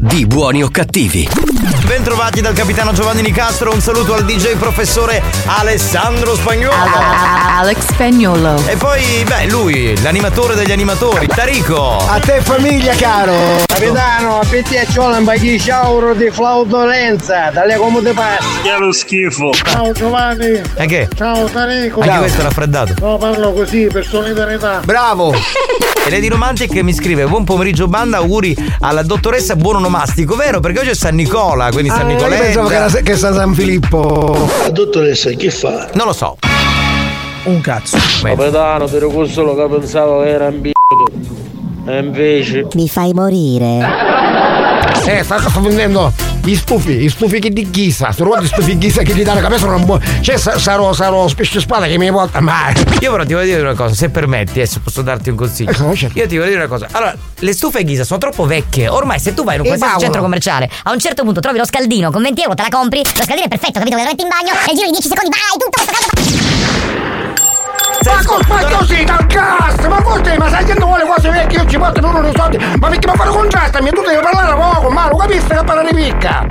di Buoni o cattivi. Bentrovati dal capitano Giovanni Nicastro, un saluto al DJ professore Alessandro Spagnolo. Alex Spagnolo. E poi, beh, lui, l'animatore degli animatori, Tarico. A te famiglia, caro! Capitano, a te c'ho un 10 euro di flautolenza, dalle comode passi. Che lo schifo. Ciao Giovanni. E che? Ciao Tarico. Anche questo è raffreddato. No, parlo così, per solidarietà. Bravo! E Lady Romantic mi scrive: Buon pomeriggio, banda. Auguri alla dottoressa Buon Onomastico, vero? Perché oggi è San Nicola, quindi San Ah, io Nicoletta. pensavo che, era, che sta San Filippo. La dottoressa che fa? Non lo so. Un cazzo. Capitano, per quello che pensavo che era un b***o. E invece. Mi fai morire. Eh, sta, sto vendendo gli stufi, gli stufi che di ghisa. Se ruoti stufi di ghisa che gli danno capito sono buoni. Cioè, sa- sarò, sarò specie spada che mi porta ma. Io però ti voglio dire una cosa, se permetti, adesso posso darti un consiglio. Eh, certo. Io ti voglio dire una cosa. Allora, le stufe Ghisa sono troppo vecchie. Ormai se tu vai in un Eh, qualsiasi Paolo. centro commerciale, A un certo punto trovi lo scaldino con 20 euro, te la compri, lo scaldino è perfetto, capito? Che lo metti in bagno e giro di 10 secondi, vai, tutto questo caldo. Ma, co- ma così dal gas! Ma così, ma sai che non vuole cose vecchie, io ci porto non lo soldi! Ma perché mi fare contrastami? Tu devi parlare poco, ma lo capisci che parlare picca!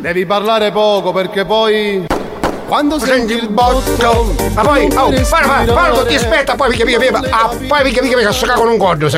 Devi parlare poco perché poi. Quando Senti il botto! Ma poi, oh, fai, fallo, ti aspetta, poi mica mica mica, ah, poi mica mica mica, sto con un gordo.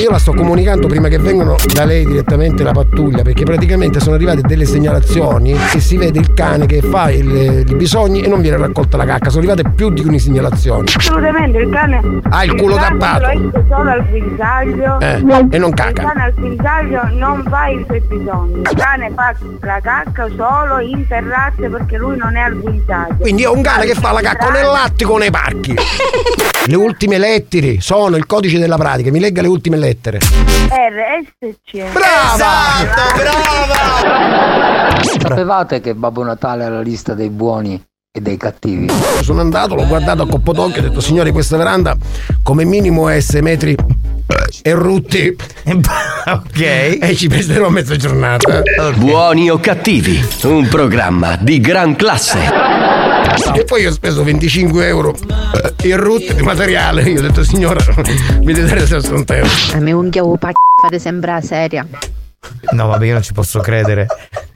Io la sto comunicando prima che vengano da lei direttamente la pattuglia, perché praticamente sono arrivate delle segnalazioni e si vede il cane che fa il- i bisogni e non viene raccolta la cacca, sono arrivate più di una segnalazioni. Assolutamente, il cane. Ha il culo cane tappato. Solo al guinzaglio. Eh, e non caca. Il cane al guinzaglio non fa i suoi bisogni. Il cane fa la cacca solo in terrazze perché lui non è al guinzaglio. Quindi ho un cane che fa la cacca nell'attico nei parchi. Le ultime lettere sono il codice della pratica, mi legga le ultime lettere. RSC. Esatto, brava! Sapevate che Babbo Natale ha la lista dei buoni e dei cattivi? Sono andato, l'ho guardato a coppo d'occhio e ho detto signore questa veranda come minimo è 6 metri e rutti ok. e ci perderò mezza giornata. Buoni o cattivi. Un programma di gran classe. E poi ho speso 25 euro in rotte di materiale. Io ho detto signora mi deve dare 60 euro. A me unghia o pa fate sembra seria. No, vabbè, io non ci posso credere.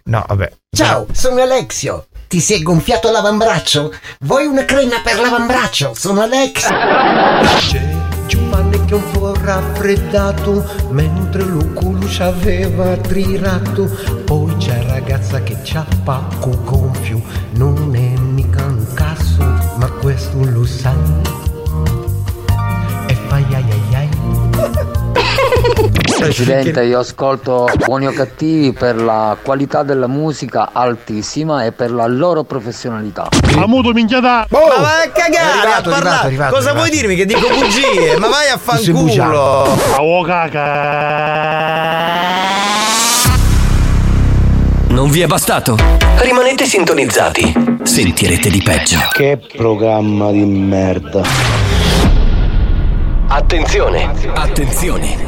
No, vabbè. Ciao, sono Alexio. Ti si è gonfiato l'avambraccio? Vuoi una crema per l'avambraccio? Sono Alex. Giovanni che un po' raffreddato mentre lo culo ci aveva trirato. Poi c'è ragazza che c'ha pacco gonfio, non è mica un caso, ma questo lo sai. Presidente, io ascolto buoni o cattivi per la qualità della musica altissima e per la loro professionalità. Amuto minchiata. Ma vai a cagare arrivato, a arrivato, arrivato, Cosa vuoi dirmi? Che dico bugie? Ma vai a fanculo. A caca. Non vi è bastato? Rimanete sintonizzati. Sentirete di peggio. Che programma di merda. Attenzione! Attenzione!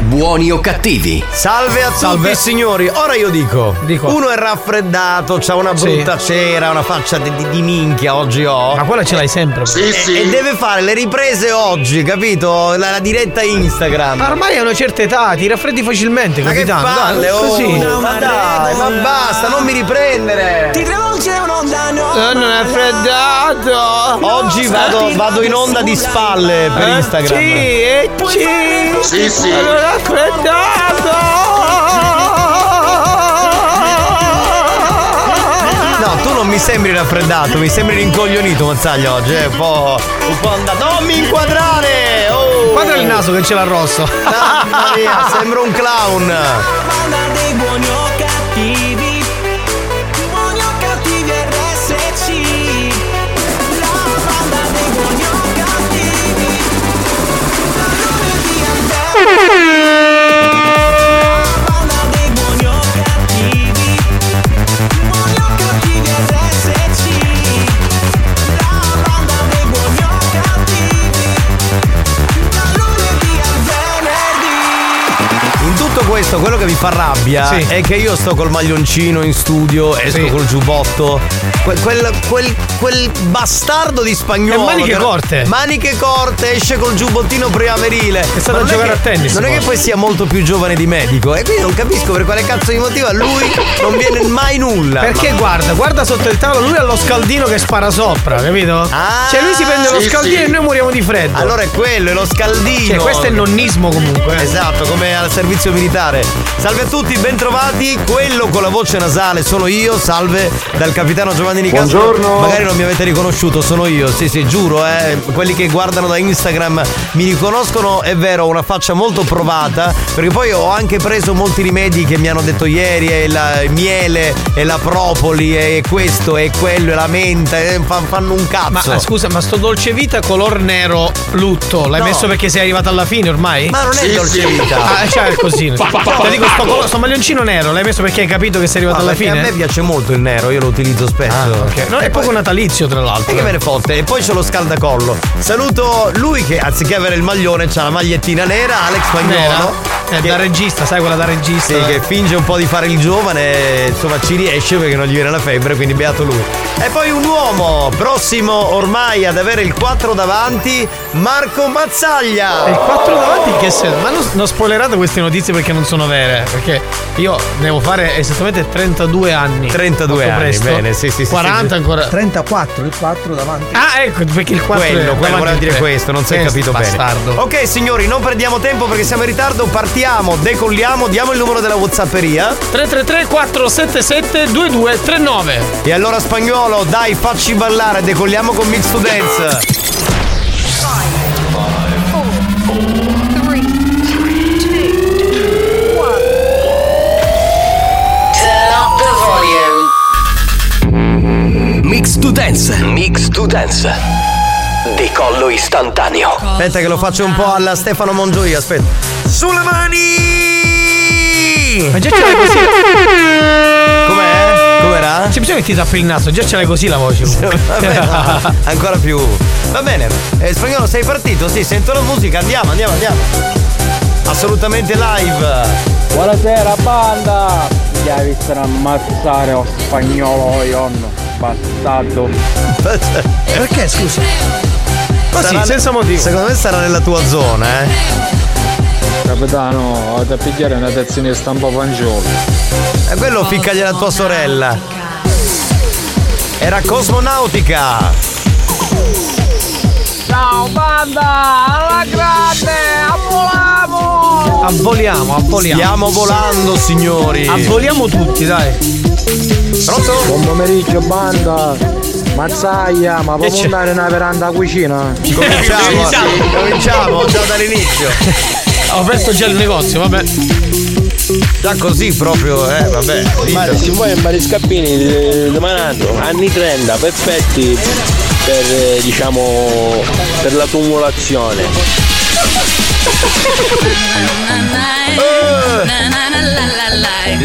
Buoni o cattivi? Salve a tutti signori, ora io dico, uno è raffreddato, c'ha una Sì. brutta cera, una faccia di, di- di minchia oggi ho. Ma quella ce l'hai sempre. e, e deve fare le riprese oggi, capito? La, la diretta Instagram. Ma ormai a una certa età ti raffreddi facilmente, Ma che capitano. palle, Dai, oh, così. ma dai, ma basta, non mi riprendere. Ti travolge un'onda no Sono raffreddato. Oggi vado, vado in onda di spalle per Instagram. Sì, e ci. Sì, sì. Sono raffreddato. No, tu non mi sembri raffreddato, mi sembri rincoglionito, Mazzaglia, oggi. È un po'. un po' andato. Non mi inquadrare! Oh! Guarda il naso che ce l'ha rosso. Mamma mia, sembra un clown. Dei buoni o cattivi Justo. Questo, quello che mi fa rabbia Sì. è che io sto col maglioncino in studio, esco Sì. col giubbotto. Que- quel, quel- quel bastardo di spagnolo. E maniche che- corte. Maniche corte, esce col giubbottino primaverile. È stato a giocare a tennis, Non è che poi. sia molto più giovane di medico. E quindi non capisco per quale cazzo di motivo a lui non viene mai nulla. Perché Ma- guarda, guarda sotto il tavolo, lui ha lo scaldino che spara sopra, capito? cioè lui si prende lo sì, scaldino sì. e noi moriamo di freddo. Allora è quello, è lo scaldino. Cioè, questo è il nonnismo comunque. eh. Esatto, come al servizio militare. Salve a tutti, bentrovati. Quello con la voce nasale sono io. Salve dal capitano Giovanni Nicastro. Buongiorno. Magari non mi avete riconosciuto, sono io. Sì, sì, giuro, eh. Quelli che guardano da Instagram mi riconoscono, è vero, ho una faccia molto provata. Perché poi ho anche preso molti rimedi che mi hanno detto ieri: è la il miele, e la propoli, e questo, e quello, e la menta. E fan- fanno un cazzo. Ma ah, scusa, ma sto dolce vita color nero lutto, l'hai No. messo perché sei arrivato alla fine ormai? Ma non è Sì, dolce sì. vita. Ah, c'è il cosino. Pa, Cioè, dico, sto, sto maglioncino nero, l'hai messo perché hai capito che sei arrivato Ah, alla fine? A me piace molto il nero, io lo utilizzo spesso. Ah, ok. No, è poco natalizio, tra l'altro. E che me ne fotte? E poi c'è lo scaldacollo. Saluto lui che anziché avere il maglione c'ha la magliettina nera, Alex Spagnolo. Nera? Eh, da regista, sai quella da regista. Sì, che finge un po' di fare il giovane, insomma ci riesce perché non gli viene la febbre, quindi beato lui. E poi un uomo, prossimo ormai ad avere il 4 davanti, Marco Mazzaglia. E il 4 davanti in che senso? Ma non, non spoilerate queste notizie perché non sono vere. Perché io devo fare esattamente 32 anni. 32 Molto anni, presto. bene, sì, sì, sì, 40 sì. ancora. 34, il 4 davanti. Ah, ecco, perché il 4 Quello, è quello voleva dire questo, non si è capito bene. bastardo. Ok signori, non perdiamo tempo perché siamo in ritardo, partiamo, decolliamo, diamo il numero della Whatsapperia. 333 477 2239 E allora spagnolo, dai, facci ballare, decolliamo con Mix to Dance. Turn Mix to Dance. Mix to Dance. Decollo istantaneo. Aspetta che lo faccio un po' alla Stefano Mongioi, aspetta. Sulle mani! Ma già ce l'hai così Com'è? Com'era? C'è bisogno che ti tappi il naso Già ce l'hai così la voce Vabbè, no, ancora più. Va bene. Eh, spagnolo, sei partito? Sì, sento la musica, andiamo, andiamo, andiamo. Assolutamente live. Buonasera banda! Mi hai visto ammazzare o spagnolo ionno, bastardo. Perché scusa? Così, senza motivo. Secondo me sarà nella tua zona, eh. Capitano, vado a pigliare una tazzina di stampa fanciullo. E quello ficcagli alla tua sorella. Era cosmonautica. Ciao banda, alla grande, ammoliamo! Abboliamo, abboliamo Stiamo volando, signori. Abboliamo tutti, dai Pronto? Buon pomeriggio banda! Mazzaia, ma può c'è? andare nella veranda cucina? Cominciamo, cominciamo, già dall'inizio. Ho aperto già il negozio, vabbè Già così proprio, eh, vabbè. Ma dito. si vuole fare scappini eh, domandando anni 30 perfetti per eh, diciamo per la tumulazione.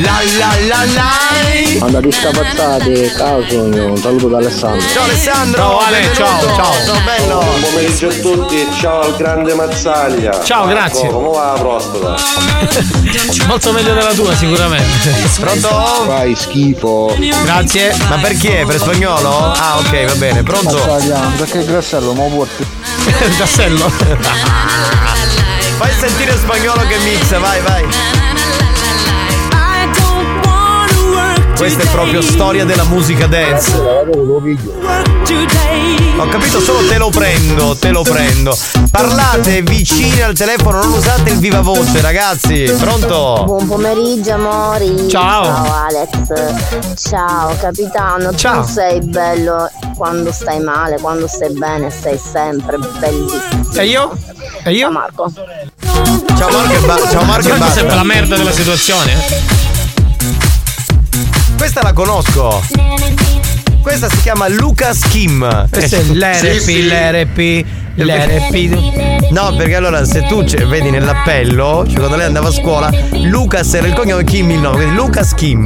La la la la. Andate scapazzate, caso, un saluto da Alessandro. Ciao Alessandro. Ciao, Ale, ciao, ciao. Ciao bello. Buon pomeriggio a tutti, ciao al grande Mazzaglia. Ciao, grazie. Come va la prostata? Molto meglio della tua sicuramente Pronto? Fai schifo. Grazie Ma perché? Per spagnolo? Ah, ok, va bene. Pronto? Mazzaglia, perché il grassello mo porti? Il tassello Fai sentire spagnolo che mixa, vai, vai. Questa è proprio storia della musica dance. Ho capito, solo te lo prendo, te lo prendo. Parlate vicini al telefono, non usate il viva voce, ragazzi. Pronto? Buon pomeriggio amori. Ciao. Ciao Alex. Ciao capitano. Ciao. Tu sei bello quando stai male, quando stai bene, sei sempre bellissimo. E io? E io? Ciao Marco. Ciao Marco e ba- ciao Marco e basta. sempre la merda della situazione Questa la conosco. Questa si chiama Lucas Kim. Questo è l'RP, l'RP, l'RP No, perché allora se tu vedi nell'appello, cioè quando lei andava a scuola, Lucas era il cognome Kim il nome, quindi Lucas Kim.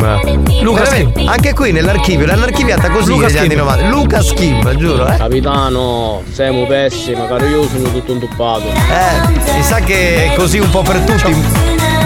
Lucas Veramente, Anche qui nell'archivio l'hanno archiviata così Lucas negli anni Kim. 90. Lucas Kim, giuro, eh. Capitano, siamo pessimi, caro io sono tutto intuppato. Eh, mi sa che è così un po' per tutti.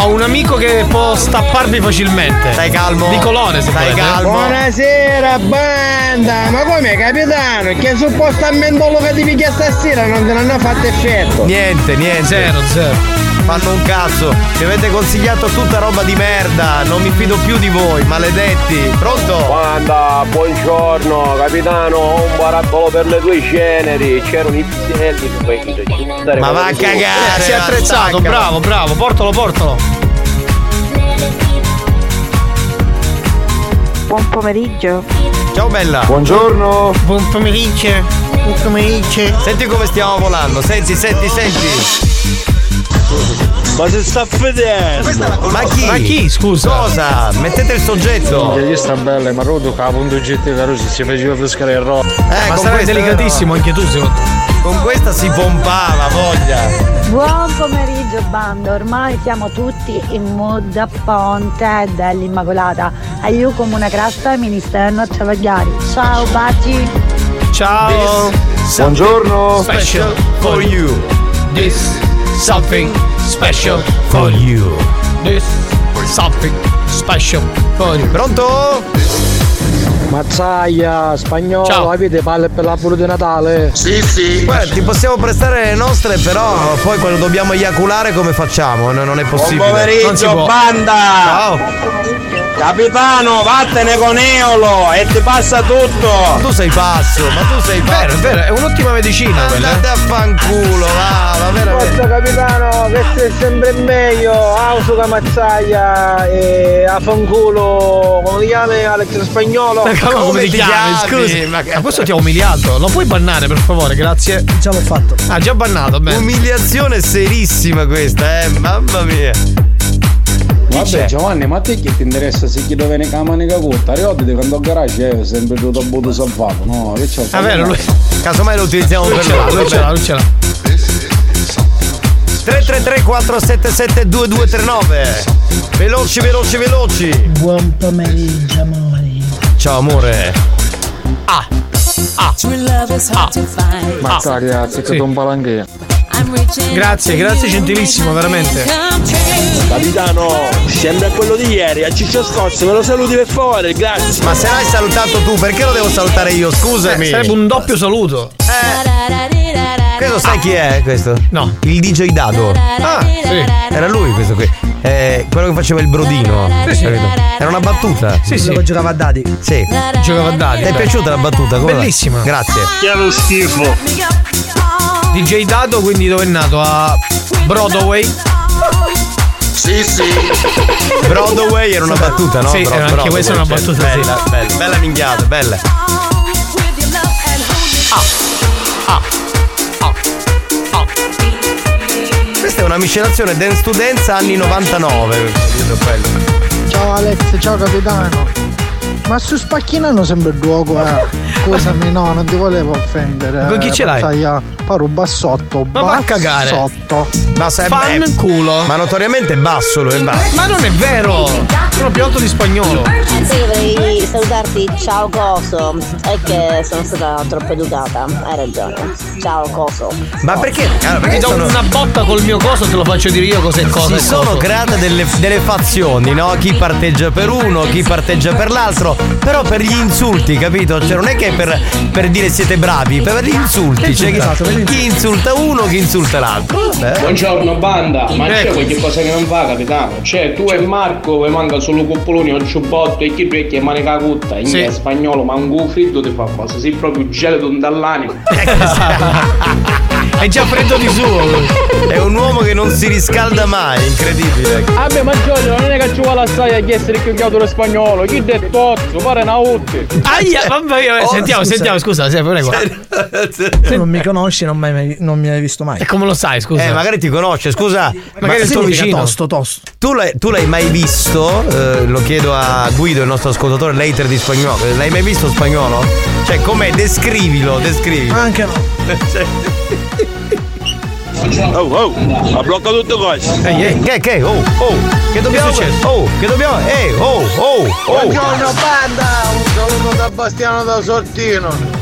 Ho un amico che può stapparvi facilmente. Stai calmo. Di colore, se Stai volete. calmo. Buonasera banda, ma come capitano? Che suppostamente lo che ti picchia stasera non te l'hanno fatto effetto. Niente, niente. Zero, zero. Fanno un cazzo. Mi avete consigliato tutta roba di merda. Non mi fido più di voi, maledetti. Pronto? Guarda, buongiorno capitano, ho un barattolo per le tue ceneri, c'erano i piselli, Ma va a cagare. Eh, si è attrezzato, attacca. bravo, bravo. Portalo, portalo. Buon pomeriggio. Ciao bella. Buongiorno. Buon pomeriggio. Buon pomeriggio. Senti come stiamo volando. Senti, senti, senti. Ma si sta vedendo! Ma chi? Ma chi, scusa? Cosa? Mettete il soggetto. Che sta bella, ma rodo capo un GT caro si si faceva pescare il rock. Eh, Ma sarai questa- delicatissimo anche tu, secondo. Con questa si pompava, voglia. Buon pomeriggio banda, ormai siamo tutti in mood a ponte dell'Immacolata. A io come una crasta ministero a travagliare. Ciao baci! Ciao. Buongiorno. Special for you. This something special for you. This something special for you. Pronto? Mazzaia, spagnolo, Ciao. avete palle per l'albero di Natale? Sì, sì. Guarda, ti possiamo prestare le nostre, però poi quando dobbiamo eiaculare come facciamo? No, non è possibile. pomeriggio, Non si può. banda! Ciao! Capitano, vattene con Eolo e ti passa tutto! Ma tu sei pazzo, ma tu sei pazzo. Vero, è vero, è un'ottima medicina quella. Andate a fanculo, va, va veramente. Forza capitano, questo è sempre meglio, Ausuca Mazzaia e a fanculo, come si chiama Alex Spagnolo? Ma come, Come ti ti chiami? chiami? Scusi. Ma- Ma questo ti ha umiliato. Lo puoi bannare, per favore, grazie. Già l'ho fatto. Ah, già bannato, bene. Umiliazione serissima questa, eh, mamma mia. Vabbè Giovanni, ma a te che ti interessa se chi dove ne camanica corta? Ricordi quando al garage eh, sempre tutto avuto salvato, no? Che c'è? Ah, vero, lui, Casomai lo utilizziamo lui per ce l'ha, lui ce l'ha, lui ce l'ha. 333 477 2239 Veloci, veloci, veloci. Buon pomeriggio, amori. Ciao amore. Ah. Ah. Mazzaia, sei Sì. un palanchè. Grazie, grazie gentilissimo, veramente. Capitano, sembra quello di ieri, a Ciccio Scorso, me lo saluti per favore, grazie! Ma se l'hai salutato tu, perché lo devo salutare io? Scusami. Eh, sarebbe un doppio saluto. Questo sai chi è questo? No. Il DJ Dado. Ah, sì. Era lui questo qui. Eh, quello che faceva il brodino. Sì, sì. Capito? Era una battuta. Sì, Quello sì. che giocava a dadi. Sì. Giocava a dadi. Ti è piaciuta la battuta? Come va? Bellissima. Grazie. Chiaro schifo! DJ Dado, quindi dove è nato? A Broadway. Sì, sì. Broadway era una battuta, no? Sì, Bro- era anche Broadway, questa è una certo. battuta, sì. Bella, bella, bella minchiata, bella. Ah. Ah. Ah. Questa è una miscelazione dance to dance anni 99. Ciao Alex, ciao capitano. Ma su spacchinano sempre il gioco, eh. Scusami, no, non ti volevo offendere. Con chi ce l'hai? Mazzaia. Paro bassotto, Ma va a cagare. bassotto. Ma sai, Fan beh, culo. Ma notoriamente è basso lui, è basso. Ma non è vero! Sono più alto di spagnolo. Sì, vorrei salutarti, ciao Coso. È che sono stata troppo educata, hai ragione. Ciao Coso. Ma perché? Allora, perché sono- una botta col mio coso, te lo faccio dire io cos'è cosa. si sono create delle, delle fazioni, no? Chi parteggia per uno, chi parteggia per l'altro, però per gli insulti, capito? Cioè non è che per, per dire siete bravi, per gli insulti. Cioè, chi, chi insulta uno, chi insulta l'altro. Vabbè. Buongiorno banda, ma c'è Ecco. qualche cosa che non fa capitano? Cioè tu e Marco vi manca solo coppoloni o giubbotto e chi tu è manica cutta in Sì. spagnolo ma un freddo ti fa cosa, sei proprio gelato dall'anima. È già freddo di suo. È un uomo che non si riscalda mai, incredibile. Vabbè ma Giorgio non è che ci vuole assai a chiedere che chiamato spagnolo, chi è tozzo, pare una utte. Aia, mamma mia, Oh, sentiamo, scusa. sentiamo, scusa, sì, prego. Tu non mi conosci, non, mai- non mi hai visto mai. E come lo sai, scusa? Eh, magari ti conosce, scusa. Magari ma Significa vicino. Tosto, tosto. tu l'hai, tu l'hai mai visto? eh, lo chiedo a Guido, il nostro ascoltatore, later di spagnolo. L'hai mai visto spagnolo? Cioè, com'è? Descrivilo, descrivilo. Anche no. Oh, oh, ha bloccato tutte cose! Ehi, ehi, che, che, oh, oh, che dobbiamo, Che oh, che dobbiamo, eh, oh, oh, oh. Buongiorno banda, un saluto da Bastiano da Sortino.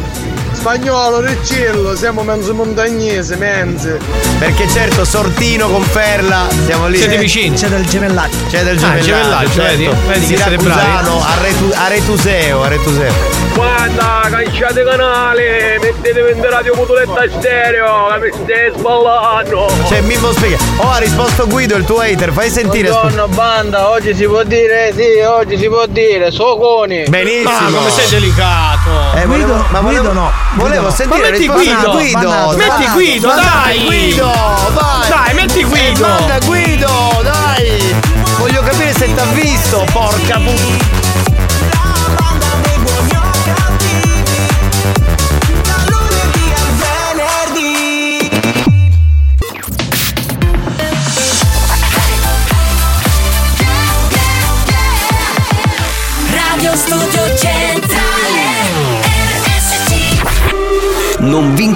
Spagnolo, riccello, siamo mezzo montagnese, menze. Perché certo, Sortino con Ferla, siamo lì. Siete vicini? C'è del gemellaggio. C'è del Ah, gemellaggio, gemellaggio, certo. vedi? Vedi che siete bravi. Siracusano, Aretu- Aretuseo, Aretuseo. Guarda, canciate canale, mettete in radio Mutuletta stereo, che mi stai sballando. Cioè, Mimmo spiega. Oh, ha risposto Guido, il tuo hater, fai sentire. Buongiorno banda, oggi si può dire, sì, oggi si può dire, soconi. Benissimo. Ah, come sei delicato. Eh, volevo, Guido- ma volevo, Guido no, volevo sentire Ma metti Guido, Guido. bannato. Metti Guido, dai. Guido, vai. Dai, metti Guido. Eh, manda Guido, dai.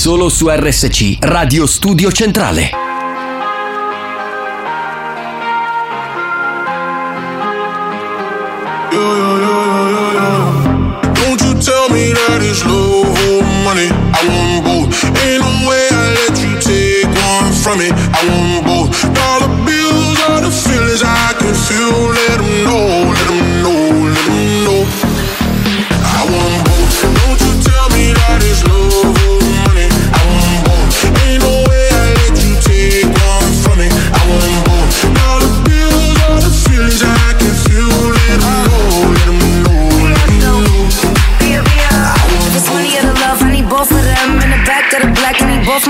Solo su RSC Radio Studio Centrale. Don't you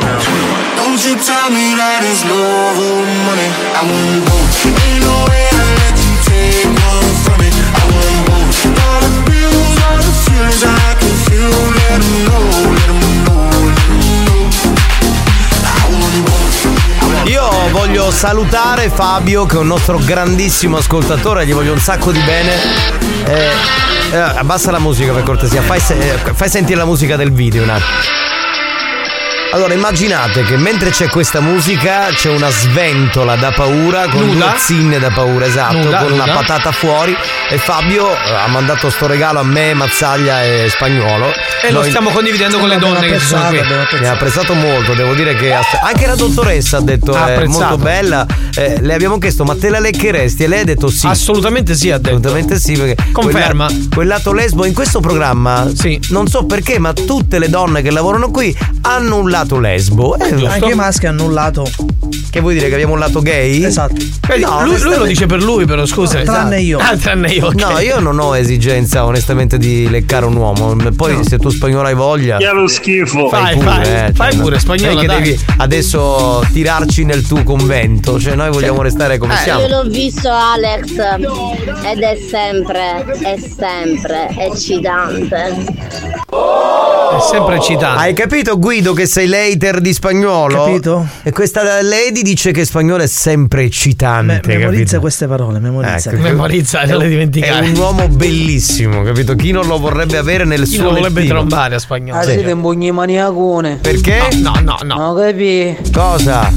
Don't you tell me that it's love or money. I want both. Ain't no way I let you take one from me. I want both. Dollar bills are the feelings I can feel. Let them know. Io voglio salutare Fabio che è un nostro grandissimo ascoltatore, gli voglio un sacco di bene. Eh, eh, abbassa la musica per cortesia, fai, se- eh, fai sentire la musica del video un attimo. Allora immaginate che mentre c'è questa musica c'è una sventola da paura con Nuda. due zinne da paura, esatto, Nuda, con una nuda. patata fuori e Fabio eh, ha mandato sto regalo a me, Mazzaglia e Spagnolo. E lo stiamo condividendo con le donne che sono qui. Mi ha apprezzato molto, devo dire che anche la dottoressa ha detto Ha è molto bella. Eh, le abbiamo chiesto ma te la leccheresti? E lei ha detto sì. Assolutamente sì, ha detto. Assolutamente sì, perché Conferma. Quel, quel lato lesbo in questo programma, non so perché, ma tutte le donne che lavorano qui hanno un lato lesbo. Eh, Anche i maschi hanno un lato. Che vuoi dire che abbiamo un lato gay? Esatto. Vedi, lui, lui lo dice per lui, però scusa. No, tranne io. Ah, tranne io. ok. No, io non ho esigenza onestamente di leccare un uomo. Poi se tu spagnolo hai voglia. Lo schifo. Fai, pure, fai, eh, fai no. pure, spagnolo, dai. devi adesso tirarci nel tuo convento. Cioè, noi vogliamo restare come Io siamo. l'ho visto Alex ed è sempre, è sempre eccitante. È sempre eccitante. Hai capito Guido che sei l'hater di spagnolo? Capito? E questa lady dice che spagnolo è sempre eccitante. Me- memorizza capito? queste parole, memorizza. Ecco, Memorizza, non le dimenticare. È un uomo bellissimo, capito? Chi non lo vorrebbe avere nel Chi suo lo vorrebbe lettino? trombare a spagnolo? Ah, siete un bugni maniacone. Perché? No, no, no. Non capi? Cosa?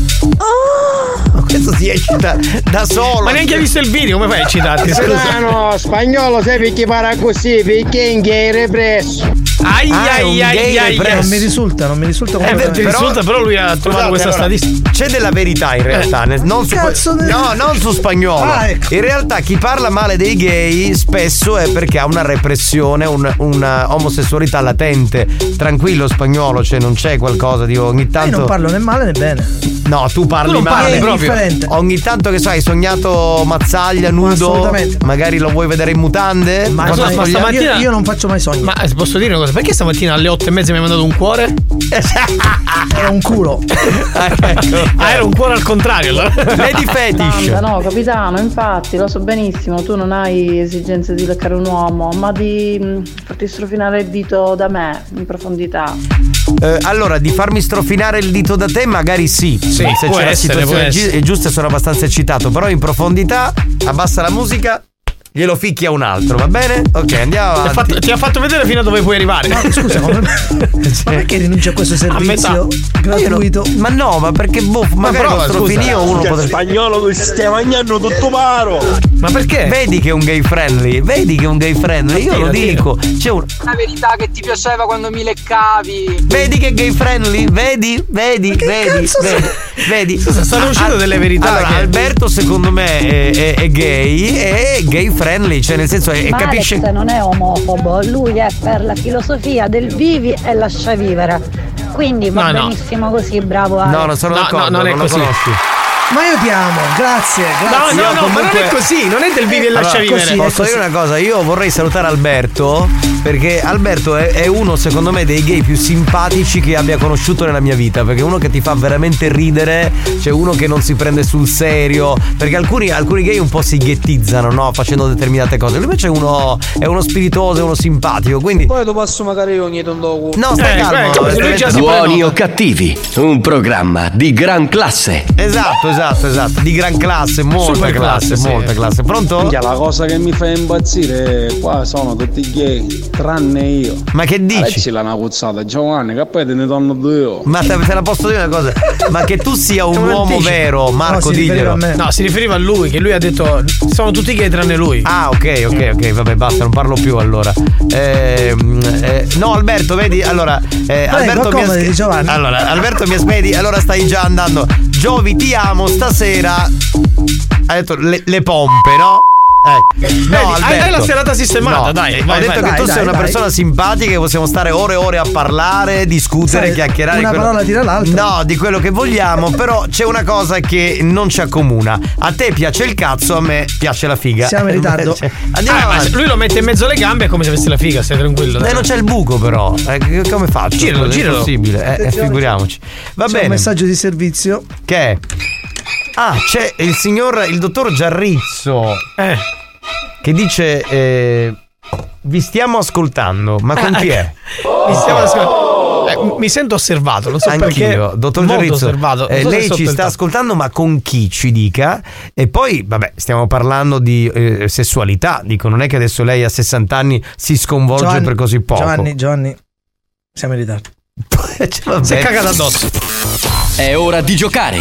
Ma questo si eccita da solo. Ma neanche hai visto il video, come fai a eccitarti? Scusa. no, spagnolo sai perché parla così? Perché in gay represso. Ai Ah, ai ai gay ai. Non mi risulta, non mi risulta come Eh, ti risulta, però lui ha trovato questa allora, statistica. C'è della verità in realtà, nel- non su, Cazzo ne- no, non su spagnolo. Ah, ecco. In realtà chi parla male dei gay spesso è perché ha una repressione, un- una omosessualità latente. Tranquillo spagnolo, cioè non c'è qualcosa di ogni Io tanto. non parlo né male né bene. No, tu parli Tu male proprio. differente. Ogni tanto che sai, hai sognato Mazzaglia nudo. assolutamente. Magari lo vuoi vedere in mutande? Ma, Ma Cosa ma stamattina- io, io non faccio mai sogni. Ma eh, posso dire una cosa? Perché stamattina alle 8 e mezza mi hai mandato un cuore? È un culo. Ah, era un cuore al contrario allora. Lady Fetish. Santa, no, capitano, infatti lo so benissimo, tu non hai esigenze di leccare un uomo, ma di mh, farti strofinare il dito da me in profondità. Eh, allora, di farmi strofinare il dito da te, magari sì. Sì, se può c'è la essere, situazione gi- giusta, sono abbastanza eccitato. Però in profondità, abbassa la musica, glielo ficchia un altro, va bene? Ok, andiamo Ti ha, avanti. fatto, ti ha fatto vedere fino a dove puoi arrivare. No, scusa, come... ma perché rinunci a questo servizio Ma io no- gratuito? Ma no, ma perché boh, magari prova, scusa. uno potrebbe. spagnolo che stai mangiando tutto paro. Ma perché? Vedi che è un gay friendly, vedi che è un gay friendly, io lo dico. C'è un... La verità che ti piaceva quando mi leccavi. Vedi che è gay friendly? Vedi? Vedi? Vedi? Vedi? Vedi? stanno uscendo Al- delle verità Allora, che- Alberto, secondo me, è, è- è gay, è gay friendly, cioè nel senso, è, Ma capisce. Alex non è omofobo, lui è per la filosofia del vivi e lascia vivere. Quindi va No, no. benissimo così, bravo Alex. No, non sono No, d'accordo, no, non è lo così. conosci. Ma io ti amo, grazie, No, grazie. no, Io no, ma non comunque- è così, non è del vivi e Allora, lascia vivere. così, Posso dire una cosa? Io vorrei salutare Alberto perché Alberto è, è uno, secondo me, dei gay più simpatici che abbia conosciuto nella mia vita. Perché è uno che ti fa veramente ridere, c'è uno che non si prende sul serio. Perché alcuni, alcuni gay un po' si ghettizzano, no? Facendo determinate cose. Lui invece è uno, è uno spiritoso, è uno simpatico. Quindi. Poi lo passo magari ogni tondoku. No, stai Eh, calmo. ecco, se lui già si Buoni o cattivi, un programma di gran classe. Esatto, esatto, esatto. Di gran classe, molta Super classe, classe, sì. molta classe. Pronto? Minchia, la cosa che mi fa impazzire è qua sono tutti gay, tranne io. Ma che dici? Ci l'ha una puzzata, Giovanni, che poi te ne danno due io. Ma te, te la posso dire una cosa? Ma che tu sia un È un uomo anticipo. vero, Marco, riferiva diglielo. No, si riferiva a lui, che lui ha detto sono tutti gay tranne lui. Ah, ok, ok, ok, vabbè, basta, non parlo più allora. Ehm, eh, no, Alberto, vedi, allora, eh, Alberto mi Giovanni. Allora, Alberto mi vedi, allora stai già andando. Giovi, ti amo, stasera. Ha detto le, le pompe, no? Ecco. No, Vedi, hai- hai la serata sistemata, No, dai, eh, vai, ho detto vai. che tu Dai, sei dai, una dai. persona simpatica che possiamo stare ore e ore a parlare, discutere, Sai, chiacchierare. una quello- parola tira l'altra. No, di quello che vogliamo, però c'è una cosa che non ci accomuna. A te piace il cazzo, a me piace la figa. Siamo in ritardo. Invece- Andiamo Ah, ma lui lo mette in mezzo alle gambe è come se avesse la figa, stai tranquillo. Eh, dai. non c'è il buco però. Eh, come faccio? Giralo, È giralo. possibile. Eh, eh, figuriamoci. Va C'è un bene. messaggio di servizio. Che è? Ah, c'è il signor, il dottor Giarrizzo. Eh. Che dice. eh, vi stiamo ascoltando, ma con Ah, chi è? Mi, stiamo ascol- eh, mi sento osservato, non so perché. Anch'io, dottor Molto Giarrizzo. osservato. Non eh, so lei ci sta ascoltando, ma con chi ci dica? E poi, vabbè, stiamo parlando di eh, sessualità. Dico, non è che adesso lei a 60 anni si sconvolge Giovanni, per così poco. Giovanni, Giovanni, siamo in ritardo. Si è cagato addosso. È ora di giocare.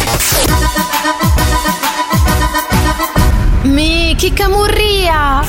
No hay. Mi chi camurria!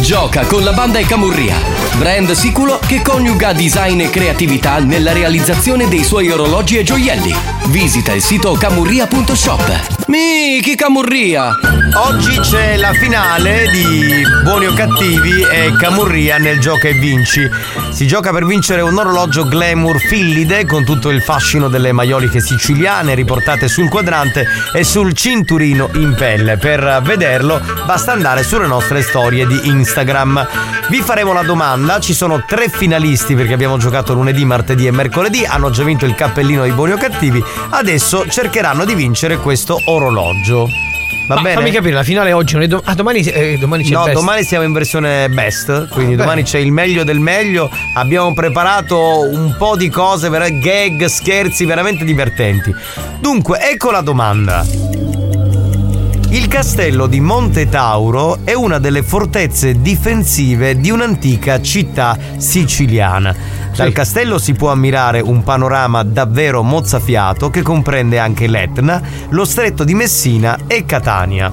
Gioca con la banda e Camurria, brand sicuro che coniuga design e creatività nella realizzazione dei suoi orologi e gioielli. Visita il sito camurria.shop. Miki Camurria! Oggi c'è la finale di Buoni o Cattivi e Camurria nel Gioca e Vinci. Si gioca per vincere un orologio glamour fillide con tutto il fascino delle maioliche siciliane riportate sul quadrante e sul cinturino in pelle. Per vederlo basta andare sulle nostre storie di Instagram. Vi faremo la domanda, ci sono tre finalisti perché abbiamo giocato lunedì, martedì e mercoledì, hanno già vinto il cappellino dei Buoni o Cattivi, adesso cercheranno di vincere questo orologio. Va Ma bene? fammi capire, la finale oggi non è do- ah, domani, eh, domani c'è No, domani siamo in versione best, quindi Beh. domani c'è il meglio del meglio. Abbiamo preparato un po' di cose, gag, scherzi veramente divertenti. Dunque, ecco la domanda. Il castello di Monte Tauro è una delle fortezze difensive di un'antica città siciliana. Dal castello si può ammirare un panorama davvero mozzafiato che comprende anche l'Etna, lo stretto di Messina e Catania.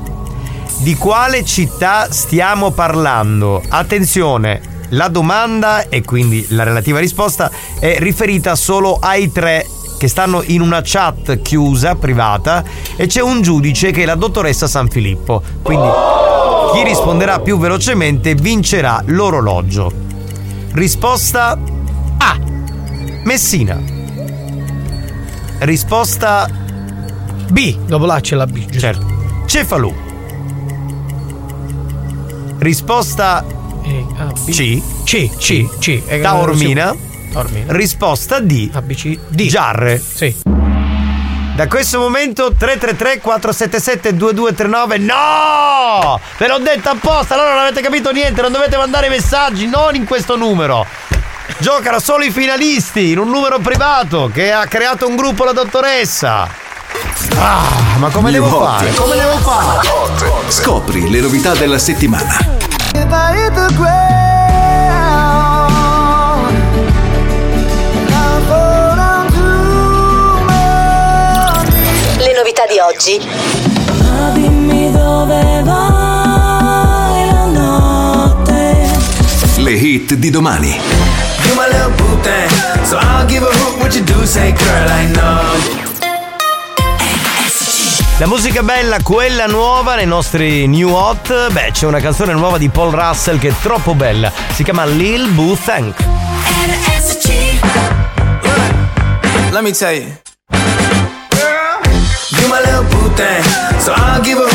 Di quale città stiamo parlando? Attenzione, la domanda e quindi la relativa risposta è riferita solo ai tre che stanno in una chat chiusa, privata, e c'è un giudice che è la dottoressa San Filippo. Quindi chi risponderà più velocemente vincerà l'orologio. Risposta A. Messina. Risposta B. Dopo là c'è la B. Certo. Cefalù. Risposta C. C, C, C. Eh, Taormina. Taormina. Risposta D. ABC. D. Giarre. Sì. Da questo momento 333 477 2239 No! Ve l'ho detto apposta, allora non avete capito niente, non dovete mandare messaggi, non in questo numero. Giocano solo i finalisti in un numero privato che ha creato un gruppo la dottoressa. Ah, ma come New devo Hot. fare? Come devo fare? Scopri le novità della settimana. Di oggi. Dimmi dove vai la notte. Le hit di domani. You my little boo thing, so I'll give a hoot what you do. Say, girl, I know. La musica bella, quella nuova nei nostri new hot. Beh, c'è una canzone nuova di Paul Russell che è troppo bella. Si chiama Lil Boo Thank. Let me tell you. You my little boo thing, so I'll give a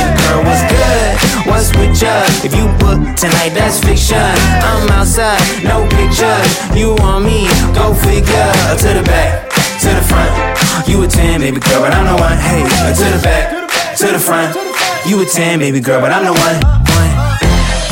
girl, what's good? What's with ya? If you book tonight, that's fiction. I'm outside, no pictures. You want me? Go figure. To the back, to the front. You a 10, baby girl, but I'm the one. Hey, to the back, to the front. You a 10, baby girl, but I'm the one. one.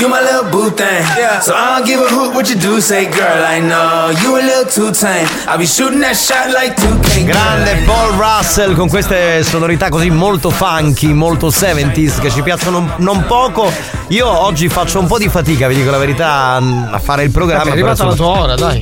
You my little boo thing, so I don't give a hoot what you do. Say, girl, I know you a little too tame. I'll be shooting that shot like 2K. Grande Paul Russell con queste sonorità così molto funky, molto 70s che ci piacciono non poco. Io oggi faccio un po' di fatica, vi dico la verità, a fare il programma. Vabbè, è arrivata la tua ora, dai.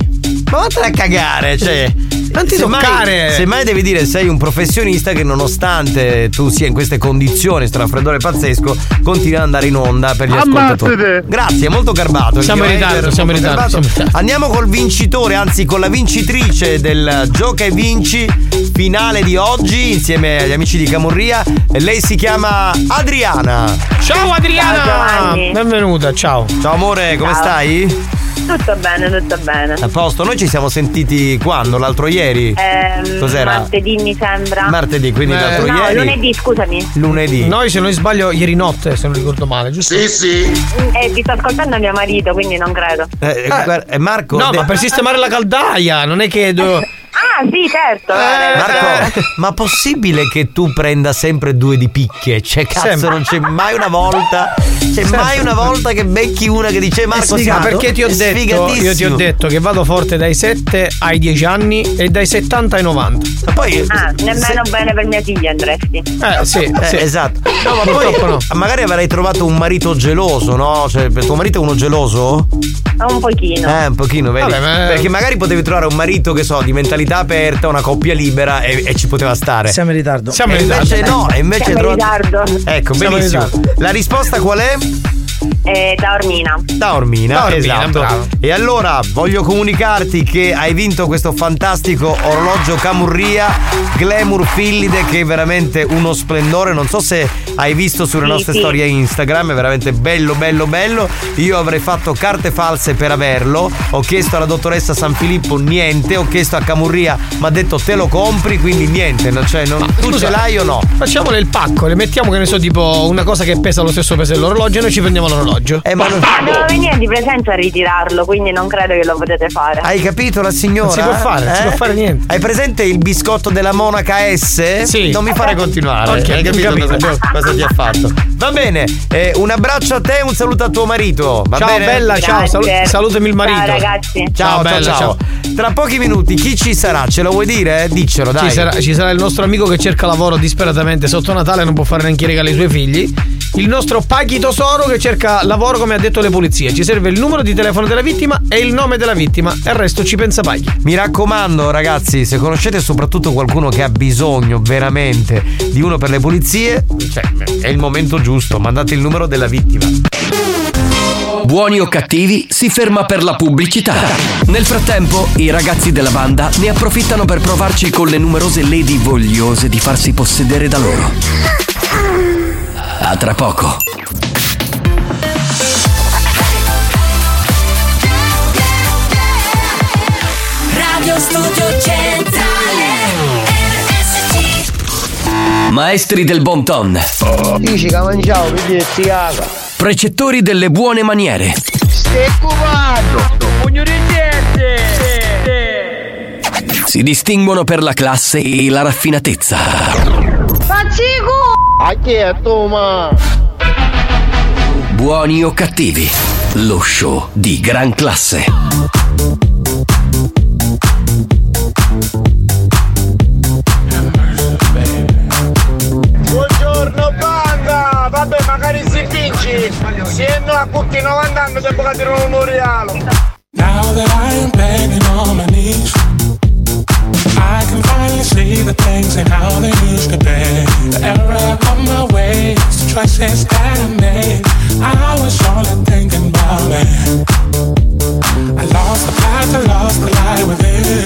Ma vattene a cagare, cioè. Non ti semmai- toccare. Semmai devi dire sei un professionista che nonostante tu sia in queste condizioni, sto raffreddore pazzesco, continua ad andare in onda per gli ascoltatori. Ammazzate. Grazie, molto garbato. Siamo in mio ritardo, siamo in ritardo, Andiamo col vincitore, anzi con la vincitrice del Gioca e Vinci finale di oggi insieme agli amici di Camurria. Lei si chiama Adriana. Ciao Adriana! Benvenuta, ciao. Ciao amore, come Ciao. stai? Tutto bene, tutto bene. A posto, noi ci siamo sentiti quando? L'altro ieri? Ehm, Cos'era? Martedì mi sembra. Martedì, quindi Eh, l'altro no, ieri. lunedì, scusami. Lunedì. Noi, se non sbaglio, ieri notte, se non ricordo male, giusto? Sì, sì. E ti sto ascoltando mio marito, quindi non credo. Eh, guarda, eh, Marco. No, de- ma per sistemare la caldaia, non è che. do- Ah, sì, certo. Eh, Marco, ma possibile che tu prenda sempre due di picche? Cioè, cazzo, Sempre. non c'è mai una volta. C'è mai una volta che becchi una che dice Marco Ma Sato? perché ti ho È detto, io ti ho detto che vado forte dai 7 ai 10 anni e dai 70 ai 90. Ma poi Ah, nemmeno bene per mia figlia andresti. Eh, sì, Eh, sì. esatto. No, ma poi no. magari avrai trovato un marito geloso, no? Cioè, per tuo marito è uno geloso? Un pochino. Eh, un pochino, vedi? Vabbè, ma- Perché magari potevi trovare un marito che so, di mentalità aperta, una coppia libera e, e ci poteva stare. Siamo in ritardo. Siamo in invece ritardo. no, e invece Siamo in ritardo. Ecco, Siamo benissimo. La risposta qual è? Eh, da Ormina. Da Ormina, Da Ormina, esatto. bravo. E allora voglio comunicarti che hai vinto questo fantastico orologio Camurria Glamour Fillide che è veramente uno splendore. Non so se hai visto sulle Sì, nostre sì. storie Instagram, è veramente bello, bello, bello. Io avrei fatto carte false per averlo. Ho chiesto alla dottoressa San Filippo niente, ho chiesto a Camurria, mi ha detto te lo compri, quindi niente. non- Cioè, non- tu Scusa, ce l'hai o no? Facciamole il pacco, le mettiamo che ne so, tipo una cosa che pesa lo stesso peso dell'orologio e noi ci prendiamo l'orologio. Eh, ma non- Devo venire di presenza a ritirarlo, quindi non credo che lo potete fare. Hai capito la signora? Non si può fare, non si Eh? può fare niente. Hai presente il biscotto della monaca S? Sì. Non mi fare continuare. Ok, Hai capito, capito. Cosa, cosa ti ha fatto? Va bene, eh, un abbraccio a te e un saluto a tuo marito. Va ciao bene? bella, ciao, salu- salutami il marito. Ciao, ragazzi. Ciao, ciao, bella, ciao. Tra pochi minuti chi ci sarà? Ce lo vuoi dire? Diccelo, dai. Ci sarà, ci sarà il nostro amico che cerca lavoro disperatamente sotto Natale e non può fare neanche i regali ai suoi figli. Il nostro Paghi Tosoro che cerca lavoro come ha detto le pulizie. Ci serve il numero di telefono della vittima e il nome della vittima e il resto ci pensa Paghi. Mi raccomando, ragazzi, se conoscete soprattutto qualcuno che ha bisogno veramente di uno per le pulizie, cioè, è il momento giusto. Mandate il numero della vittima. Buoni o cattivi si ferma per la pubblicità. Nel frattempo, i ragazzi della banda ne approfittano per provarci con le numerose lady vogliose di farsi possedere da loro. A tra poco. Radio Studio Centrale Maestri del bon ton. Dici che mangiavo, vedi che ti caga. Precettori delle buone maniere. Cubando. Pugno di Si distinguono per la classe e la raffinatezza. A chi è tu, ma? Buoni o cattivi. Lo show di gran classe. Buongiorno banda! Vabbè, magari si vinci! Se no a tutti 90 anni tempo che tirano un realo! Now that I am begging on my knees, I can finally see the things and how they used to be. The error of my ways, the choices that I made. I was only thinking about me. I lost the path, I lost the light within.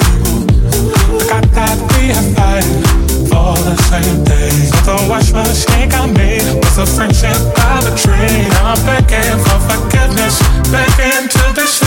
Forgot that we are fighting for the same thing. So the wash mistake I made was a friendship by the tree. I'm begging for forgiveness, begging to be saved.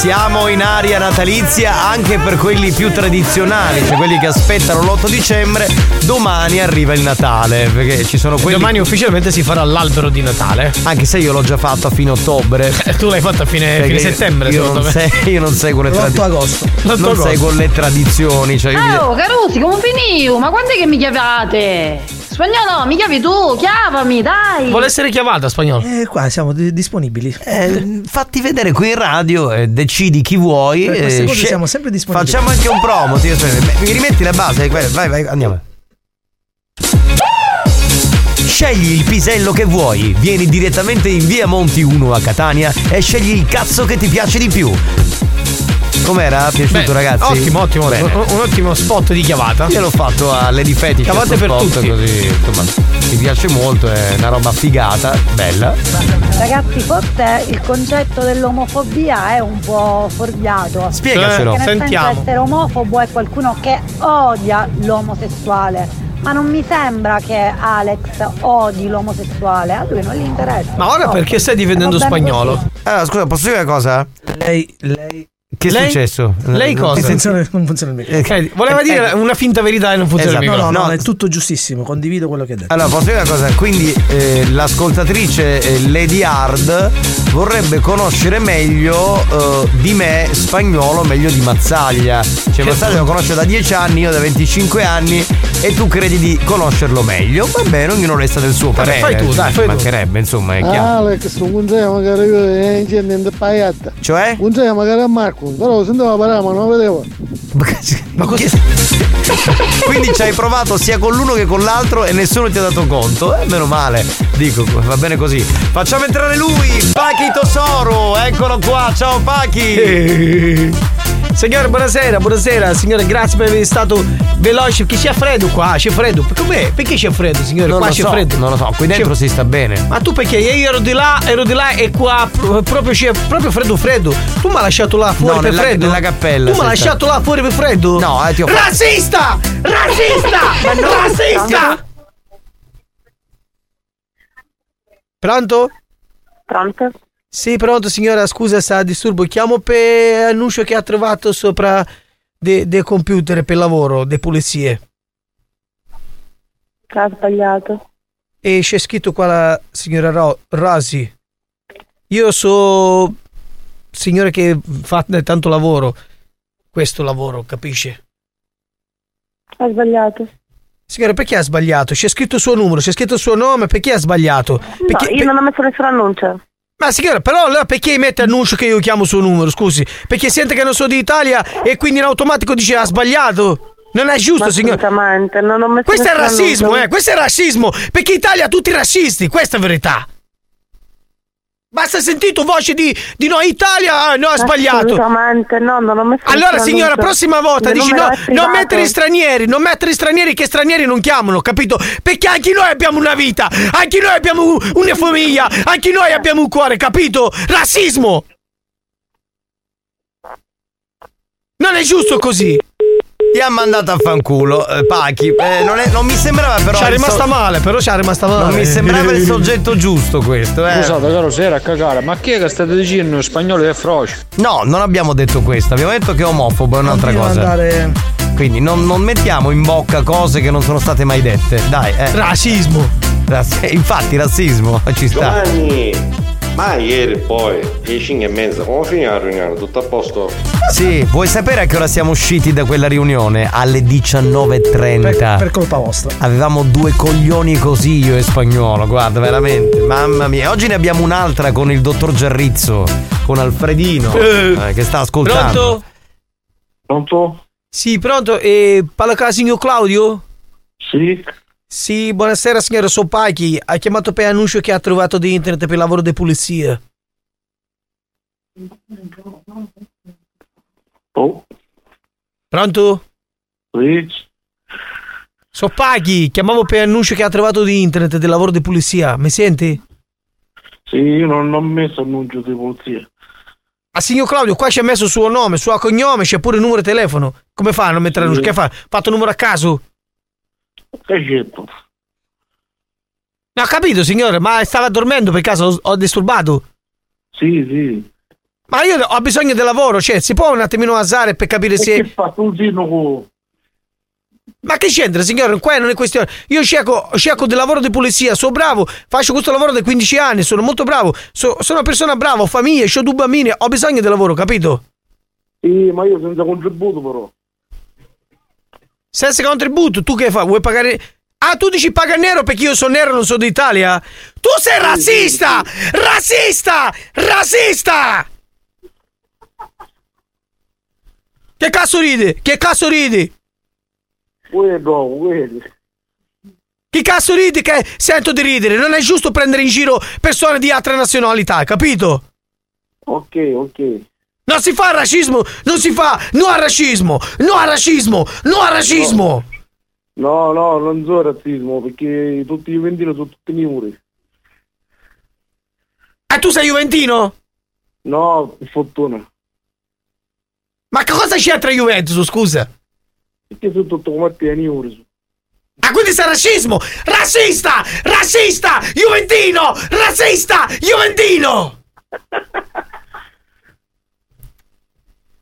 siamo in aria natalizia anche per quelli più tradizionali, cioè quelli che aspettano l'8 dicembre. Domani arriva il Natale, perché ci sono quelli. Domani ufficialmente si farà l'albero di Natale. Anche se io l'ho già fatto a fine ottobre. tu l'hai fatto a fine, fine settembre, io non, me. se- io non seguo le L'8 tradizioni. agosto. Non agosto. seguo le tradizioni. Cioè io mi- Oh, Carusi, come finivo? Ma quando è che mi chiavate? Spagnolo, mi chiavi tu, chiavami, dai! Vuole essere chiamata spagnolo? Eh, qua siamo di- disponibili. Eh, fatti vedere qui in radio e decidi chi vuoi. Per queste eh, cose sce- siamo sempre disponibili. Facciamo anche un promo. beh, Mi rimetti la base? Vai, vai, vai, andiamo. Scegli il pisello che vuoi, vieni direttamente in via Monti 1 a Catania e scegli il cazzo che ti piace di più. Com'era? Piaciuto Beh, ragazzi? Ottimo, ottimo. Bene. Un, un ottimo spot di chiavata. Io l'ho fatto a Lady Fetish Chiavate per spot, tutti. così, insomma, mi piace molto, è una roba figata, bella. Ragazzi, forse il concetto dell'omofobia è un po' fuorviato. Spiegacelo. Perché nel Sentiamo. senso essere omofobo è qualcuno che odia l'omosessuale. Ma non mi sembra che Alex odi l'omosessuale, a lui non gli interessa. Ma ora No, perché stai difendendo spagnolo? Allora, scusa, posso dire una cosa? Lei, lei. Che è Lei- successo? lei cosa? ti Non funziona, il microfono. Ok, voleva dire una finta verità e non funziona Esatto. il No, no, microfono. no, No. è tutto giustissimo, condivido quello che ha detto. Allora, posso dire una cosa? Quindi eh, l'ascoltatrice eh, Lady Hard vorrebbe conoscere meglio eh, di me spagnolo, meglio di Mazzaglia. Cioè, Mazzaglia lo conosce da 10 anni, io da 25 anni e tu credi di conoscerlo meglio. Va bene, ognuno resta del suo parere. fai tu, dai, fai tu. Mancherebbe, insomma, è chiaro. Alex, non c'è magari io e. Cioè? Non c'è magari a Marco, però sentivo parlare ma non lo vedevo. Ma cosa? Quindi ci hai provato sia con l'uno che con l'altro e nessuno ti ha dato conto? Eh, meno male. Dico, va bene così. Facciamo entrare lui, Pachi Tosoro. Eccolo qua, ciao Pachi. Signore, buonasera, buonasera, signore, grazie per essere stato veloce. Perché c'è freddo qua, c'è freddo. Com'è? Perché c'è freddo, signore? Non qua lo c'è so, freddo. non lo so, qui dentro si sta bene. Ma tu perché? Io ero di là, ero di là e qua pro- proprio c'è proprio freddo freddo. Tu mi hai lasciato là fuori No, per nella- freddo? nella cappella, Tu mi hai lasciato là fuori per freddo? No, eh, ti ho fatto- Razzista! Razzista! Razzista! Pronto? Pronto? Sì, pronto signora, scusa sta disturbo. Chiamo per annuncio che ha trovato sopra dei de computer per lavoro, de pulizie. Ha sbagliato. E c'è scritto qua la signora Ro- Rosi. Io so signore che fa tanto lavoro. Questo lavoro, capisce? Ha sbagliato. Signora, perché ha sbagliato? C'è scritto il suo numero, c'è scritto il suo nome, perché ha sbagliato? Perché, no, io non ho messo nessun annuncio. Ma signora, però allora perché mette annuncio che io chiamo suo numero, scusi? Perché sente che non sono d'Italia e quindi in automatico dice ha sbagliato? Non è giusto, Ma signora. assolutamente, non ho messo Questo è razzismo, eh, questo è razzismo, perché in Italia tutti razzisti, questa è verità. Basta sentito voce di, di no Italia, ah, no, ha sbagliato. Assolutamente, no, non ho messo Allora signora, prossima volta dici no, non mettere stranieri, non mettere stranieri che stranieri non chiamano, capito? Perché anche noi abbiamo una vita, anche noi abbiamo una famiglia, anche noi abbiamo un cuore, capito? Razzismo! Non è giusto così. Ti ha mandato a fanculo, eh, Pachi. Eh, non, è- non mi sembrava però. Ci è rimasta so- male, però ci è rimasta male. Non mi sembrava il soggetto giusto questo, eh. Scusate, caro, se era a cagare, ma chi è che state dicendo in spagnolo è froce? No, non abbiamo detto questo, abbiamo detto che è omofobo, è un'altra Continua cosa. andare- Quindi non, non mettiamo in bocca cose che non sono state mai dette. Dai, eh. Razzismo. Razz- infatti, razzismo ci sta. Giovanni, ma ieri poi, alle 5 e mezza, come finì la riunione? Tutto a posto? Sì, vuoi sapere a che ora siamo usciti da quella riunione? Alle 19.30. Per, per colpa vostra. Avevamo due coglioni così io e spagnolo, guarda, veramente. Mamma mia. Oggi ne abbiamo un'altra con il dottor Giarrizzo, con Alfredino, Eh. eh, che sta ascoltando. Pronto? Pronto? Sì, pronto? E parla il signor Claudio? Sì. Sì, buonasera signora Sopachi. Ha chiamato per annuncio che ha trovato di internet per lavoro di pulizia. Oh, Pronto? sì. Sopachi, chiamavo per annuncio che ha trovato di internet del lavoro di pulizia. Mi senti? Sì, io non ho messo annuncio di polizia. Ah, signor Claudio, qua c'è messo il suo nome, il suo cognome, c'è pure il numero di telefono. Come fa a non mettere annuncio? Che fa? Fatto un numero a caso? Che certo. No, ho capito, signore, ma stava dormendo per caso? Ho, disturbato? Sì, sì. Ma io ho bisogno del lavoro, cioè, si può un attimino asare per capire se. Che fa tu con... Ma che c'entra, signore? Qua non è questione. Io cerco, cerco del lavoro di pulizia, sono bravo, faccio questo lavoro da 15 anni, sono molto bravo, so- sono una persona brava, ho famiglia, ho due bambini, ho bisogno del lavoro, capito? Sì, ma io senza contributo però. Senza contributo, tu che fai? Vuoi pagare. Ah, tu dici paga nero perché io sono nero e non sono d'Italia? Tu sei razzista! Razzista! Razzista! Che cazzo ridi? Che cazzo ridi? Quello, quello. Che cazzo ridi che sento di ridere? Non è giusto prendere in giro persone di altre nazionalità, capito? Ok, ok. Non si fa razzismo, non si fa no al razzismo, no al razzismo, no al razzismo. No, no, non so razzismo, perché tutti i juventini sono tutti miuri. E tu sei juventino? No, per fortuna. Ma che cosa c'entra Juventus, scusa? Perché sono tutto come te, miuri. Ah, quindi sei razzismo! Razzista! Razzista! Juventino! Razzista! Juventino!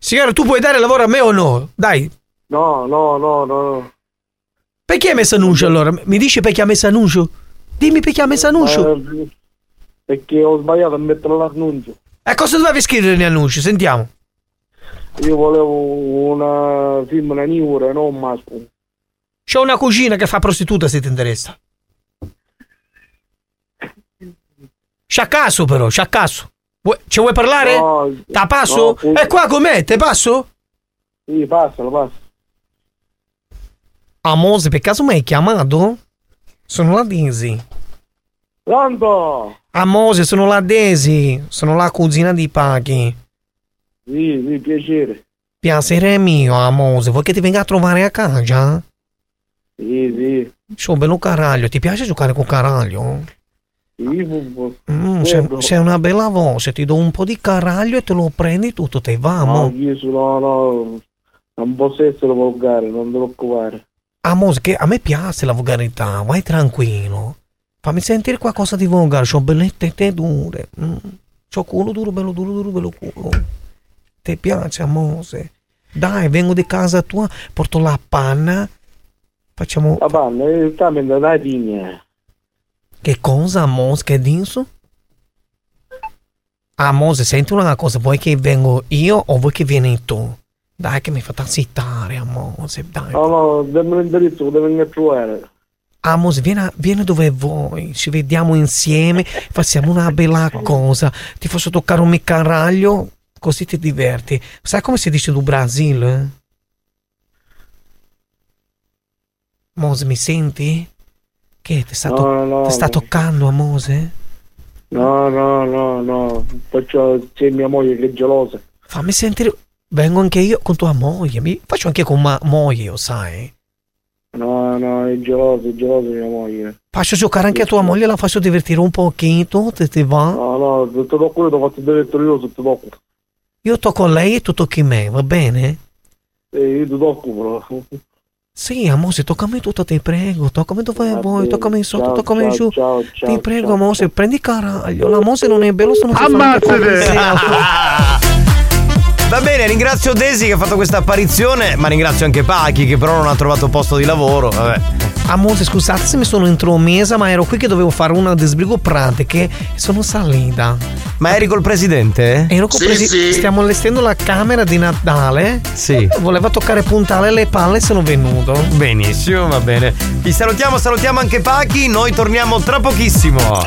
Signora, tu puoi dare lavoro a me o no? Dai. No, no, no, no. Perché hai messo annuncio allora? Mi dici perché ha messo annuncio? Dimmi perché ha messo annuncio. Eh, Perché ho sbagliato a mettere l'annuncio. E cosa dovevi scrivere nell'annuncio? Sentiamo. Io volevo una film una niura, non un maschio. C'ho una cugina che fa prostituta se ti interessa. Sciaccasso però, sciaccasso. Vuoi- Ci vuoi parlare? No, Te passo? no, sì. È qua con me, te passo? Sì, passalo, passa. Amose, per caso mi hai chiamato? Sono la Daisy. Pronto? Amose, sono la Daisy. Sono la cugina di Paghi. Sì, sì, piacere. Piacere mio, Amose. Vuoi che ti venga a trovare a casa? Sì, sì. C'ho un bello caraglio. Ti piace giocare con caraglio? Mm, sei, sei una bella voce. Ti do un po' di caraglio e te lo prendi tutto. Te va, No, io sono, no, non posso essere volgare, non ti preoccupare. Amose, che a me piace la volgarità. Vai tranquillo. Fammi sentire qualcosa di volgare. C'ho belle tette dure. Mm. C'ho culo duro, bello duro, duro, bello culo. Ti piace, Amose? Dai, vengo di casa tua, porto la panna. Facciamo... La panna, eh, sta mentre dai pigna. Che cosa, Amose? Che dici? Amose, senti una cosa. Vuoi che vengo io o vuoi che vieni tu? Dai, che mi fa zittare, Amose. Dai. No, no, dammi l'indirizzo, devo venire a trovare. Amos, vieni, vieni dove vuoi, ci vediamo insieme, facciamo una bella cosa. Ti faccio toccare un micaraglio, così ti diverti. Sai come si dice do Brasile? Mose, mi senti? Che ti sta, to- No, sta toccando, Amose? No, no, no, no. Faccio, c'è mia moglie che è gelosa. Fammi sentire. Vengo anche io con tua moglie. Mi faccio anche con ma moglie, io sai. No, no, è gelosa, è gelosa mia moglie. Faccio giocare anche a tua moglie, la faccio divertire un pochino, te ti va? No, no, se ti tocco io ti fatto diretto io, se ti tocco. Io tocco lei e tu tocchi me, va bene? Eh, io ti tocco però. Sì, amore, toccami tutto, ti prego, toccami dove vuoi, toccami sotto, ciao, toccami ciao, giù. ciao, ciao, ti prego, ciao, amore, prendi caraglio, la mose non è bello, se non si Ammazzate! Va bene, ringrazio Desi che ha fatto questa apparizione, ma ringrazio anche Pachi che però non ha trovato posto di lavoro. Vabbè. Amore, scusate se mi sono intromesa, ma ero qui che dovevo fare una disbrigo pratiche e sono salita. Ma eri col presidente? Ero col Sì, presi- sì. Stiamo allestendo la camera di Natale. Sì. Voleva toccare puntale le palle e sono venuto. Benissimo, va bene. Ti salutiamo, salutiamo anche Pachi, noi torniamo tra pochissimo.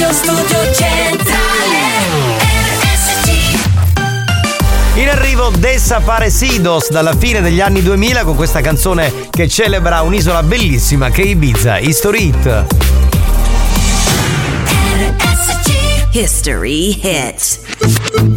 Radio Studio Centrale In arrivo Desaparecidos dalla fine degli anni 2000 con questa canzone che celebra un'isola bellissima che è Ibiza, History Hit. History Hit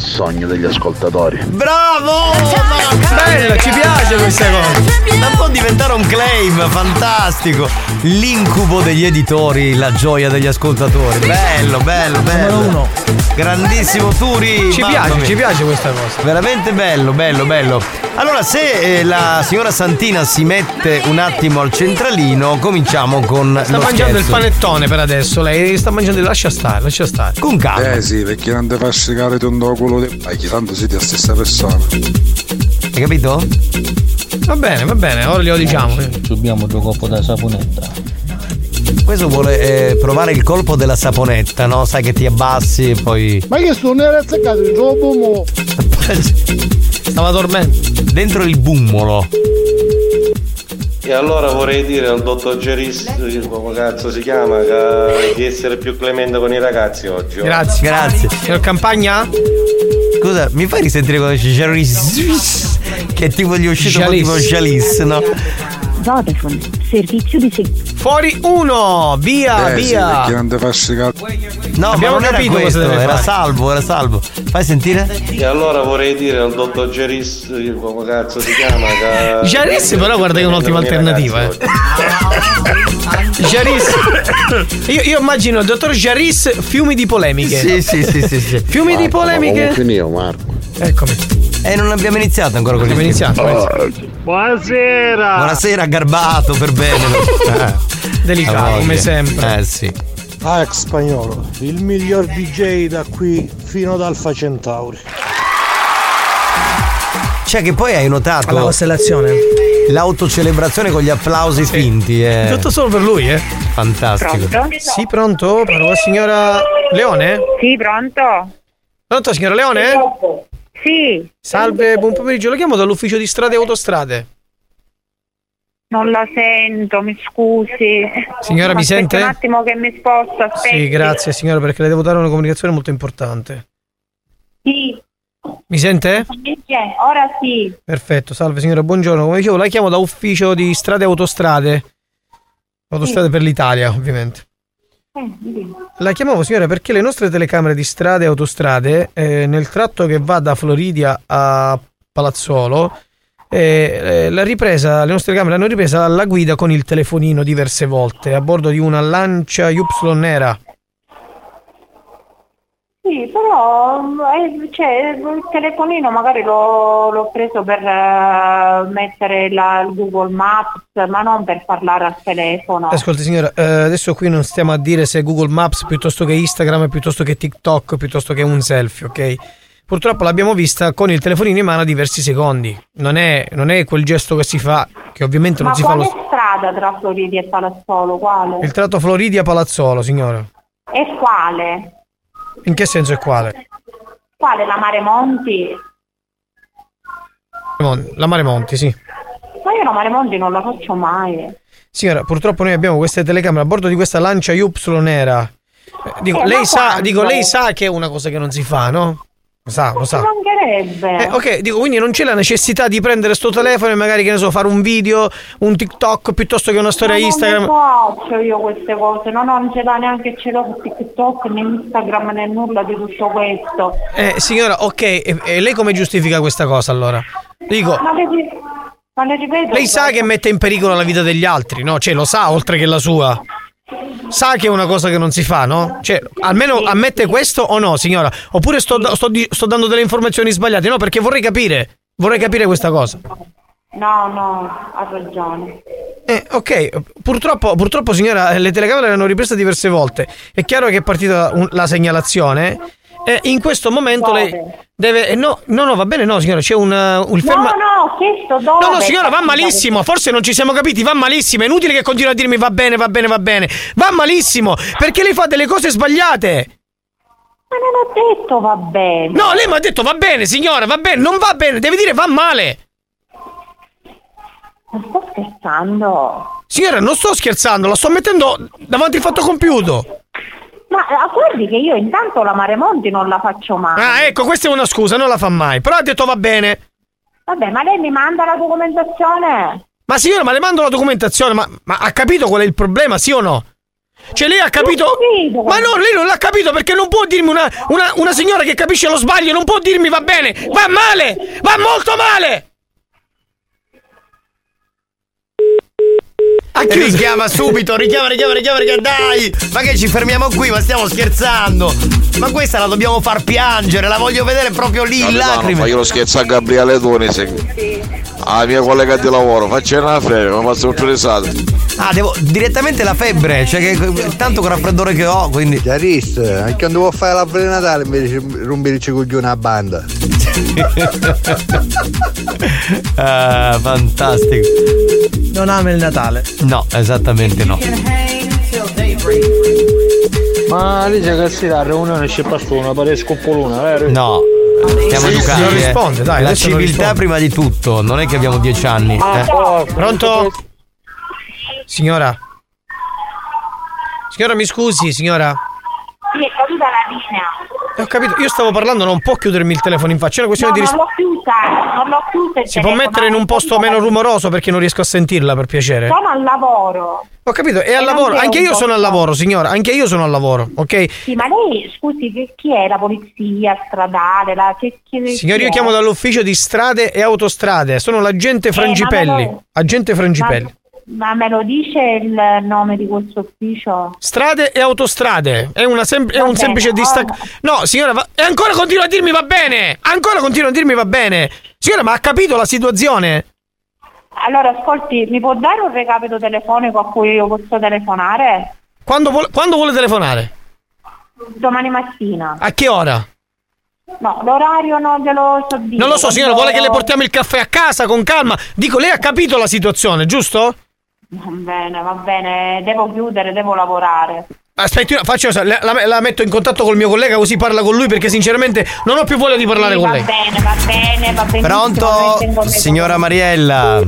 il sogno degli ascoltatori. Bravo! Bella, ci piace questa cosa. Ma può diventare un claim, fantastico. L'incubo degli editori, la gioia degli ascoltatori. Bello, bello, bello. Numero uno. Grandissimo Turi. Ci mamma piace, mia. ci piace questa cosa. Veramente bello, bello, bello. Allora, se eh, la signora Santina si mette un attimo al centralino, cominciamo con. Sta lo mangiando il scherzo. panettone per adesso, lei sta mangiando, lascia stare, lascia stare. Con calma. Eh sì, perché non ti fa scicare tondo culo di... Dai, tanto siete la stessa persona. Hai capito? Va bene, va bene, ora glielo diciamo. Subiamo due coppo da saponetta. Questo vuole eh, provare il colpo della saponetta, no? Sai che ti abbassi e poi. Ma che sto non era azzeccato il gioco. Stava dormendo. Dentro il bummolo. E allora vorrei dire al dottor Geris, come cazzo si chiama, che- di essere più clemente con i ragazzi oggi. oh. Grazie. Grazie. Signor Campagna? Scusa, mi fai risentire quando c'è Jalis? Che tipo gli è uscito Jalis. tipo Jalis, no? Vodafone, servizio di seguito. Fuori uno! Via, eh sì, via! perché non ti fa scicare. No, Abbiamo ma non capito era questo, era fare. salvo, era salvo. Fai sentire? E allora vorrei dire al dottor Geris, come cazzo si chiama, che... Jaris però guarda che è un'ottima alternativa, eh. Jaris. Io, io immagino il dottor Jaris fiumi di polemiche. Sì, sì, sì, sì, sì. Fiumi di polemiche. finito, Marco? Eccomi. E non abbiamo iniziato ancora con Abbiamo film. iniziato. Buonasera! Buonasera, garbato per bene. Eh, Delicato, come sempre. Eh sì. Alex Spagnolo, il miglior DJ da qui fino ad Alfa Centauri. Cioè che poi hai notato Alla costellazione. l'autocelebrazione con gli applausi finti. È Tutto solo per lui, eh. fantastico. Sì, pronto? Parlo signora Leone? Sì, pronto? Pronto, signora Leone? Sì, Salve, buon pomeriggio. Lo chiamo dall'ufficio di strade e autostrade. non la sento, mi scusi. Signora, mi sente? Un attimo che mi sposto, aspetti. Sì, grazie signora, perché le devo dare una comunicazione molto importante. Sì, Mi sente? ora sì. Perfetto, salve signora, buongiorno. Come dicevo, la chiamo da ufficio di strade e autostrade. Autostrade per l'Italia, ovviamente. La chiamavo signora perché le nostre telecamere di strade e autostrade eh, nel tratto che va da Floridia a Palazzolo eh, eh, ripresa, le nostre camere hanno ripresa la guida con il telefonino diverse volte a bordo di una Lancia Y nera. Sì, però eh, cioè, il telefonino magari l'ho, l'ho preso per eh, mettere la, il Google Maps, ma non per parlare al telefono. Ascolti signora, eh, adesso qui non stiamo a dire se Google Maps piuttosto che Instagram, piuttosto che TikTok, piuttosto che un selfie, ok? Purtroppo l'abbiamo vista con il telefonino in mano a diversi secondi. Non è, non è quel gesto che si fa, che ovviamente Ma non si fa lo strada tra Floridi e Palazzolo? Quale? Il tratto Floridia Palazzolo, signora. E quale? In che senso è quale? Quale? La Mare Monti? La Mare Monti, sì. Ma io la Mare Monti non la faccio mai. Signora, purtroppo noi abbiamo queste telecamere a bordo di questa Lancia Y nera. Eh, Dico, Eh, lei sa, dico, lei sa che è una cosa che non si fa, no? Lo sa, lo sa. Mancherebbe. Eh, ok, dico, quindi non c'è la necessità di prendere sto telefono e magari, che ne so, fare un video, un TikTok piuttosto che una storia Ma Instagram. Non faccio io queste cose, no, no, non ce l'ha neanche ce l'ho su TikTok, né Instagram, né nulla di tutto questo. Eh, signora, ok, e, e lei come giustifica questa cosa allora? Dico, Ma le, ma le ripeto. lei sa che mette in pericolo la vita degli altri, no? Cioè, lo sa oltre che la sua. Sa che è una cosa che non si fa, no? Cioè, almeno ammette questo o no, signora? Oppure sto, sto sto dando delle informazioni sbagliate? No, perché vorrei capire. Vorrei capire questa cosa. No, no, ha ragione. Eh, ok, purtroppo, purtroppo signora, le telecamere le hanno riprese diverse volte. È chiaro che è partita un- la segnalazione. E in questo momento lei deve. eh, no, no, no, va bene, no, signora, c'è un, uh, il ferma. No, no, chiesto dove. No, no, signora, va malissimo. Forse non ci siamo capiti, va malissimo. È inutile che continui a dirmi va bene, va bene, va bene. Va malissimo, perché lei fa delle cose sbagliate. Ma non ho detto va bene. No, lei mi ha detto va bene, signora, va bene, non va bene, deve dire va male. Non sto scherzando. Signora, non sto scherzando, la sto mettendo davanti al fatto compiuto. Ma guardi che io intanto la Mare Monti non la faccio mai. Ah, ecco, questa è una scusa, non la fa mai. Però ha detto va bene. Vabbè, ma lei mi manda la documentazione? Ma signora, ma le mando la documentazione, ma, ma ha capito qual è il problema, sì o no? Cioè lei ha capito. Capito. Ma no, lei non l'ha capito perché non può dirmi una, una, una signora che capisce lo sbaglio, non può dirmi va bene, va male, va molto male. Ha chiuso. Richiama subito, richiama, richiama, richiama, richiama, dai! Ma che ci fermiamo qui? Ma stiamo scherzando! Ma questa la dobbiamo far piangere, la voglio vedere proprio lì in lacrime. fai lo scherzo a Gabriele Donisi. La mia collega di lavoro, faccia una febbre, mi faccio un risate. Ah, devo direttamente la febbre, cioè che tanto con raffreddore che ho, quindi. Chiarissimo, anche quando vuoi fare la di Natale invece rompere coglione a banda. Ah, fantastico. Non ama il Natale. No, esattamente no. Ma dice che si la riunione c'è passato pare scoppolona, vero? No. Stiamo Sì, educati. non eh. risponde, dai, La civiltà risponde. prima di tutto, non è che abbiamo dieci anni. Ah, eh. Pronto? Signora? Signora, mi scusi, signora? Ho capito, io stavo parlando, non può chiudermi il telefono in faccia, è una No, questione di non rispetto. l'ho chiusa, non l'ho chiusa. Si può mettere in un posto meno rumoroso perché non riesco a sentirla, per piacere? Sono al lavoro. Ho capito, è al non lavoro, anche io sono al lavoro, signora, anche io sono al lavoro, ok? Sì, ma lei, scusi, chi è? La polizia stradale? La, che, chi, Signori, chi io chiamo dall'ufficio di strade e autostrade, sono l'agente Eh, Frangipelli. me lo- Agente Frangipelli. Ma, me lo dice il nome di questo ufficio? Strade e autostrade, è, una sem- è un bene, semplice distacco. No, signora, va- e ancora continua a dirmi va bene! Ancora continua a dirmi va bene! Signora, ma ha capito la situazione? Allora, ascolti, mi può dare un recapito telefonico a cui io posso telefonare? Quando, vuole- quando vuole telefonare? Domani mattina. A che ora? No, l'orario non glielo so dire. Non lo so, signora, vuole che le portiamo il caffè a casa con calma? Dico, lei ha capito la situazione, giusto? Va bene, va bene, devo chiudere, devo lavorare. Aspetti, faccio una la, la- la metto in contatto col mio collega così parla con lui perché sinceramente non ho più voglia di parlare Sì, con va lei. bene, va bene, va benissimo. Pronto? Signora Mariella.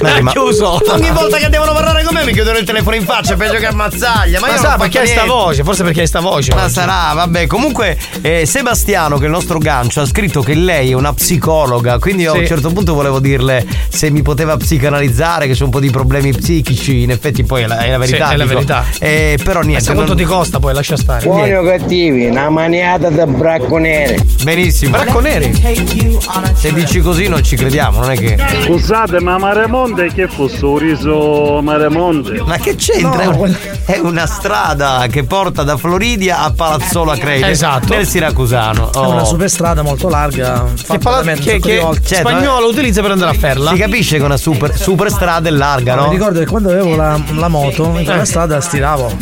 Ha ma- chiuso. Ogni volta che devono parlare con me mi chiudono il telefono in faccia, peggio che ammazzaglia. Ma, Ma io sa perché hai sta niente. voce, forse perché hai sta voce. Ma oggi. sarà, vabbè. Comunque, eh, Sebastiano, che è il nostro gancio, ha scritto che lei è una psicologa. Quindi io a Sì. un certo punto volevo dirle se mi poteva psicanalizzare, che c'è un po' di problemi psichici. In effetti, poi è la, è la verità. Sì, è la verità. Eh, però niente. Sai quanto ti costa poi, lascia stare. Buoni o cattivi, una maniata da bracconiere. Benissimo. Bracco neri. Se dici così non ci crediamo, non è che. Scusate, ma Maremonte che fosse un riso Maremonte? Ma che c'entra? È un- È una strada che porta da Floridia a Palazzolo Acreide. Esatto. Nel Siracusano. È Oh. una superstrada molto larga. Che, fatta pala- da me un che, che. Certo, spagnolo utilizza per andare a Ferla. Si capisce che una super, super strada è larga, No, no? Mi ricordo che quando avevo la, la moto in quella Eh. strada stiravo.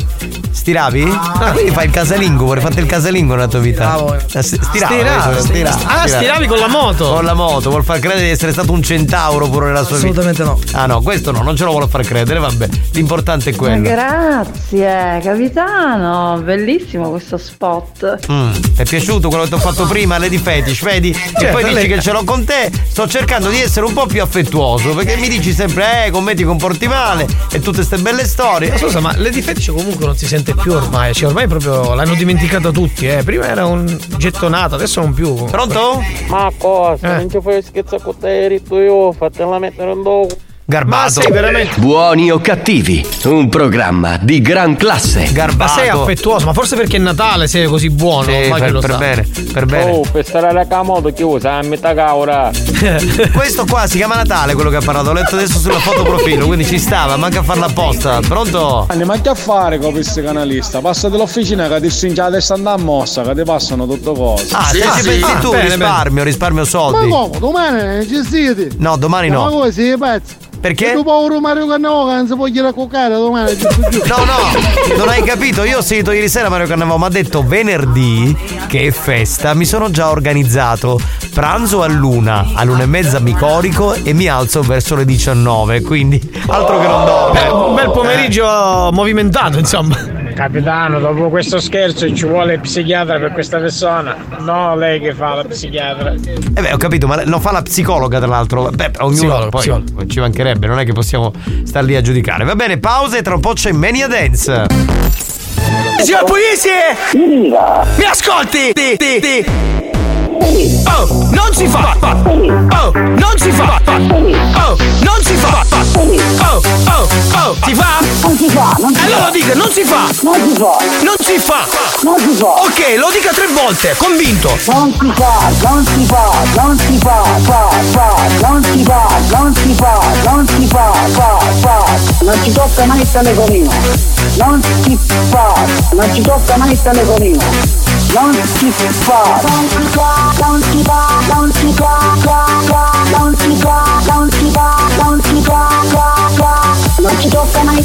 Stiravi? Ah, quindi fai il casalingo, vorrei fatto il casalingo nella tua vita. Stiravo. Eh, st- Stiravo, stirava. stirava, Ah, stiravi con la moto. Con la moto, vuol far credere di essere stato un centauro pure nella sua vita. Assolutamente no. Ah no, questo no, non ce lo vuole far credere, vabbè. L'importante è Ma quello. grazie, capitano, bellissimo questo spot. Mm, ti è piaciuto quello che ti ho fatto prima, Lady Fetish, vedi? e Certo, poi dici lei- che ce l'ho con te, sto cercando di essere un po' più affettuoso, perché mi dici sempre, eh, con me ti comporti male e tutte queste belle storie. Ma scusa, ma Lady Fetish comunque non si sente più ormai. Cioè, ormai proprio l'hanno dimenticata tutti, eh. Prima era un gettonato, adesso non più. Pronto? Ma cosa? Eh. Non ci fai scherzo con te, ritto io, fatela mettere un dopo. Garbato. Ma sei veramente. Buoni o cattivi, un programma di gran classe. Ma Garbato. sei affettuoso, ma forse perché è Natale sei così buono, Sì, per, lo per sa. bene, per bene. Oh, per stare alla camoto chiusa, a metà caura. Questo qua si chiama Natale, quello che ha parlato. Ho letto adesso sulla foto profilo, quindi ci stava, manca a farla apposta. Pronto? Andiamo anche a fare con questo canalista. Passa dall'officina che ti stringe la testa andare a mossa, che ti passano tutte cose. Ah, se ci pensi Ah, tu, bene, risparmio, risparmio Ma soldi. come? Domani ci siete? No, domani Ma no. come sei pazzo? Perché? Tu pauro Mario Cannavo che non si può gliela coccare domani. No, no, non hai capito. Io ho sentito ieri sera Mario Cannavò, mi ha detto venerdì, che è festa, mi sono già organizzato. Pranzo a luna, a luna e mezza mi corico e mi alzo verso le 19. Quindi, altro che non Beh, dormo. un bel pomeriggio movimentato, insomma. Capitano, dopo questo scherzo ci vuole il psichiatra per questa persona. No, lei che fa la psichiatra. Eh beh, ho capito, ma non fa la psicologa, tra l'altro. Beh, ognuno Psicologo, poi psicologo. ci mancherebbe, non è che possiamo star lì a giudicare. Va bene, pausa e tra un po' c'è Mania Dance. Signor Pugliese! Mi ascolti! Ti, ti, ti. Oh, non si fa! Oh, non si fa! Oh, non si fa! Oh, oh, oh, si fa? Non si fa, non si Allora lo dica, non si fa! Non si fa! Non si fa! Non si fa! Ok, lo dica tre volte, convinto! Non si fa, non si fa, non si fa, fa, fa, non si fa, non si fa, non si fa, fa, fa, non ci tocca mai il telefonino, non si fa, non ci tocca mai il telefonino, non si fa, non si fa, non si fa, non si fa, fa, fa, non si fa, non ci tocca mai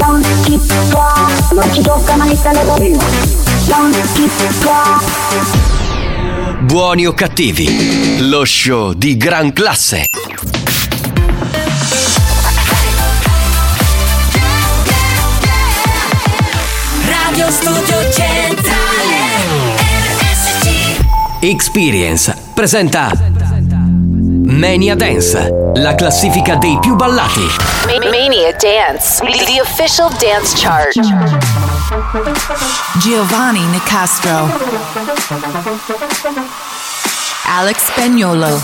non si fa, non ci tocca mai non si fa. Buoni o cattivi, lo show di gran classe. Radio Studio Centrale RSC Experience presenta Mania Dance, la classifica dei più ballati. Mania Dance, the official dance chart. Giovanni Nicastro. Alex Spagnolo.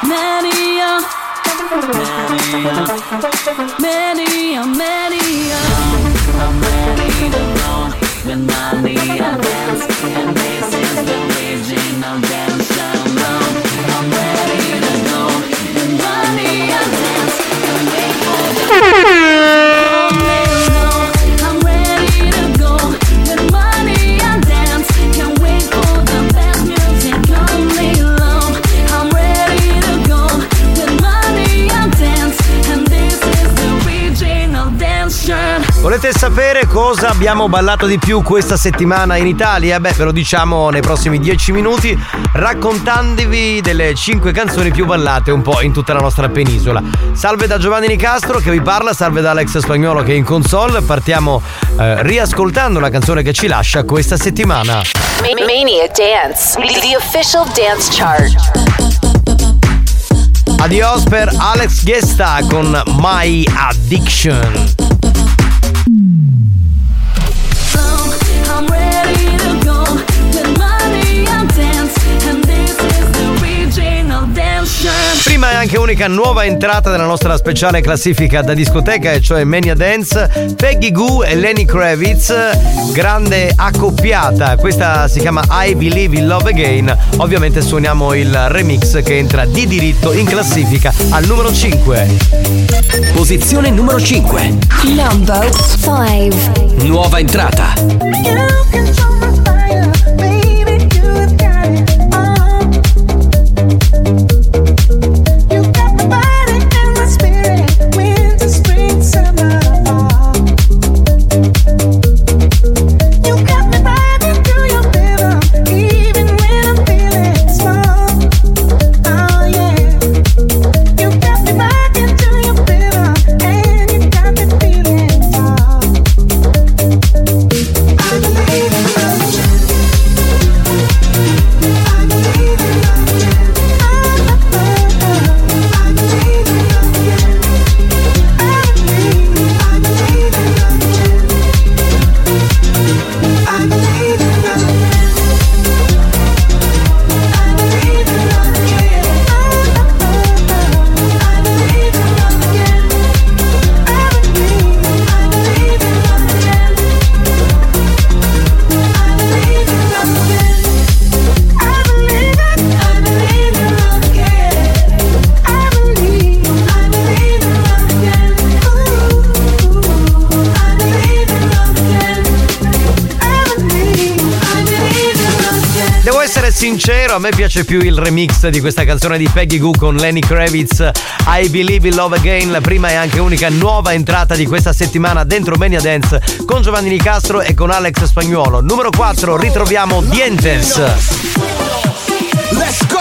Mania Mania Mania I'm ready to go with Mania Dance And this is the region of dance Volete sapere cosa abbiamo ballato di più questa settimana in Italia? Beh, ve lo diciamo nei prossimi 10 minuti, raccontandovi delle 5 canzoni più ballate un po' in tutta la nostra penisola. Salve da Giovanni Nicastro che vi parla, salve da Alex Spagnolo che è in console. Partiamo eh, riascoltando la canzone che ci lascia questa settimana. Ma- Mania Dance, the official dance chart. Adios per Alex Gesta con My Addiction. Anche unica nuova entrata della nostra speciale classifica da discoteca, e cioè Mania Dance, Peggy Goo e Lenny Kravitz, grande accoppiata. Questa si chiama I Believe in Love Again. Ovviamente suoniamo il remix che entra di diritto in classifica al numero 5. Posizione numero 5. Number 5 Nuova entrata. Sincero, a me piace più il remix di questa canzone di Peggy Goo con Lenny Kravitz, I Believe in Love Again, la prima e anche unica nuova entrata di questa settimana dentro Mania Dance con Giovanni Nicastro e con Alex Spagnuolo. Numero 4 ritroviamo Dientes. Let's go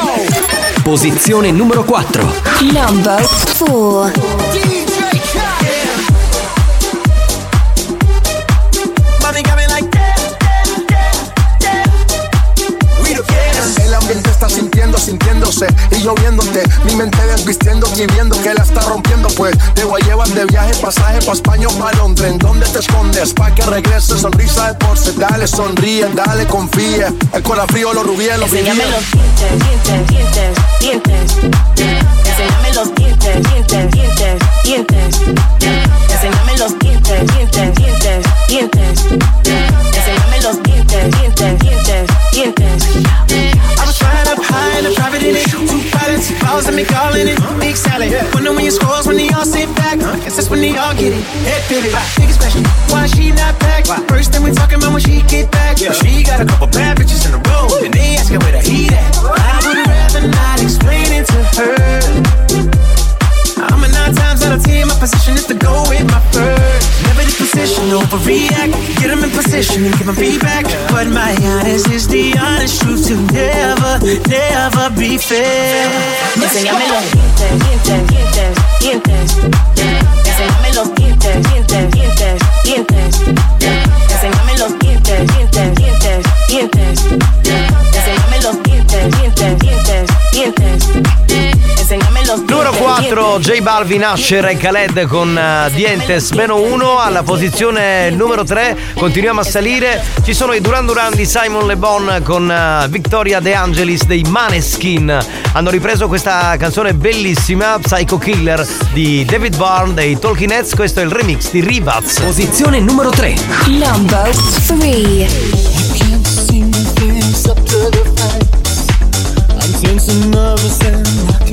Posizione numero 4. Number 4 y yo viéndote. Mi mente desvistiendo y viendo que la está rompiendo, pues te voy a llevar de viaje, pasaje pa' España o pa' Londres. ¿En dónde te escondes? Pa' que regrese, sonrisa de porce. Dale, sonríe, dale, confía. El corazón frío, los rubíes, los Enséñame los dientes, dientes, dientes, dientes. Enséñame los dientes, dientes, dientes, dientes. Enséñame los dientes, dientes, dientes, dientes. Calls and me calling it big salad. Wonder when you scrolls when they all sit back. Guess that's when they all get it. Head pivot. Biggest question, why she not back? Why? First thing we talking about when she get back. Yeah. She got a couple bad bitches in a row. And they asking where the heat at. Overreact. Get them in position and give them feedback. But my honest is the honest truth to never, never be fair. Enséñame los dientes, dientes, dientes, dientes. Enséñame los dientes, dientes, dientes, dientes. 4 J Balvin, Asher e Khaled con eh, Dientes. Meno 1 alla posizione numero 3 continuiamo a salire. Ci sono i Duran Duran di Simon Le Bon con eh, Victoria De Angelis dei Maneskin. Hanno ripreso questa canzone bellissima Psycho Killer di David Byrne dei Talking Heads. Questo è il remix di Rivaz Posizione numero 3 Number 3 things up to the face. I'm and nervous and I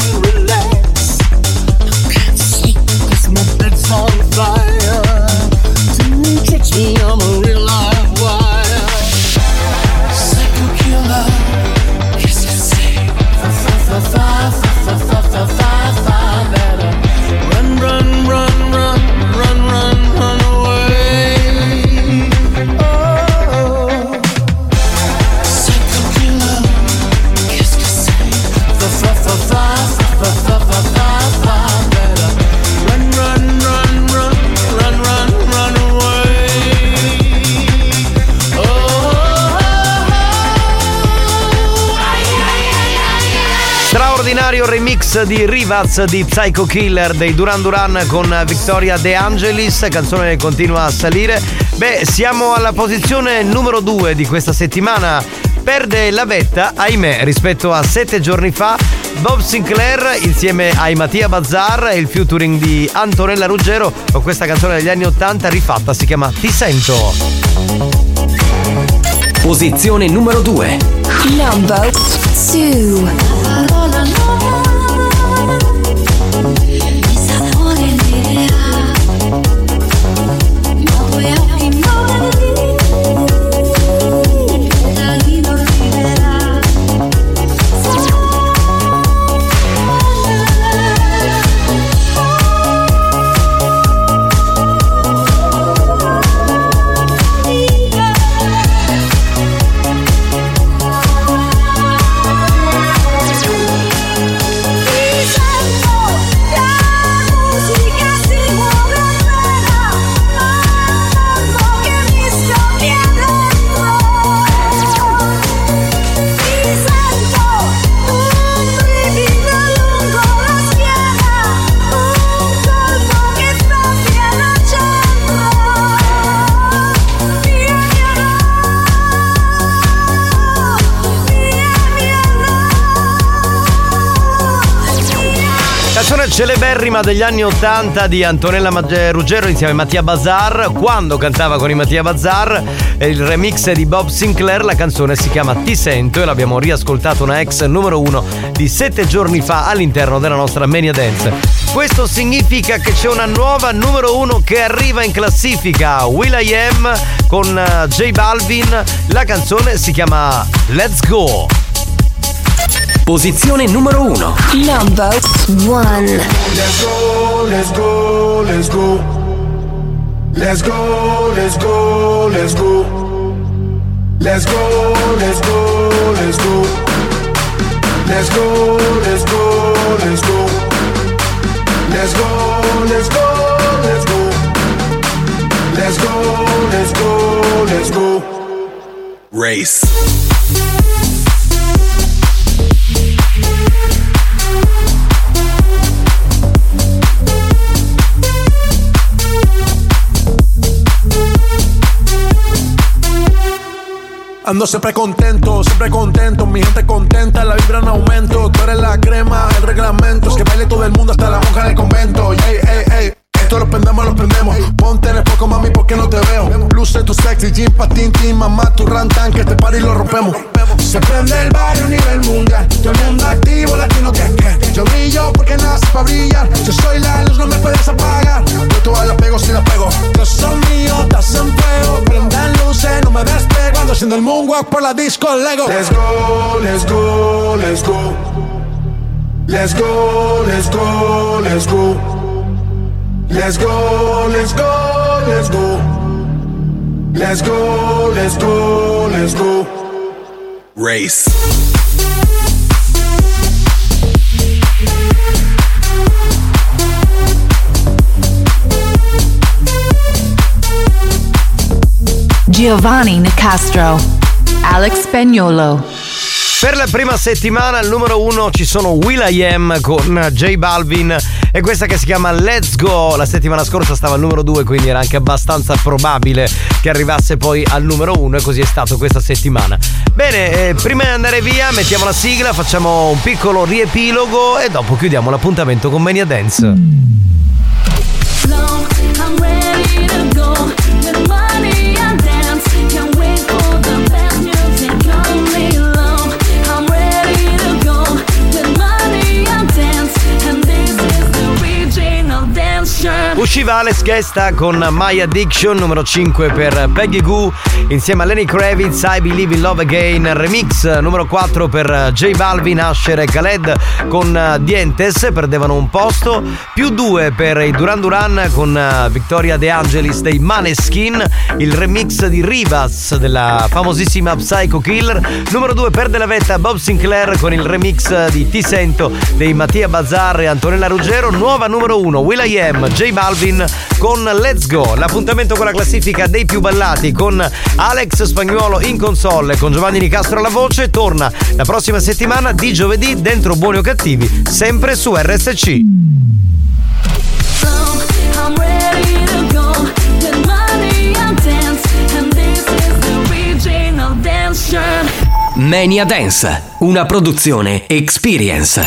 remix di Rivaz di Psycho Killer dei Duran Duran con Victoria De Angelis. Canzone che continua a salire. Beh siamo alla posizione numero 2 di questa settimana. Perde la vetta ahimè rispetto a sette giorni fa. Bob Sinclair insieme ai Mattia Bazzar e il featuring di Antonella Ruggero con questa canzone degli anni 80 rifatta. Si chiama Ti sento. Posizione numero 2 Number 2 celeberrima degli anni 80 di Antonella Magge- Ruggero insieme a Mattia Bazar. Quando cantava con i Mattia Bazar, eh, il remix di Bob Sinclair, la canzone si chiama Ti sento e l'abbiamo riascoltato una ex numero uno di sette giorni fa all'interno della nostra Mania Dance. Questo significa che c'è una nuova numero uno che arriva in classifica, Will I Am con eh, J Balvin. La canzone si chiama Let's Go. Posizione numero 1 Number 1 Let's go, let's go, let's go. Let's go, let's go, let's go. Let's go, let's go, let's go. Let's go, let's go, let's go. Let's go, let's go, let's go. Let's go, let's go, let's go. Race. Ando siempre contento, siempre contento, mi gente contenta, la vibra en aumento, tú eres la crema, el reglamento, es que baile todo el mundo hasta la monja del convento, ey, ey, ey. Esto lo prendemos, lo prendemos. Ponte en el poco, mami, porque no te veo. Luce tu sexy, jean, patín, tin, mamá, tu rantan, que este party lo rompemos. Se prende el barrio a nivel mundial. Todo el mundo activo, latino que que. Yo brillo porque nací para brillar. Yo soy la luz, no me puedes apagar. Yo todas la pego si la pego. Yo son mío, estás en fuego. Prendan luces, no me despego. Ando haciendo el moonwalk por la disco Lego. Let's go, let's go, let's go. Let's go, let's go, let's go. Let's go, let's go, let's go. Let's go, let's go, let's go. Race. Giovanni Nicastro. Alex Spagnolo. Per la prima settimana al numero uno ci sono Will.i.am con J Balvin e questa che si chiama Let's Go. La settimana scorsa stava al numero due, quindi era anche abbastanza probabile che arrivasse poi al numero uno e così è stato questa settimana. Bene, eh, prima di andare via mettiamo la sigla, facciamo un piccolo riepilogo e dopo chiudiamo l'appuntamento con Mania Dance. I'm Usciva Alex Gesta con My Addiction, numero 5 per Peggy Goo, insieme a Lenny Kravitz, I Believe in Love Again, remix numero 4 per J Balvin, Asher e Khaled con eh, Dientes, perdevano un posto, più 2 per i Duran Duran con eh, Victoria De Angelis dei Maneskin, il remix di Rivas della famosissima Psycho Killer, numero 2 per Della Vetta Bob Sinclair con il remix di Ti Sento dei Mattia Bazzar e Antonella Ruggero, nuova numero 1 Will.i.am, J Balvin con Let's Go, l'appuntamento con la classifica dei più ballati con Alex Spagnuolo in console e con Giovanni Nicastro alla voce torna la prossima settimana di giovedì dentro Buoni o Cattivi, sempre su RSC. Mania Dance, una produzione Experience.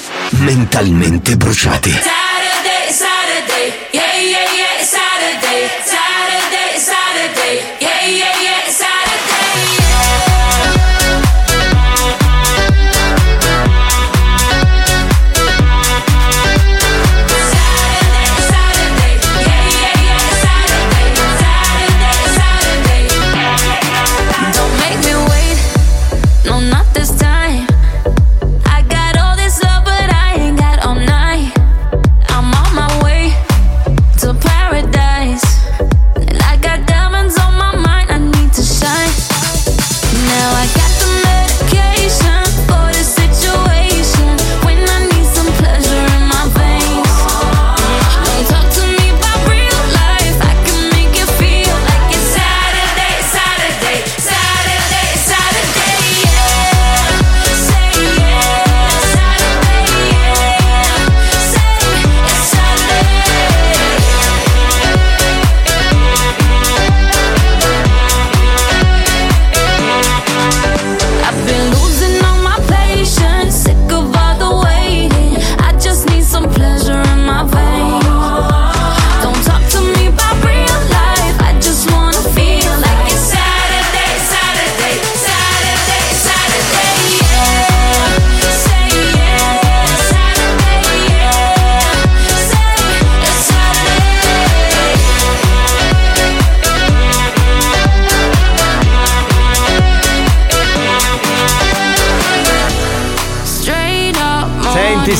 Mentalmente bruciati.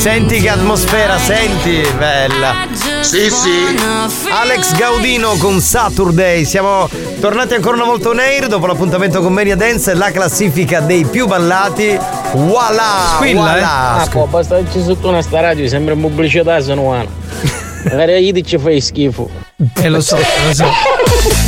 Senti, che atmosfera, senti, bella. Sì, sì. Alex Gaudino con Saturday. Siamo tornati ancora una volta on air dopo l'appuntamento con Mania Dance, la classifica dei più ballati. Voilà! voilà. Ah, po', basta che ci sotto una sta radio, sembra pubblicità, sono una. Magari gli dici fai schifo. Eh lo so, lo so.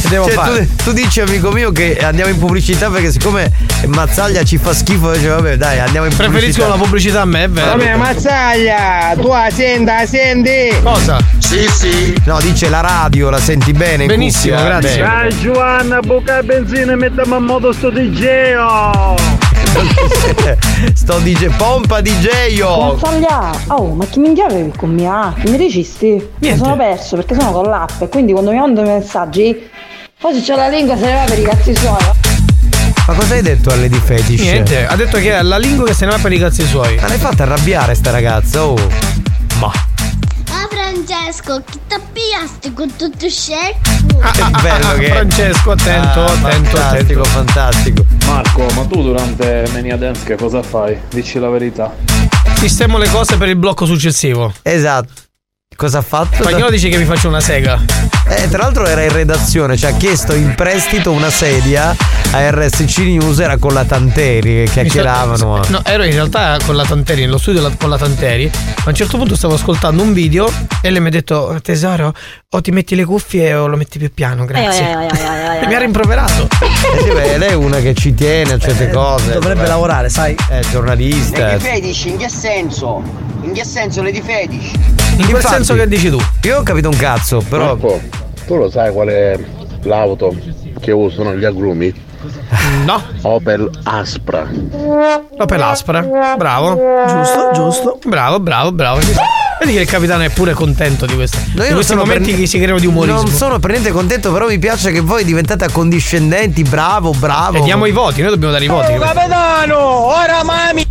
Devo Cioè, fare? tu, tu dici, amico mio, che andiamo in pubblicità perché siccome Mazzaglia ci fa schifo, dice vabbè, dai, andiamo in pubblicità. Preferisco la pubblicità a me, è vero. Vabbè, Mazzaglia, tu la senti, la senti? Cosa? Sì, sì. No, dice la radio, la senti bene? Benissimo, grazie. Ciao Giovanna, buca benzina e mettiamo a modo sto DJ. Sto DJ, pompa DJ. Mazzaglia, oh, ma chi minchia avevi con me? Ah, che mi registi? Mi sono perso perché sono con l'app e quindi quando mi mandano i messaggi, poi se c'ho la lingua se ne va per i cazzi suoi. Ma cosa hai detto a Lady Fetish? Niente, ha detto che è la lingua che se ne va per i cazzi suoi. Ma l'hai fatta arrabbiare sta ragazza, oh. Ah Francesco, chi ti pigliasti con tutto scemo? Che bello che è. Francesco, attento, Ah, attento, fantastico, attento. fantastico. Marco, ma tu durante Mania Dance che cosa fai? Dici la verità. Sistemo le cose per il blocco successivo. Esatto. Cosa ha fatto? Spagnolo dice che mi faccio una sega. Eh, tra l'altro era in redazione, ci ha chiesto in prestito una sedia a RSC News, era con la Tanteri che chiacchieravano. No, ero in realtà con la Tanteri, nello studio con la Tanteri. Ma a un certo punto stavo ascoltando un video e lei mi ha detto: Tesoro, o ti metti le cuffie o lo metti più piano, grazie. E mi ha rimproverato. Eh sì, beh, lei è una che ci tiene a certe cose. dovrebbe lavorare, sai? È giornalista. Lady Fetish, in che senso? In che senso Lady Fetish? In quel senso che dici tu. Io ho capito un cazzo, però. Marco, tu lo sai qual è l'auto che usano gli agrumi? No. Opel Aspra. Opel Aspra. Bravo. Giusto, giusto. Bravo, bravo, bravo. Vedi che il capitano è pure contento di questo. No, di questi sono momenti per- che si creano di umorismo. Non sono per niente contento, però mi piace che voi diventate accondiscendenti, bravo, bravo. E diamo i voti, noi dobbiamo dare i voti. capitano, ora mami!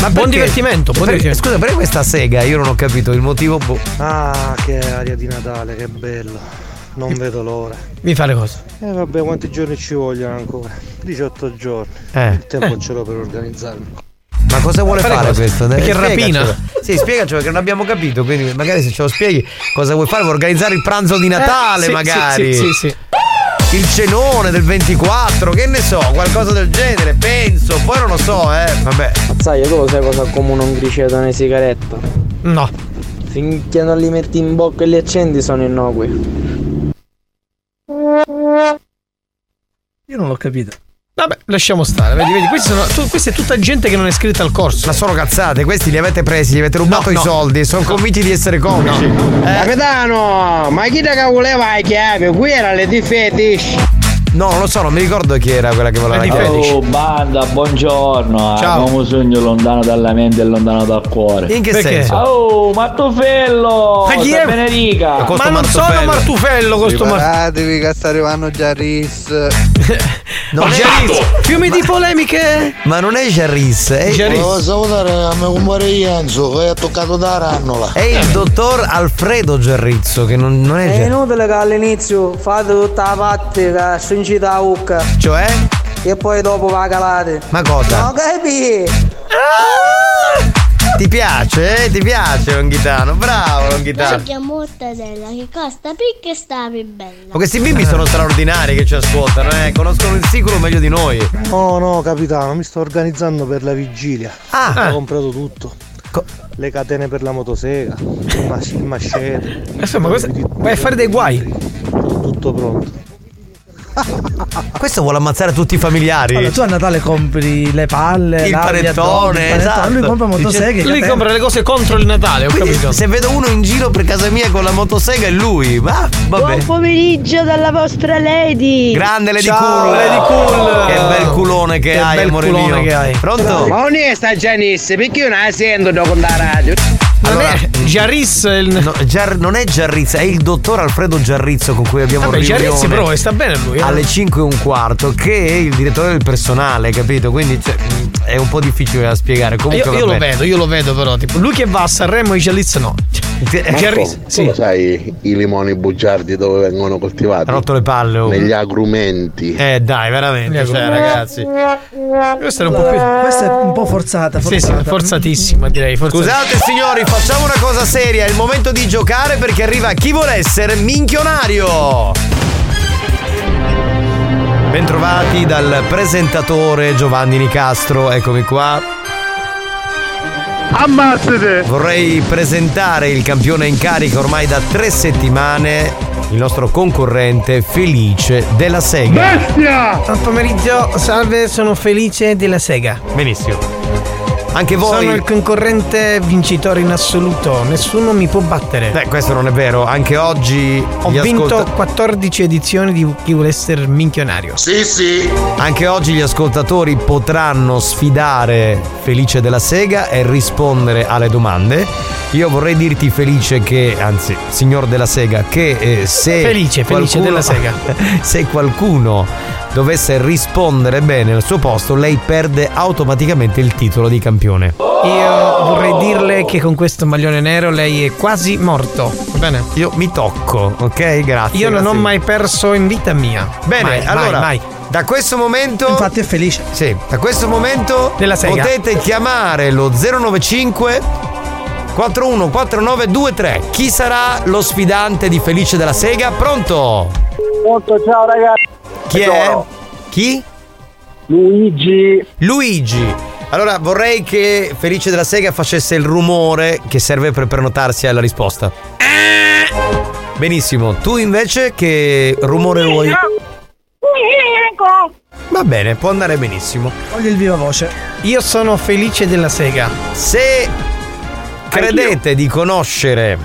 Ma buon perché? divertimento, buon Per- divertimento. Scusa, perché questa sega? Io non ho capito il motivo. boh. Ah, che aria di Natale, che bello. Non vedo l'ora. Mi fa le cose. E vabbè, quanti giorni ci vogliono ancora? 18 giorni. Eh. Il tempo Eh. ce l'ho per organizzarmi. Ma cosa vuole Fare fare cosa? questo? Perché Eh, rapina? spiegacelo. Sì, spiegacelo perché non abbiamo capito. Quindi, magari se ce lo spieghi, cosa vuoi fare? Vuoi organizzare il pranzo di Natale, Eh, sì, magari? sì, sì, sì, sì. Il cenone del 24, che ne so, qualcosa del genere, penso. Poi non lo so, eh. Vabbè. Sai, tu lo sai cosa accomuna un criceto e una sigaretta? No. Finché non li metti in bocca e li accendi sono innocui. Io non l'ho capito. Vabbè, lasciamo stare. Vedi, vedi, questi sono, tu- questa è tutta gente che non è iscritta al corso. Ma sono cazzate, questi li avete presi, gli avete rubato No, i no. soldi, sono convinti di essere comici. Eh, Capitano, ma chi che voleva le chiavi? Qui era Lady Fetish. No, non lo so, non mi ricordo chi era quella che voleva la chiave. Oh banda, buongiorno. Ciao. Un uomo sogno lontano dalla mente e lontano dal cuore. In che Perché? senso? Oh, Martufello! Ma chi da è? Benerica! Ma non sono Martufello questo Martufello. Preparatevi che sta arrivando già Riz. Non è- Fiumi di polemiche. Ma non è Jarris, è Volevo salutare a mio compare Enzo che ha toccato da rannola. È il dottor Alfredo Gerrizzo, che non, non è È inutile che all'inizio fate tutta la parte che stringite la bocca. Cioè? E poi dopo va calate. Ma cosa? No, capi? Ti piace, eh? Ti piace Longhitano? Bravo Longhitano. Perché mortadella che costa picca e sta bella. Ma questi bimbi sono straordinari che ci ascoltano, eh? Conoscono il sicuro meglio di noi. Oh no, capitano, mi sto organizzando per la vigilia. Ah. Ho comprato tutto. Le catene per la motosega, il mas- il mascete. Insomma, questo- vai a fare dei guai. Tutto pronto. Questo vuole ammazzare tutti i familiari. Allora, tu a Natale compri le palle, il panettone, esatto. Lui compra motoseghe. Lui catene. compra le cose contro il Natale, ho Quindi, capito. se vedo uno in giro per casa mia con la motosega è lui. Ma vabbè. Buon pomeriggio dalla vostra Lady. Grande Lady Ciao, Cool. Lady Cool. Che bel culone che, Che hai, bel amore culone mio. che hai. Pronto? Ma onesta Gianisse, perché io non la sento dopo la radio? Non è Giarris il. No, Giar- non è Giarrizzo, è il dottor Alfredo Giarrizzo con cui abbiamo Vabbè, Giarrizzi però e sta bene lui. eh. alle 5 e un quarto che è il direttore del personale, capito? Quindi cioè, è un po' difficile da spiegare. Comunque Io, io lo vedo, io lo vedo però. Tipo, lui che va a Sanremo e Giarrizzo no. Giarrizzo, Tu sì. lo sai i limoni bugiardi dove vengono coltivati? Ha rotto le palle. oh. Negli agrumenti. Eh dai, veramente, cioè, ragazzi. Questa era un po' più. Questa è un po' forzata. Sì, sì, forzata. forzatissima direi. forzatissima. Scusate signori, facciamo una cosa seria, è il momento di giocare perché arriva chi vuole essere minchionario. Bentrovati dal presentatore Giovanni Nicastro, eccomi qua. Ammazzate! Vorrei presentare il campione in carica ormai da tre settimane, il nostro concorrente Felice della Sega. Buon pomeriggio, salve, sono Felice della Sega. Benissimo. Anche voi. Sono il concorrente vincitore in assoluto, nessuno mi può battere. Beh, questo non è vero. Anche oggi Ho gli vinto ascolta- 14 edizioni di Chi vuole essere minchionario. Sì, sì. Anche oggi gli ascoltatori potranno sfidare Felice della Sega e rispondere alle domande. Io vorrei dirti Felice che, anzi, signor della Sega, che eh, se Felice, Felice qualcuno- della Sega. se qualcuno dovesse rispondere bene al suo posto, lei perde automaticamente il titolo di campione. Io vorrei dirle che con questo maglione nero lei è quasi morto. Va bene? Io mi tocco, ok? Grazie. Io non grazie. ho mai perso in vita mia. Bene, Mai, allora, mai, mai. da questo momento. Infatti è felice. Sì, da questo momento potete chiamare lo 095 414923. Chi sarà lo sfidante di Felice della Sega? Pronto? Molto ciao ragazzi. Chi è? Chi? Luigi. Luigi. Allora vorrei che Felice della Sega facesse il rumore che serve per prenotarsi alla risposta. Benissimo, tu invece che rumore vuoi? Va bene, può andare benissimo. Voglio il viva voce. Io sono Felice della Sega. Se credete di conoscere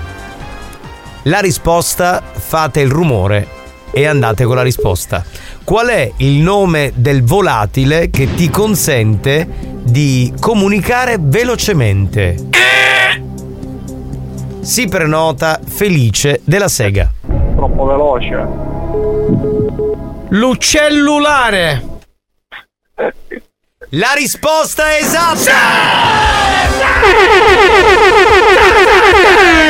la risposta, fate il rumore e andate con la risposta. Qual è il nome del volatile che ti consente di comunicare velocemente? Si prenota Felice della Sega. Troppo veloce. L'uccellulare. La risposta è esatta!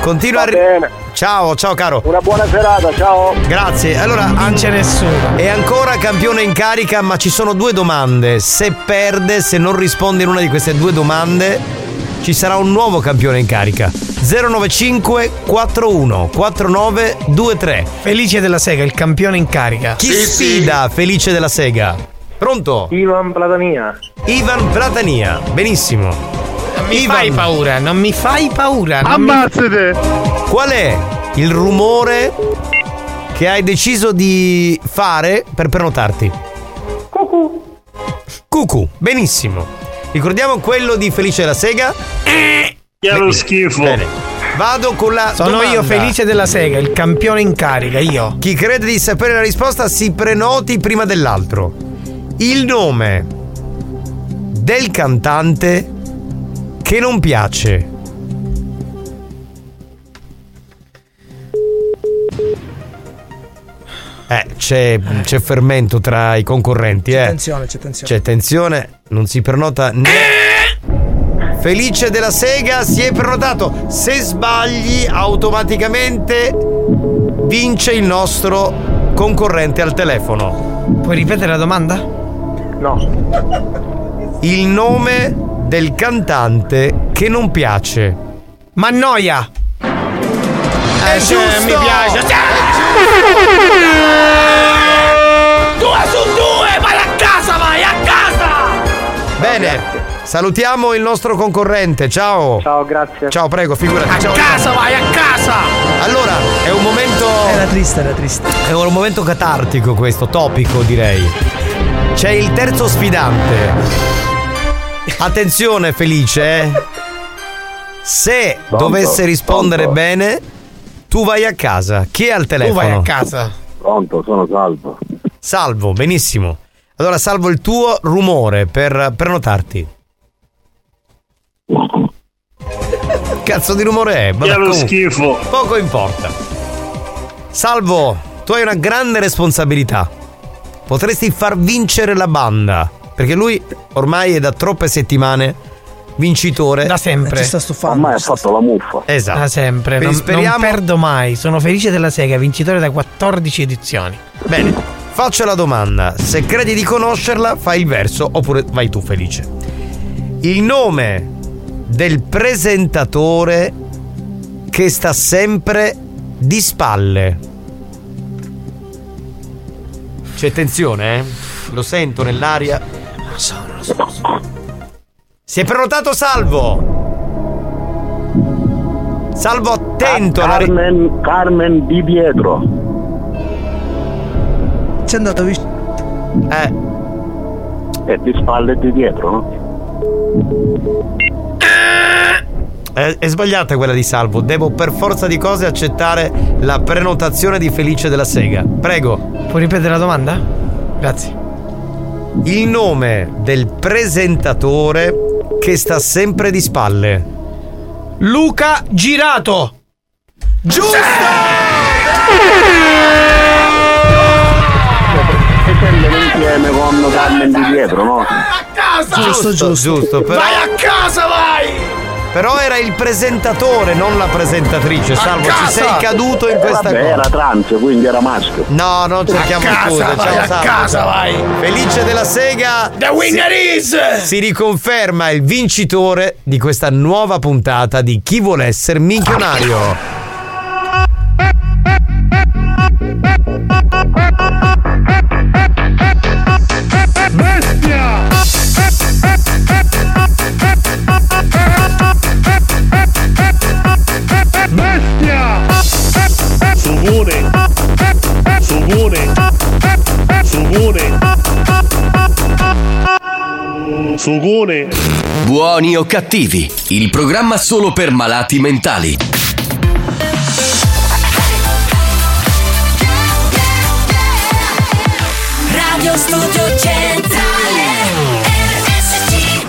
Continua a ri- Ciao, ciao caro. Una buona serata, ciao. Grazie. Allora, non c'è nessuno. È ancora campione in carica, ma ci sono due domande. Se perde, se non risponde in una di queste due domande, ci sarà un nuovo campione in carica. 095 41 49 23. Felice della Sega, il campione in carica. Chi sfida Felice della Sega? Pronto? Ivan Platania. Ivan Platania. Benissimo. Non mi fai paura, non mi fai paura. non mi- Ammazzate! Qual è il rumore che hai deciso di fare per prenotarti? Cucù. Cucù, benissimo. Ricordiamo quello di Felice della Sega? Che lo schifo. Bene. Vado con la Sono domanda. io Felice della Sega, il campione in carica, io. Chi crede di sapere la risposta si prenoti prima dell'altro. Il nome del cantante che non piace. Eh, c'è, c'è fermento tra i concorrenti, eh. Attenzione, c'è attenzione. C'è tensione, non si prenota né. Felice della Sega si è prenotato. Se sbagli, automaticamente vince il nostro concorrente al telefono. Puoi ripetere la domanda? No. Il nome del cantante che non piace. Mannoia. È Eh, sì, giusto! mi piace. Due su due! Vai a casa, vai a casa! Bene. Salutiamo il nostro concorrente. Ciao. Ciao, grazie. Ciao, prego, figurati. A Ciao. casa, vai a casa! Allora, è un momento. Era triste, era triste. È un momento catartico questo, topico direi. C'è il terzo sfidante. Attenzione Felice. eh. Se Pronto? dovesse rispondere Pronto? bene, tu vai a casa. Chi è al telefono? vai a casa. Pronto, sono salvo. Salvo, benissimo. Allora salvo il tuo rumore per prenotarti. Cazzo di rumore è? Che lo schifo. Poco importa. Salvo, tu hai una grande responsabilità. Potresti far vincere la banda. Perché lui ormai è da troppe settimane vincitore. Da sempre. Ci sta stufando. Ormai ha fatto la muffa. Esatto. Da sempre. Non, speriamo- non perdo mai. Sono Felice della Sega, vincitore da 14 edizioni. Bene, faccio la domanda. Se credi di conoscerla, fai il verso oppure vai tu felice. Il nome del presentatore che sta sempre di spalle. C'è tensione, eh? Lo sento nell'aria. Lo so, lo so, lo so. Si è prenotato Salvo! Salvo attento alla ri- Carmen, Carmen Di Pietro. C'è andato vicino. Eh. È di spalle e di dietro, no? È, è sbagliata quella di Salvo. Devo per forza di cose accettare la prenotazione di Felice della Sega. Prego. Puoi ripetere la domanda? Grazie. Il nome del presentatore che sta sempre di spalle. Luca Girato. Giusto! E scendono insieme con Carmen Di Pietro, no? Giusto, giusto, giusto. Però, Vai a casa, vai! Però era il presentatore, non la presentatrice. Salvo, ci sei caduto in questa Vabbè, cosa. era trans, quindi era maschio. No, non cerchiamo A casa, scuse. vai, Ciao, a Salvo. casa, vai. Felice della Sega. The winner si, is- Si riconferma il vincitore di questa nuova puntata di Chi vuole essere minchionario. Sugone! Buoni o cattivi, il programma solo per malati mentali. Radio Studio Centrale RSC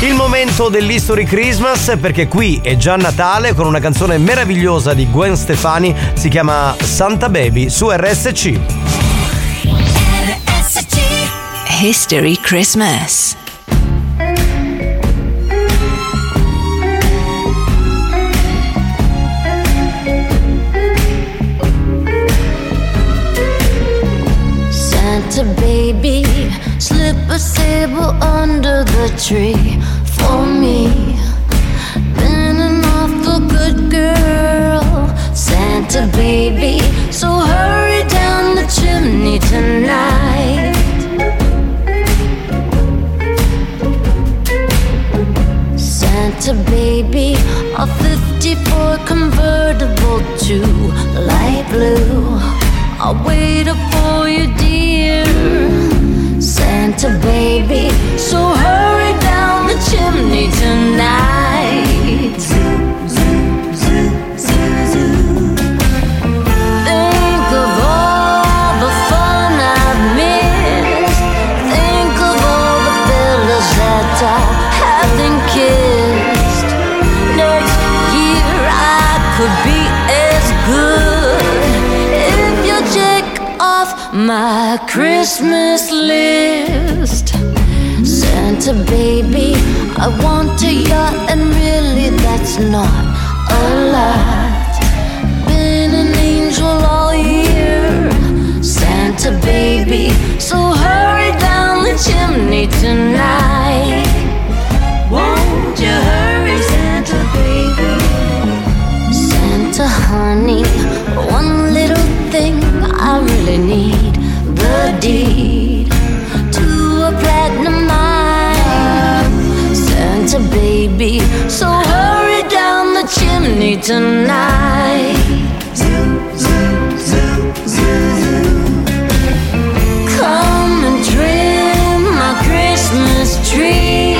Il momento dell'History Christmas perché qui è già Natale con una canzone meravigliosa di Gwen Stefani, si chiama Santa Baby su RSC. History Christmas. Slip a sable under the tree for me. Been an awful good girl, Santa baby. So hurry down the chimney tonight. Santa baby, a 54 convertible to light blue. I'll wait up for you, dear Santa baby. So hurry down the chimney tonight. Think of all the fun I've missed. Think of all the that my Christmas list. Santa baby, I want a yacht, and really that's not a lot. Been an angel all year, Santa baby. So hurry down the chimney tonight. Won't you hurry, Santa baby? Santa honey, one little thing I really need tonight. Come and trim my Christmas tree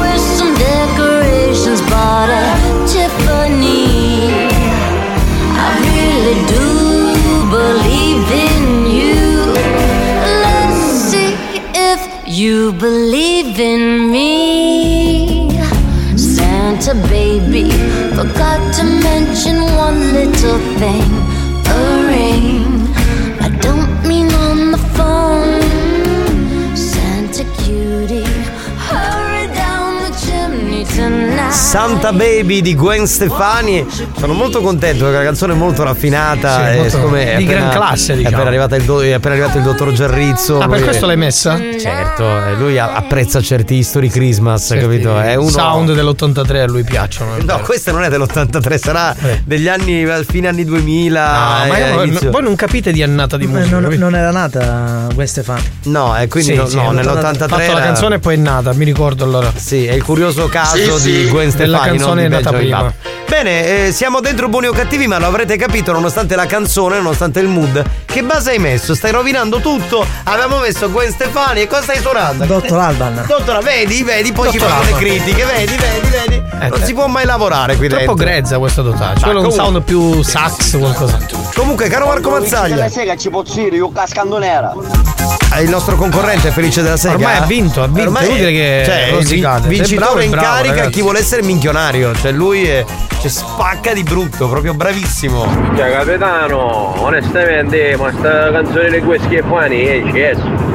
with some decorations bought at Tiffany. I really do believe in you. Let's see if you believe in me. To mention one little thing Santa Baby di Gwen Stefani. Sono molto contento perché la canzone è molto raffinata. Sì, molto- siccome è di gran appena- classe, È diciamo. appena arrivato il, do- è appena arrivato il dottor Giarrizzo. Ah, per questo è- l'hai messa? Certo, eh, lui apprezza certi History Christmas, capito? È uno. sound dell'83 a lui piacciono. è No, vero. questa non è dell'83, sarà degli anni fine anni 2000. No, ma eh, io- inizio- voi non capite di annata di Eh, musica. non, non era nata Gwen Stefani. No, e quindi Sì, no, sì, no, ha nell'83 fatto la canzone e poi è nata, mi ricordo allora. Sì, è il curioso caso Sì, di sì. Gwen Della Stefani. canzone non di è nata Benjamin prima. Bene, eh, siamo dentro buoni o cattivi, ma lo avrete capito nonostante la canzone, nonostante il mood. Che base hai messo? Stai rovinando tutto? Avevamo messo Gwen Stefani e cosa stai suonando? Dottor Alban. Dottora, vedi, vedi, poi ci Dottor fanno le critiche, vedi, vedi, vedi. non eh. si può mai lavorare qui Troppo dentro. grezza questa dotata. Ci Ma vuole un sound più sax, qualcosa. Comunque, caro Marco La Mazzaglia, sera ci posso dire, io cascando nera. È il nostro concorrente felice della sega. Ormai ha vinto, ha vinto, Ormai è inutile che cioè, rosicate. è Vincitore bravo, è in bravo, carica ragazzi. chi vuole essere minchionario. Cioè, lui è, cioè, spacca di brutto, proprio bravissimo. Cioè, capitano, onestamente, ma sta canzone di quei schiaffani è cesso.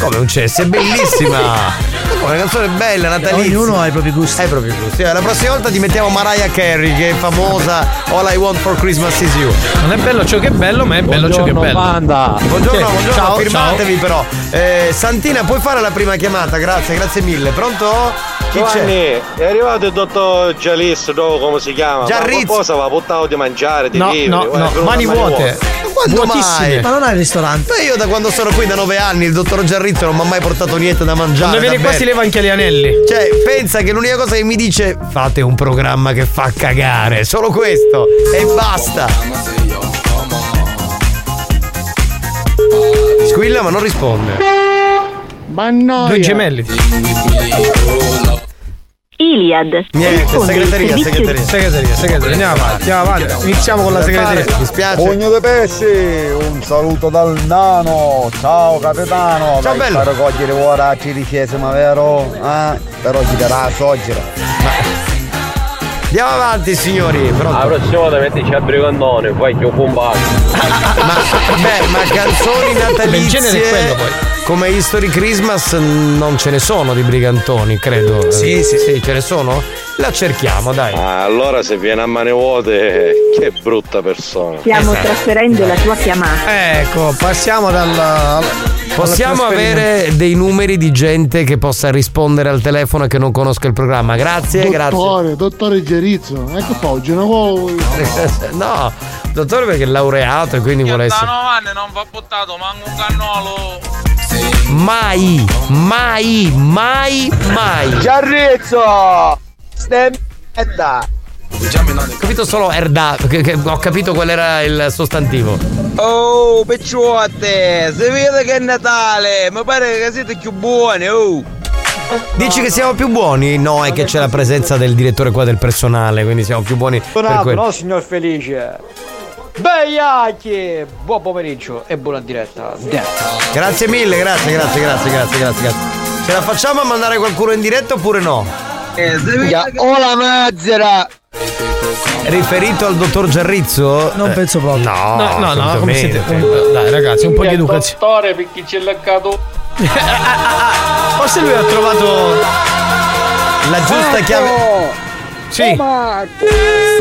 Come un cesso, è bellissima. Una canzone bella, natalizia. Ognuno ha i propri gusti. Hai i propri gusti. Eh, La prossima volta ti mettiamo Mariah Carey, che è famosa. All I want for Christmas is you. Non è bello ciò che è bello, ma è bello ciò che è bello. Buongiorno, Sì, buongiorno, ciao, firmatevi però. Eh, Santina, puoi fare la prima chiamata? Grazie, grazie mille. Pronto? Chi Giovanni, c'è? è arrivato il dottor Gialis, no, come si chiama? Giarrizzo. Ma qualcosa va portato di mangiare, di No, vivere. no, no, è venuto mani a vuote. Quando mai? Ma non hai il ristorante? Ma io da quando sono qui da nove anni il dottor Giarrizzo non mi ha mai portato niente da mangiare. Quando viene qua si leva anche gli anelli. Cioè, pensa che l'unica cosa che mi dice fate un programma che fa cagare, solo questo e basta. Squilla ma non risponde. Due gemelli. Iliad. Niente, segreteria, segreteria. Segreteria, segreteria. Andiamo avanti, andiamo avanti. Iniziamo con la segreteria. Mi spiace. Pugno di pesci, un saluto dal nano, ciao capitano. Ciao, bello. a raccogliere ora a tredicesima, vero? Ah, però ci darà la soggera. Andiamo avanti signori, La pronto? prossima volta mettici a brigandone, fai più combatto. Beh, ma canzoni Il genere è quello natalizie poi. Come History Christmas non ce ne sono di brigantoni, credo. Sì, sì. Sì, ce ne sono? La cerchiamo, dai. Ah, allora se viene a mani vuote, che brutta persona. Stiamo trasferendo la tua chiamata. Ecco, passiamo dal. Possiamo avere dei numeri di gente che possa rispondere al telefono e che non conosca il programma. Grazie, grazie. Dottore, dottore Gerizzo, ecco fa oggi voi. No, dottore perché è laureato e quindi vuole essere. Giovanni non va buttato, manco un cannolo. Mai, mai, mai, mai. Giarrizzo! Stemmetta! Ho capito solo Erda, ho capito qual era il sostantivo. Oh, picciotte! Si vede che è Natale! Mi pare che siete più buoni, oh! Dici che siamo più buoni? No, è che c'è la presenza del direttore qua del personale, quindi siamo più buoni quello. no signor Felice? Beiacchi! Buon pomeriggio e buona diretta. Grazie mille, grazie, grazie, grazie, grazie, grazie, grazie. Ce la facciamo a mandare qualcuno in diretta oppure no? Oh la mazzera! Riferito al dottor Giarrizzo? Non Eh, penso proprio. No, No, no, no, come siete? Dai, ragazzi, un po' di educazione. Dottore, perché c'è leccato. Forse lui ha trovato La giusta chiave. Sì.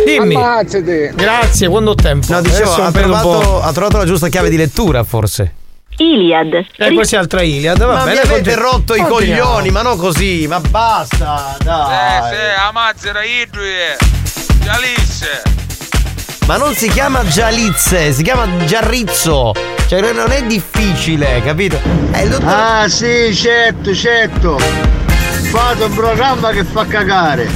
Dimmi. Ammazzati. Grazie, quando ho tempo. No, dicevo, ha trovato, ha trovato la giusta chiave di lettura, forse. Iliad. E questa è altra Iliad. Va ma bene, mi avete continu- rotto i continuiamo. coglioni, ma non così, ma basta, Eh, dai. sì, a mazzera idrie. Gialisse. Ma non si chiama Gializze, si chiama Giarrizzo. Cioè, non è difficile, capito? Eh, il dottor... Ah sì, certo, certo. Fate un programma che fa cagare.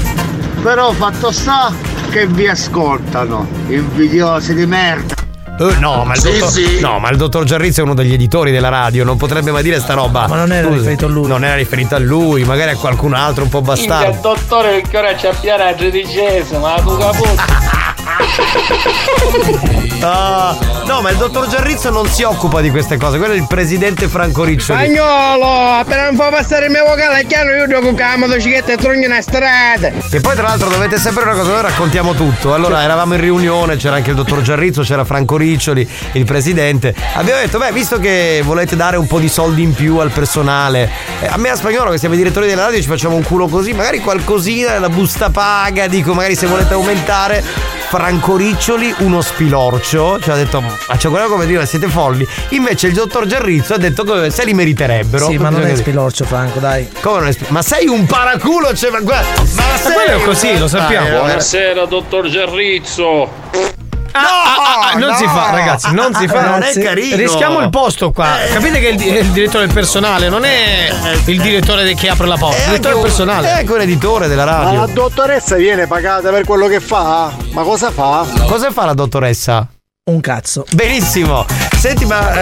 Però fatto sta che vi ascoltano. Invidiosi di merda. Eh, no, ma il Sì, dottor, sì. no, ma il dottor Giarrizzo è uno degli editori della radio, non potrebbe mai dire sta roba. Ma non era Scusi. riferito a lui. Non era riferito a lui, magari a qualcun altro un po' Il bastardo. dottore che ora c'è a piare a tredicesima, ma tu caputo. Ah, no, ma il dottor Giarrizzo non si occupa di queste cose, quello è il presidente Franco Riccioli. Spagnolo, appena non fa passare il mio vocale è chiaro io devo con la motocicletta e trogno una strada. E poi tra l'altro dovete sapere una cosa, noi raccontiamo tutto. Allora eravamo in riunione, c'era anche il dottor Giarrizzo, c'era Franco Riccioli, il presidente. Abbiamo detto, beh, visto che volete dare un po' di soldi in più al personale, eh, a me a spagnolo che siamo i direttori della radio ci facciamo un culo così, magari qualcosina, la busta paga, dico, magari se volete aumentare. Franco Riccioli, uno spilorcio, ci ha detto, ma c'è quello come dire, siete folli. Invece il dottor Giarrizzo ha detto che se li meriterebbero. Sì, ma non è spilorcio, Franco, dai. Come non è spi- Ma sei un paraculo, cioè, ma guarda. Ma sei quello è così, lo sappiamo. Buonasera, dottor Gerrizzo. Ah, ah, non no! si fa, ragazzi, non si Ah, fa. non è carino. Rischiamo il posto qua. Capite che il, il direttore del personale non è il direttore che apre la porta, il direttore del personale. È anche un editore della Ma radio. la dottoressa viene pagata per quello che fa? Ma cosa fa? Cosa fa la dottoressa? Un cazzo. Benissimo. Senti, ma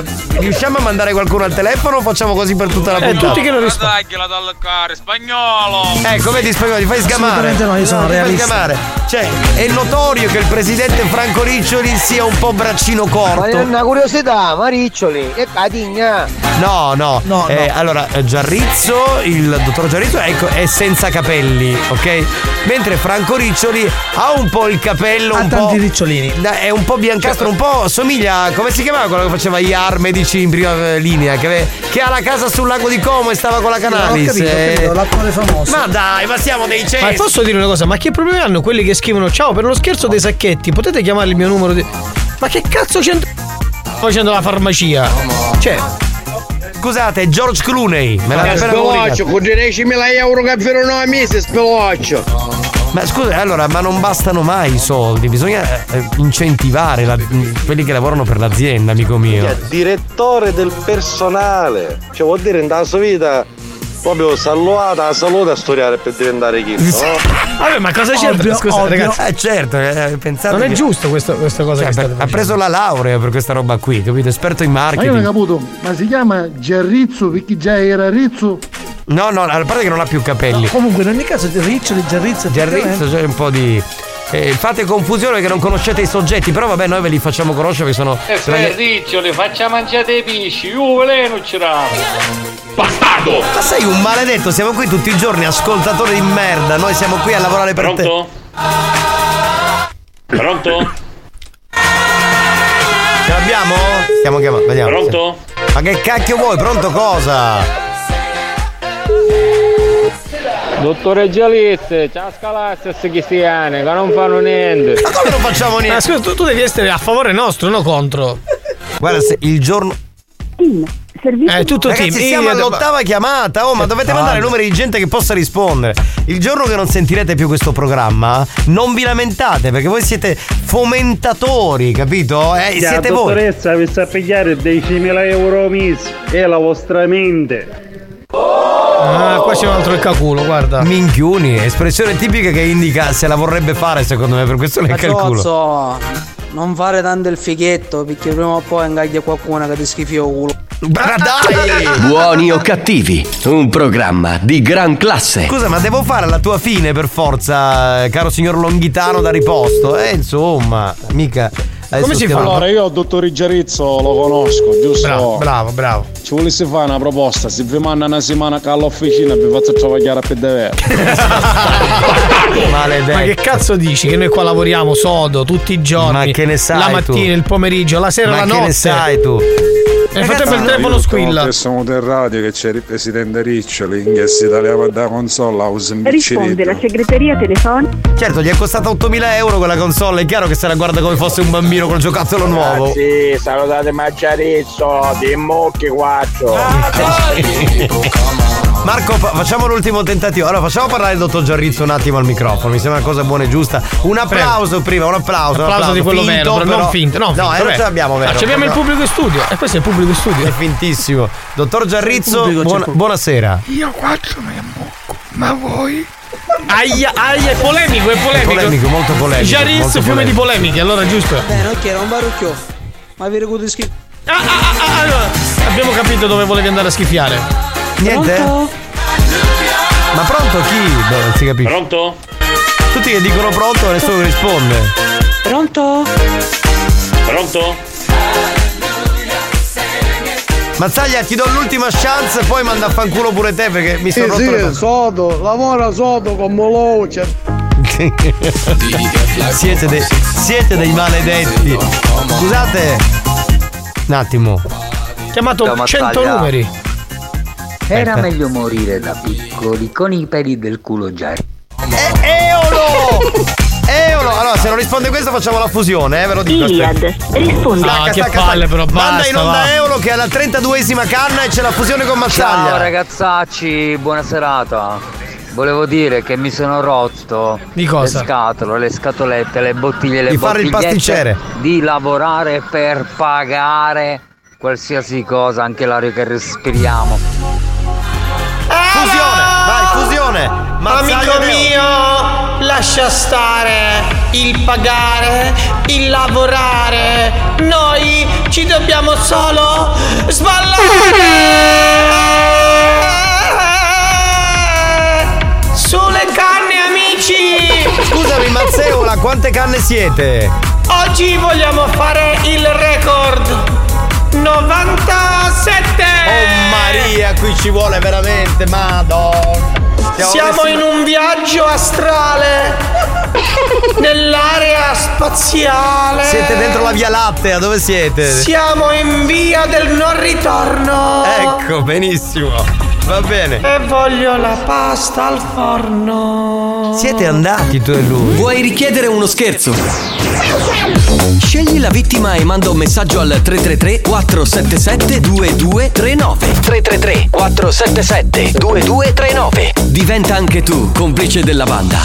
eh, riusciamo a mandare qualcuno al telefono o facciamo così per tutta la Eh, puntata? tutti che non rispondono. Dagliela dal care, spagnolo. Ecco, vedi spagnolo, ti fai sgamare. No, io sono ti fai realista. sgamare. Cioè, è notorio che il presidente Franco Riccioli sia un po' braccino Ma è corto. una curiosità, Mariccioli, che cadigna. No, no. No, Eh, no. Allora, eh, Giarrizzo, il dottor Giarrizzo ecco, è senza capelli, ok? Mentre Franco Riccioli ha un po' il capello Ha un po'. tanti ricciolini. Da- È un po' biancastro, un po' somiglia. Come si chiamava quello che faceva gli AR medici in prima eh, linea? Che, ave- che ha la casa sul lago di Como e stava con la Ho Canalis. capito, ho eh. capito, l'attore famoso. Ma dai, ma siamo dei Ma cessi. posso dire una cosa? Ma che problemi hanno quelli che scrivono ciao per lo scherzo dei sacchetti? Potete chiamare il mio numero di. Ma che cazzo c'entra? facendo la farmacia? Cioè, Scusate, George Clooney. Me l'ha appena speloccio, con 10.000 euro che avevano a mese, speloccio. Ma scusa, allora, ma non bastano mai i soldi, bisogna eh, incentivare la- quelli che lavorano per l'azienda, amico mio. Direttore del personale. Cioè vuol dire in sua vita proprio salutata la salute a studiare per diventare chi. No? vabbè, ma cosa c'entra? Ovvio, Scusa, ovvio. ragazzi. Eh certo, eh, pensate Non è giusto questo, questa cosa cioè, che state ha preso la laurea per questa roba qui, capito? Esperto in Ma io non ho marketing. caputo, ma si chiama Gerrizzo perché già era Rizzo? No, no, a parte che non ha più capelli. Comunque, in ogni caso, Riccioli, Gerrizzo, Gerrizzo c'è un po' di. eh, fate confusione perché non conoscete i soggetti, però vabbè, noi ve li facciamo conoscere perché sono. E tra gli- Ferriccioli, faccia mangiare i pisci, io veleno c'era. Bastardo! Ma sei un maledetto, siamo qui tutti i giorni, ascoltatori di merda. Noi siamo qui a lavorare per te. Pronto? Pronto? Ce l'abbiamo? Stiamo chiamando, vediamo. Pronto? Ma che cacchio vuoi? Pronto cosa? Dottore Gialisse, ciao scalazzi a cristiane, che non fanno niente. Ma come non facciamo Ma niente? scusa, tu, tu devi essere a favore nostro, non contro. Guarda, se il giorno. È tutto Ragazzi, team. siamo all'ottava chiamata. Oh, ma dovete mandare numeri di gente che possa rispondere. Il giorno che non sentirete più questo programma, non vi lamentate perché voi siete fomentatori, capito? Eh, siete voi. dottoressa vi sta a pigliare 10.000 euro mesi. È la vostra mente. Ah, qua c'è un altro leccaculo, guarda. Minchiuni, espressione tipica che indica se la vorrebbe fare, secondo me, per questo lecca il culo. Cazzo, non fare tanto il fighetto perché prima o poi ingaglia qualcuno che ti schifi il culo. Dai! Buoni o cattivi, un programma di gran classe. Scusa, ma devo fare la tua fine per forza, caro signor Longhitano da riposto? Eh, insomma, mica. Adesso Come si fa? Allora, io il dottor Giarizzo lo conosco, giusto? Bravo, bravo, bravo. Ci volessi fare una proposta, se vi manda una settimana che all'officina vi faccio per davvero. Maledetto. Ma che cazzo dici? Che noi qua lavoriamo sodo tutti i giorni. Ma che ne sai La tu? mattina, il pomeriggio, la sera, Ma la che notte. ne sai tu? Nel frattempo il telefono squilla. Siamo del radio che c'è il presidente Riccioli, che si tagliava da console a un Risponde la segreteria telefonica. Certo, gli è costata 8000 euro quella console. È chiaro che se la guarda come fosse un bambino col giocattolo nuovo. Sì, salutate Maggiarizzo, di Mocchi 4. Marco, fa- facciamo l'ultimo tentativo. Allora, facciamo parlare il dottor Giarrizzo un attimo al microfono. Mi sembra una cosa buona e giusta. Un applauso prima, un applauso. Un applauso di quello finto, vero, però non finto. No, No, finto, eh, non vero. ce l'abbiamo vero. Ah, ci abbiamo il pubblico in studio. E questo è il pubblico in studio. È fintissimo. Dottor Giarrizzo, pubblico, buona- buonasera. Io quattro mi ammocco, ma voi? Aia, aia, è polemico, è polemico. polemico, molto polemico, Giarizzo, molto fiume polemico. di polemiche, allora giusto. Bene, ok, non barucchio. Ma vi ricordo di schifo. Ah, ah, ah, allora, abbiamo capito dove volevi andare a schiffiare. Niente? Ma pronto chi? Beh, non si capisce. Pronto? Tutti che dicono pronto nessuno risponde. Pronto? Pronto? Mazzaglia, ti do l'ultima chance, poi manda a fanculo pure te perché mi Sì, sono rotto le sì, palle. sodo, lavora sodo come luce. siete, dei, siete dei maledetti. Scusate. Un attimo. Chiamato Ciao, 100 Mazzaglia. Era meglio morire da piccoli con i peli del culo già. Eolo! Eolo! Allora, se non risponde questo facciamo la fusione, eh, ve lo dico. Iliad, rispondi. Ah, che palle, però, Manda basta, in onda va. Eolo che è alla 32esima canna e c'è la fusione con Mazzaglia. Ciao ragazzacci, buona serata. Volevo dire che mi sono rotto Di cosa? le scatole, le scatolette, le bottiglie, le Di fare il pasticcere. Di lavorare per pagare qualsiasi cosa, anche l'aria che respiriamo. Amico mio, lascia stare il pagare, il lavorare. Noi ci dobbiamo solo sballare. Sulle canne, amici! Scusami, Mazzeola, quante canne siete? Oggi vogliamo fare il record. 97! Oh Maria, qui ci vuole veramente, madonna. Siamo in un viaggio astrale nell'area spaziale. Siete dentro la Via Lattea, dove siete? Siamo in via del non ritorno. Ecco, benissimo. Va bene. E voglio la pasta al forno. Siete andati tu e lui. Vuoi richiedere uno scherzo? Scegli la vittima e manda un messaggio al 333 477 2239 333 477 2239 Diventa anche tu complice della banda.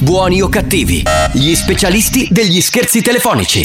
Buoni o cattivi, gli specialisti degli scherzi telefonici.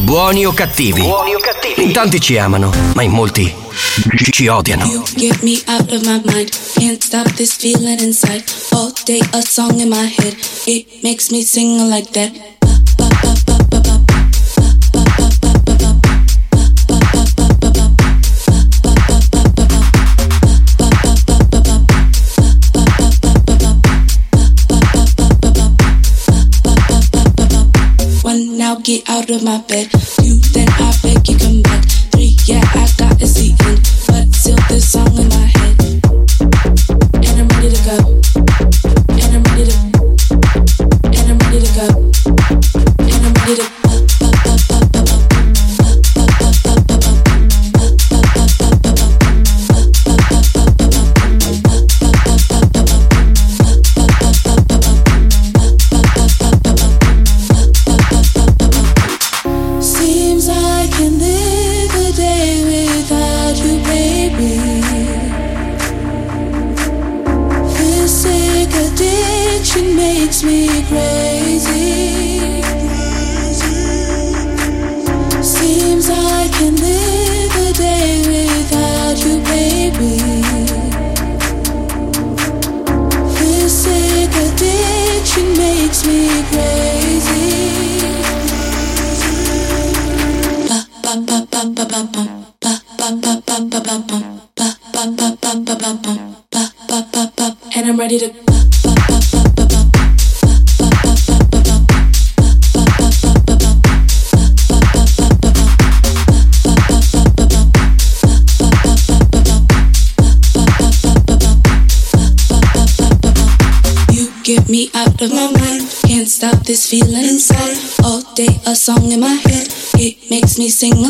Buoni o cattivi? Buoni o cattivi. In tanti ci amano, ma in molti ci- ci odiano. You get me out of my mind. Can't stop this feeling inside. All day a song in my head. It makes me sing like that. Get out of my bed. Two then I beg you come sing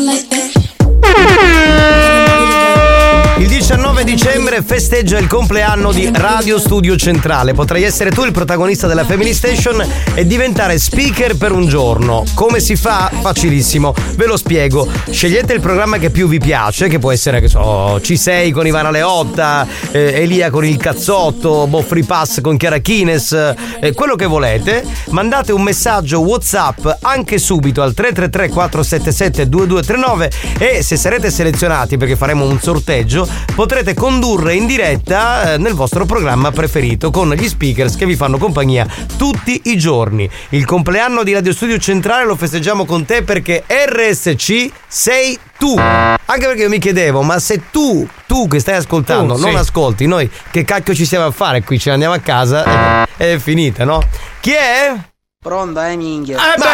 festeggia il compleanno di Radio Studio Centrale. Potrai essere tu il protagonista della Family Station e diventare speaker per un giorno. Come si fa? Facilissimo, ve lo spiego. Scegliete il programma che più vi piace, che può essere, che so, C6 con Ivana Leotta, eh, Elia con il cazzotto, boh, Free Pass con Chiara Kines, eh, quello che volete. Mandate un messaggio WhatsApp anche subito al 333 477 2239 e se sarete selezionati perché faremo un sorteggio potrete condurre in diretta eh, nel vostro programma preferito con gli speakers che vi fanno compagnia tutti i giorni. Il compleanno di Radio Studio Centrale lo festeggiamo con te perché RSC sei tu. Anche perché io mi chiedevo, ma se tu, tu che stai ascoltando, Tu, non sì. ascolti, noi che cacchio ci stiamo a fare qui? Ce ne andiamo a casa e è finita, no? Chi è? Pronta, eh, minchia. Eh beh,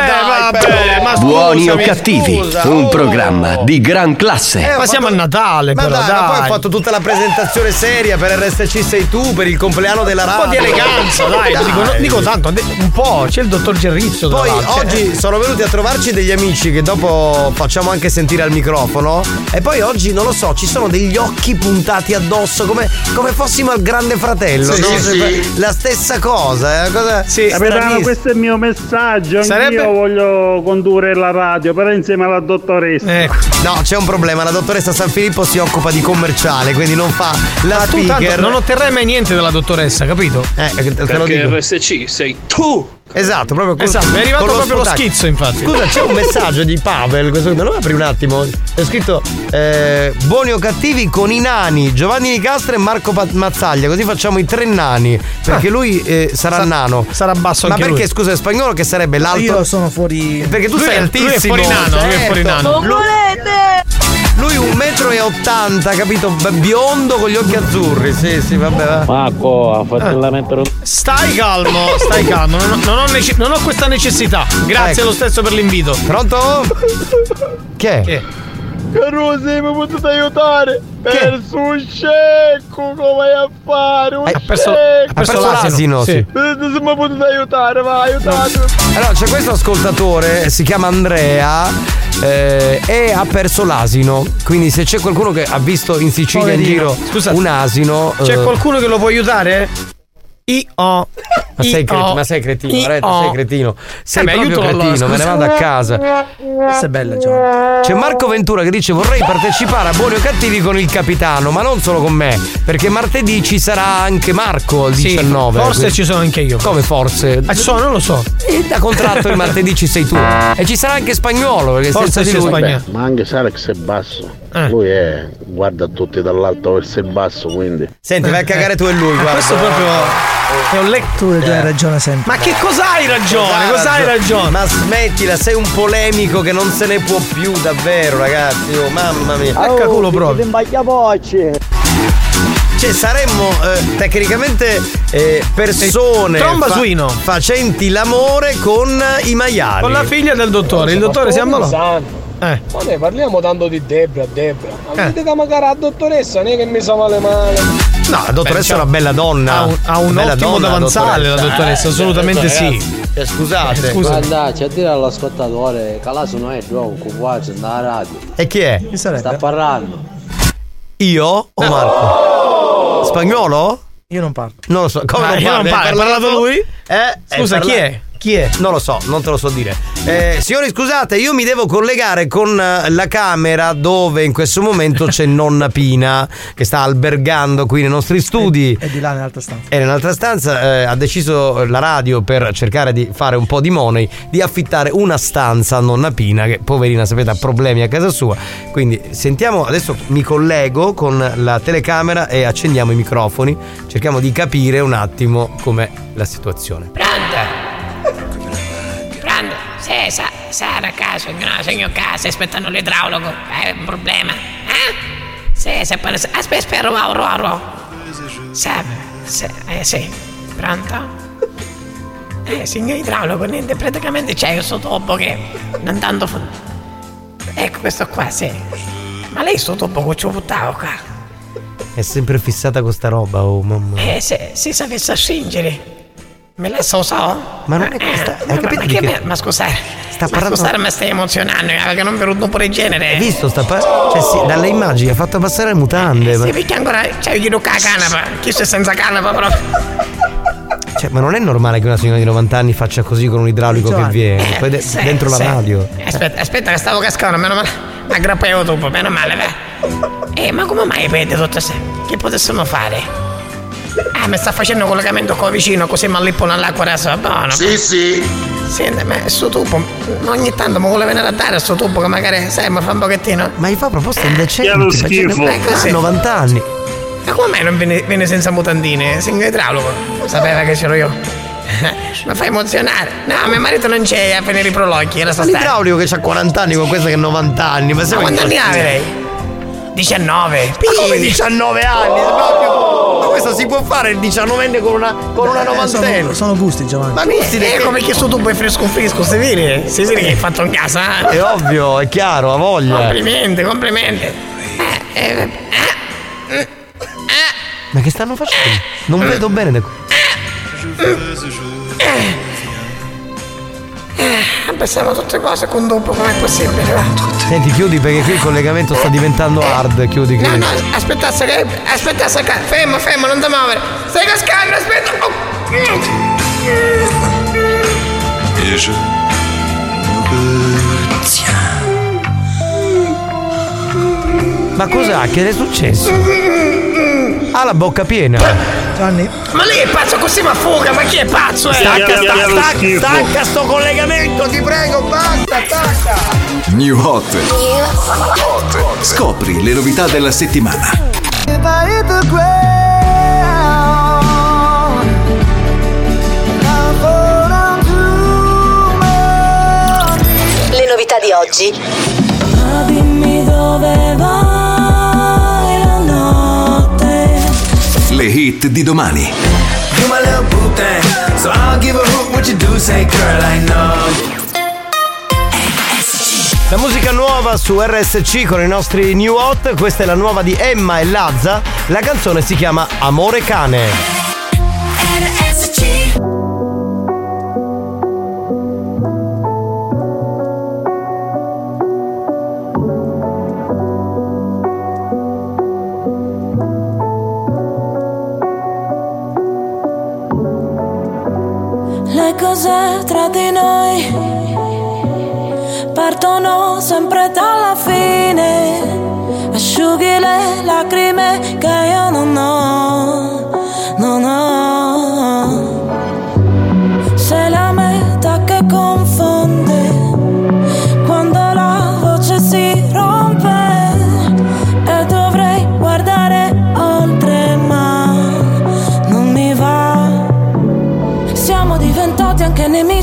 vabbè, ma Buoni o cattivi, scusa. un Oh. programma di gran classe. Eh, Ma siamo a Natale, Ma però, dai, ma dai. poi hai fatto tutta la presentazione seria per RSC sei tu, per il compleanno della Un radio. po' di eleganza, dai, dico, no- dico tanto, un po', c'è il dottor Gerrizzo. Poi l'altro. Cioè, oggi sono venuti a trovarci degli amici che dopo facciamo anche sentire al microfono. E poi oggi, non lo so, ci sono degli occhi puntati addosso come, come fossimo al grande fratello. Sì, no? sì, sì. La stessa cosa, è una cosa stranissima. questo è il mio messaggio. Anch'io Sarebbe- voglio condurre la radio, però insieme alla dottoressa. No, c'è un problema. La dottoressa San Filippo si occupa di commerciale, quindi non fa la Ma speaker. non otterrai mai niente dalla dottoressa, capito? Eh, te lo dico. RSC sei tu. Esatto, proprio così. Esatto, mi è arrivato proprio lo, lo schizzo, infatti. Scusa, c'è un messaggio di Pavel, questo me lo apri un attimo. È scritto eh, Buoni o cattivi con i nani, Giovanni di Castro e Marco Pat- Mazzaglia, così facciamo i tre nani. Perché ah. lui eh, sarà Sa- nano. Sarà basso Ma perché lui. scusa è spagnolo che sarebbe l'altro? Io sono fuori. Perché tu lui sei altissimo. Lui è fuori certo. nano, certo. lui è fuori nano. Non volete! E 80 capito? Biondo con gli occhi azzurri, sì, sì, vabbè. Va. Marco, ha fatto eh. lamentare. Stai calmo, stai calmo, non, non, ho, nece- non ho, questa necessità. Grazie ecco. lo stesso per l'invito. Pronto? che? Che? Carusi, mi potete aiutare? Che? Perso un scecco, come a fare? Un Hai perso, hai perso l'asino, sì. sì. Se mi potete aiutare, vai, aiutatemi. Allora, c'è questo ascoltatore, si chiama Andrea eh, e ha perso l'asino. Quindi se c'è qualcuno che ha visto in Sicilia in Poverino. giro Scusa, un asino... C'è eh, qualcuno che lo può aiutare? Io. Ma sei, cretino, ma sei cretino. Retta, sei cretino. Sei Eh, beh, proprio cretino, me ne vado a casa. Questa è bella, Giovanni. C'è Marco Ventura che dice vorrei partecipare a Buoni o Cattivi con il capitano, ma non solo con me, perché martedì ci sarà anche Marco al Sì, 19. forse quindi- ci sono anche io. Come forse? Ah, ci sono, non lo so. E da contratto il martedì ci sei tu. E ci sarà anche spagnolo, perché Forse senza di lui... spagnolo. Ma anche Salex è basso. Eh. Lui è. guarda tutti dall'alto verso il basso, quindi. Senti, vai a cagare tu e lui, guarda. Questo proprio è un letto. Tu hai ragione sempre. Ma che cosa hai ragione? Cosa hai ragione? Ma smettila, sei un polemico che non se ne può più, davvero, ragazzi. Oh, mamma mia. Ecca culo proprio. Cioè, saremmo eh, tecnicamente eh, persone Tromba suino. facenti l'amore con i maiali. Con la figlia del dottore. Il dottore si ammalò. Eh. Ma noi parliamo tanto di Debra, Debra. Ma Eh. vedete che magari la dottoressa non è che mi sa male male. No, la dottoressa è una bella donna. Ha un, ha un ottimo davanzale la dottoressa, Eh, assolutamente ragazzi, sì. eh, scusate. Scusa. Guarda, c'è a dire all'ascoltatore che là non è gioco, qua c'è nella radio. E chi è? Chi sarebbe? Sta parlando. Io o Marco? Spagnolo? Io non parlo. Non lo so. Come Ah, non io non parlo, ha parlato lui? Eh? Scusa, chi parla- è? Chi è? Non lo so, non te lo so dire. Eh, signori, scusate, io mi devo collegare con eh, la camera dove in questo momento c'è nonna Pina che sta albergando qui nei nostri studi. È di là nell'altra stanza. E nell'altra stanza eh, ha deciso la radio per cercare di fare un po' di money di affittare una stanza a nonna Pina che poverina sapete ha problemi a casa sua quindi sentiamo adesso mi collego con la telecamera e accendiamo i microfoni cerchiamo di capire un attimo com'è la situazione Pronto? Sì, sa, Sara caso, no, segno a casa, aspettano l'idraulico, è un problema. Eh? Sì, se pare... Aspetta, aspetta, ro, ro, ro. Sì, sì, eh sì. Pronto? Eh, signor idraulico, niente, praticamente c'è questo topo che non tanto... fu- Ecco questo qua, sì. Ma lei sto topo che ci ho buttato qua? è sempre fissata con sta roba oh mamma Eh, se, si sapesse stringere. Me la so so? Ma non è questa. Hai capito ma, che ma scusare. Sta ma parlando- mi stai emozionando, eh, perché non venuto pure il genere. Hai visto? Sta pa- cioè, sì, dalle immagini ha fatto passare le mutande. ma- Sì, perché ancora. Cioè, io chiedo la canapa. Chi sei senza canapa proprio? Cioè, ma non è normale che una signora di 90 anni faccia così con un idraulico che Giovanni. viene. Poi de- Sì, dentro la sì. radio. Aspetta, aspetta, che stavo cascando, meno male. Mi aggrappevo dopo, meno male, beh. Eh, ma come mai vede tutto se? Che potessimo fare? Ah, mi sta facendo collegamento qua vicino, così mi allippo nell'acqua adesso, va buono. Sì, sì. Senti, ma sto tubo, ogni tanto mi vuole venire a dare sto tubo che magari, sai, mi fa un pochettino. Ma gli fa proposte indecenti. Che lo facendo- Eh, così. ha 90 anni. Ma come mai non viene, viene senza mutandine? Segno idraulico. Sapeva che c'ero io. mi fa emozionare. No, mio marito non c'è a finire i prologhi, era Ma sta stare. l'idraulico che ha 40 anni con questa che ha 90 anni. Ma, Ma quanti anni ha lei? 19. Ma come 19 anni? Ma questo si può fare il 19enne con una, con una Eh, sono, novantenne? sono gusti, Giovanni. Ma gusti Eh, come che sto tubo è fresco fresco, si vede? Si vede che hai fatto in casa, eh? È ovvio, è chiaro, ha voglia. Complimenti, complimenti. Eh, eh, eh, Ma che stanno facendo? Non vedo bene da qui. Eh, pensiamo a tutte cose con dopo, com'è possibile? va? Senti, chiudi perché qui il collegamento sta diventando hard. Chiudi, No, chiudi. no, aspetta, aspetta, aspetta, fermo, fermo, non ti muovere. Stai cascando, aspetta. Oh. Et je me Ma cos'ha? Che è successo? Ha la bocca piena. Gianni? Ma lei è pazzo così ma fuga, ma chi è pazzo? Eh? Stacca, stacca, stacca, stacca sto collegamento, ti prego, basta, stacca. New Hot. Scopri le novità della settimana. Le novità di oggi. Ma dimmi dove vai girl, I know. La musica nuova su RSC con i nostri new hot, questa è la nuova di Emma e Lazza, la canzone si chiama Amore cane. Le cose tra di noi partono sempre dalla fine. Asciughi le lacrime che io non ho,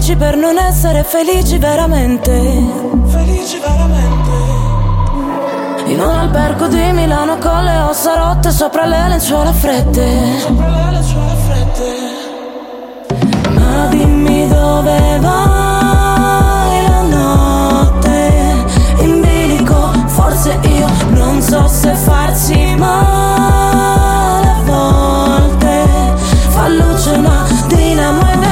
nemici per non essere felici veramente. Felici veramente. In un albergo di Milano con le ossa rotte sopra le lenzuola fredde. Sopra le lenzuola fredde. Ma dimmi dove vai la notte. In bilico, forse io non so se farsi male a volte. Fa luce una dinamo e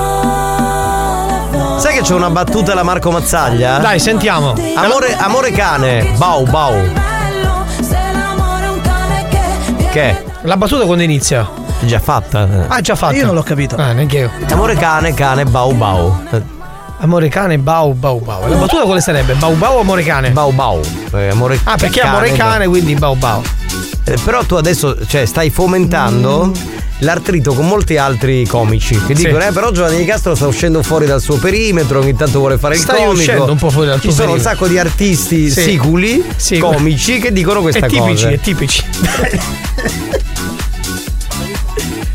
sai che c'è una battuta alla Marco Mazzaglia? Dai, sentiamo. Amore, amore cane, bau bau. Che? La battuta quando inizia? È già fatta. Ah, già fatta. Io non l'ho capito. Ah, neanche io. Amore cane, cane, bau bau. Amore cane, bau bau bau. La battuta quale sarebbe? Bau bau o amore cane? Bau bau. Eh, amore Ah, perché amore cane, quindi bau bau. Eh, però tu adesso cioè, stai fomentando l'artrito con molti altri comici che. Sì. dicono eh però Giovanni Di Castro sta uscendo fuori dal suo perimetro ogni tanto vuole fare il Stai comico uscendo un po' fuori dal ci tuo sono un sacco di artisti Sì. siculi Sì. comici che dicono questa È tipici, cosa è tipici.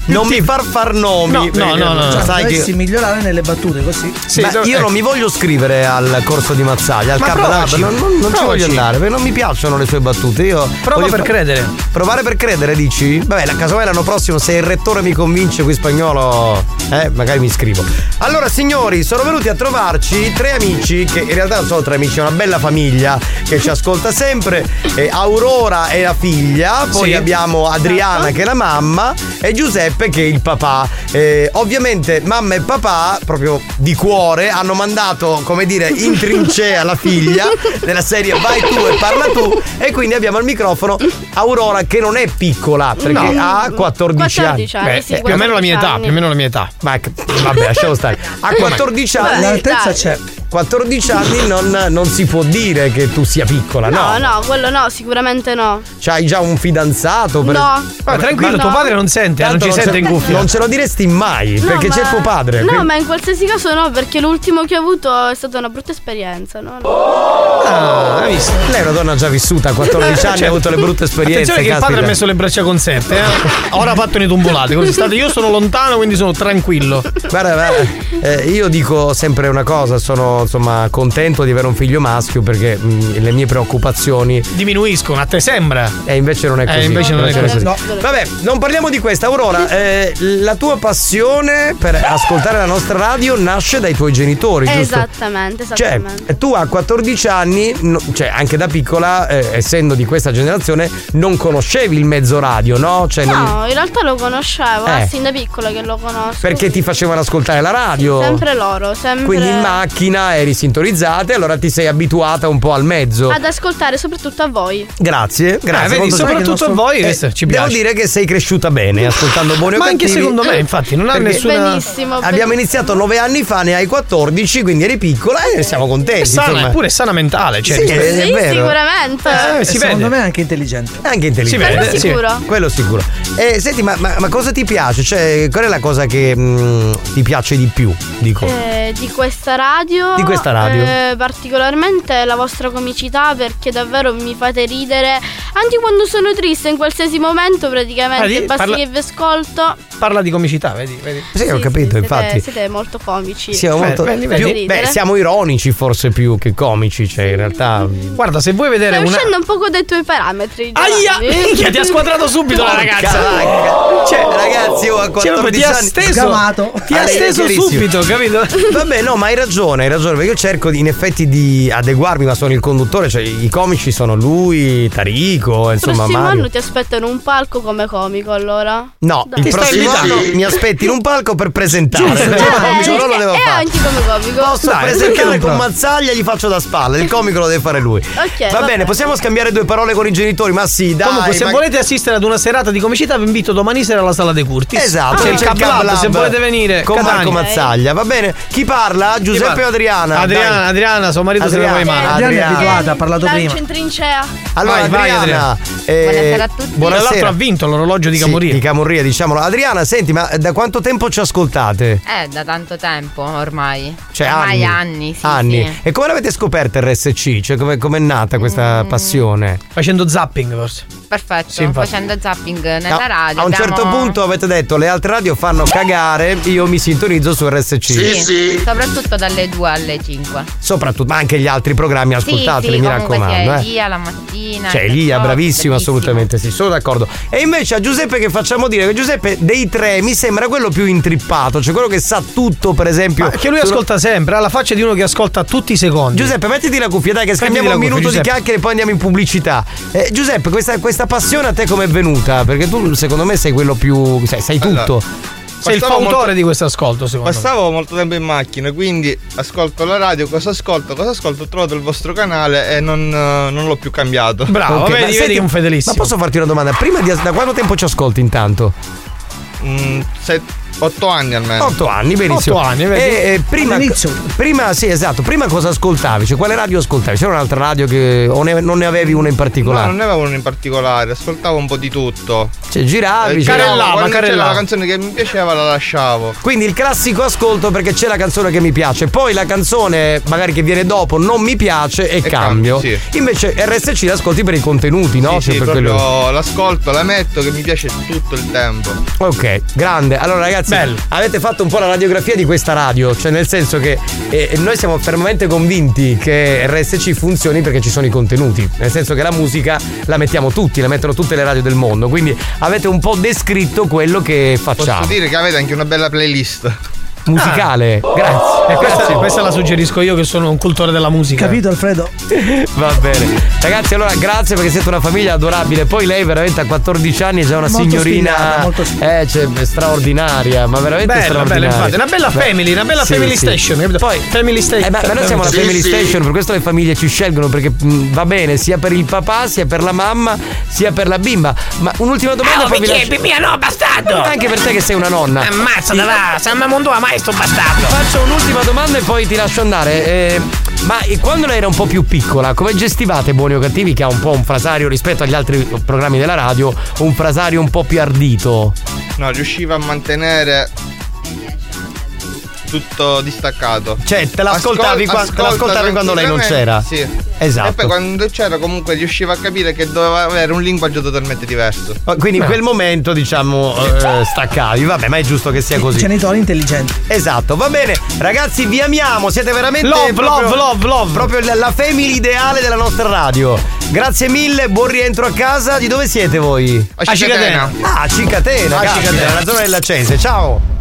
non mi far far nomi No, no, no, no, cioè, sai che migliorare nelle battute così. Ma io non mi voglio iscrivere al corso di Mazzaglia, al Cabalab, provaci. non, non- non ci voglio andare, perché non mi piacciono le sue battute. Io Prova per fa- credere. Provare per credere, dici? Vabbè, la casomai l'anno prossimo, se il rettore mi convince qui spagnolo, eh, magari mi iscrivo. Allora, signori, sono venuti a trovarci tre amici, che in realtà non sono tre amici, è una bella famiglia che ci ascolta sempre. Eh, Aurora è la figlia, poi Sì. abbiamo Adriana che è la mamma e Giuseppe che è il papà. Eh, ovviamente mamma e papà, proprio di cuore, hanno mandato, come dire, in trincea la figlia della serie Vai tu e parla tu. E quindi abbiamo al microfono Aurora che non è piccola, perché No. ha 14, 14 anni, Beh, sì, eh, Più o meno la mia età, 14 più o meno la mia età. ma che- vabbè, lasciamo stare. A 14 anni. L'altezza c'è. 14 anni non, non si può dire che tu sia piccola, no? No, no, quello no, sicuramente no. C'hai già un fidanzato? per- No. Ma tranquillo, No. tuo padre non sente, eh, non Tanto ci sente ce- in cuffia. Non ce lo diresti mai, No, perché ma- c'è tuo padre. No, quindi- ma in qualsiasi caso no, perché l'ultimo che ho avuto è stata una brutta esperienza, no? no. Ah, hai visto? Lei è una donna già vissuta, a 14 anni ha avuto le brutte esperienze. Attenzione che il padre caspita. ha messo le braccia conserte, eh. Ora ha fatto le tombolate. Così state, io sono lontano, quindi sono tranquillo. Guarda, guarda, eh, io dico sempre una cosa, sono insomma contento di avere un figlio maschio perché mh, le mie preoccupazioni Diminuiscono, a te sembra. E invece non è Eh, così. invece non è così. Vabbè, non parliamo di questa. Aurora, eh, la tua passione per ascoltare la nostra radio nasce dai tuoi genitori, giusto? Esattamente, Cioè, esattamente. tu a 14 anni, no- cioè anche da piccola, eh, essendo di questa generazione, non conoscevi il mezzo radio, no? Cioè, non- No, in realtà lo conoscevo, Eh. eh, sin da piccola che lo conosco. perché ti facevano ascoltare la radio? Sempre loro, sempre. Quindi in macchina eri sintonizzata e allora ti sei abituata un po' a mezzo. Ad ascoltare soprattutto a voi. Grazie, grazie. Eh, vedi, soprattutto simpatico. a voi, Eh, ci Devo piace. dire che sei cresciuta bene ascoltando buoni o Ma anche secondo me, infatti, non ha nessuna. Benissimo. Abbiamo iniziato nove anni fa, ne hai 14, quindi eri piccola e siamo contenti. È sana, eppure è sana mentale. Cioè, Sì, è Sì, vero. sicuramente. Eh, E si secondo me è anche intelligente. È anche intelligente. Si vede, Quello sì. sicuro. Quello sicuro. Eh, senti, ma, ma- ma cosa ti piace? Cioè, qual è la cosa che mh, ti piace di più? Dico. Eh, di questa radio. Di questa radio. eh, particolarmente la vostra comicità perché davvero mi fate ridere anche quando sono triste in qualsiasi momento praticamente. Ah, di- Basta parla- che vi ascolto. Parla di comicità, vedi? vedi. sì, ho Sì, capito, sì, infatti. Siete, siete molto comici. Siamo Beh, molto- vedi, più- vedi. beh, siamo ironici forse più che comici, cioè in realtà. Guarda, se vuoi vedere Stai una. uscendo un poco dai tuoi parametri. Aia! Minchia, ti ha squadrato subito la ragazza. vacca. Cioè, ragazzi, io a Cioè, 14 proprio ti ha anni. steso. Ti ha Ah, steso subito, capito? Vabbè, no, ma hai ragione, hai ragione, perché io cerco di- in effetti di adeguarmi, ma sono il conduttore, cioè i comici sono lui, Tarico, Il insomma prossimo Mario. anno ti aspettano un palco come comico allora. No, Dai. il Ti prossimo anno mi aspetti in un palco per presentare. Giusto, il comico non lo devo e fare. anche come comico. Posso Dai, presentare con Mazzaglia gli faccio da spalla, il comico lo deve fare lui. Ok, va va bene, possiamo scambiare due parole con i genitori, ma sì, dai. Comunque, se ma- volete assistere ad una serata di comicità, vi invito domani sera alla sala dei Curtis. Esatto, c'è il Cab Lab, se volete venire. con Catania. Marco Mazzaglia, va bene? Chi parla? Giuseppe parla? Adriana? Adriana, Dai. Adriana, suo marito se ne va in mano. Adriana è Adriana. abituata, ha parlato prima. in trincea. Allora, Vai, vai, Adriana, eh, Buonasera a tutti. Tra l'altro Buonasera. ha vinto l'orologio di Sì, Camorria. di Camorria, diciamolo. Adriana, senti, ma da quanto tempo ci ascoltate? Eh, da tanto tempo ormai. Cioè, ormai anni. anni, sì. Anni. sì. E come l'avete scoperta RSC? Cioè, come è nata questa Mm. passione? Facendo zapping, forse. Perfetto, Sì, facendo zapping nella No, radio. a un abbiamo- certo punto avete detto le altre radio fanno cagare, io mi sintonizzo su RSC. Sì, soprattutto dalle 2 alle 5. Soprattuteli, ma anche gli altri programmi ascoltateli, sì, sì, mi raccomando. C'è eh. Elia la mattina. Cioè, il Elia, bravissimo, bellissimo. assolutamente sì, sono d'accordo. E invece a Giuseppe che facciamo dire che Giuseppe dei tre mi sembra quello più intrippato, cioè quello che sa tutto, per esempio. Ma che lui sulla- ascolta sempre, ha la faccia di uno che ascolta tutti i secondi. Giuseppe, mettiti la cuffia, dai, che scambiamo un cuffia, minuto di Giuseppe. chiacchiere e poi andiamo in pubblicità. Eh, Giuseppe, questa, questa passione a te come è venuta? Perché tu, secondo me, sei quello più. sai, sai tutto. Sei il fautore molto, di questo ascolto, secondo passavo me. molto tempo in macchina, quindi ascolto la radio, cosa ascolto, cosa ascolto, ho trovato il vostro canale e non, eh, non l'ho più cambiato. Bravo, okay, vedi, vedi, un fedelissimo. Ma posso farti una domanda? Prima di, da quanto tempo ci ascolti intanto? Mm, sette 8 anni almeno. 8 anni, benissimo. 8 anni, vedi? E, eh, prima, prima, sì, esatto. Prima cosa ascoltavi? Cioè, quale radio ascoltavi? C'era un'altra radio che. o ne, non ne avevi una in particolare? No, non ne avevo una in particolare, ascoltavo un po' di tutto. Cioè, giravi, eh, carellavo, carellavo. C'era la canzone che mi piaceva, la lasciavo. Quindi il classico ascolto perché c'è la canzone che mi piace, poi la canzone magari che viene dopo non mi piace e, e cambio. cambio sì. Invece RSC l'ascolti per i contenuti, no? Sì, cioè, sì, per quello... l'ascolto, la metto che mi piace tutto il tempo. Ok, grande. Allora, ragazzi avete fatto un po' la radiografia di questa radio, cioè nel senso che eh, noi siamo fermamente convinti che RSC funzioni perché ci sono i contenuti, nel senso che la musica la mettiamo tutti, la mettono tutte le radio del mondo, quindi avete un po' descritto quello che facciamo. Posso dire che avete anche una bella playlist. Musicale, Ah. grazie. E questa, questa la suggerisco io che sono un cultore della musica. Capito Alfredo? Va bene. Ragazzi, allora grazie perché siete una famiglia adorabile. Poi lei veramente a 14 anni è già una Molto signorina molto eh, cioè, straordinaria, ma veramente Bella, straordinaria. bella, infatti, una bella Beh, family, una bella sì, family sì. station? Poi family station. Eh, ma, ma noi siamo la Sì, family sì. station, per questo le famiglie ci scelgono perché mh, va bene sia per il papà, sia per la mamma, sia per la bimba. Ma un'ultima domanda Oh, perché? lascio- Mia no, bastardo! Anche per te che sei una nonna. Ammazza, Sì. da là, San Mamondo a mai sto bastardo! Faccio un'ultima domanda e poi ti lascio andare. Eh, ma quando lei era un po' più piccola, come gestivate Buoni o Cattivi, che ha un po' un frasario rispetto agli altri programmi della radio, un frasario un po' più ardito? No, riusciva a mantenere tutto distaccato. Cioè, te l'ascoltavi Ascol- qua- te l'ascoltavi quando lei non c'era? Sì. Esatto. E poi quando c'era comunque riusciva a capire che doveva avere un linguaggio totalmente diverso. Quindi in quel momento, diciamo, eh, staccavi. Vabbè, ma è giusto che sia così. Genitori intelligenti. Esatto, va bene. Ragazzi, vi amiamo. Siete veramente. Love, proprio- love, love, love. Proprio la- la family ideale della nostra radio. Grazie mille, buon rientro a casa. Di dove siete voi? A Cicatena. Ah, a Cicatena, A Cicatena. nella zona dell'Acense. Ciao.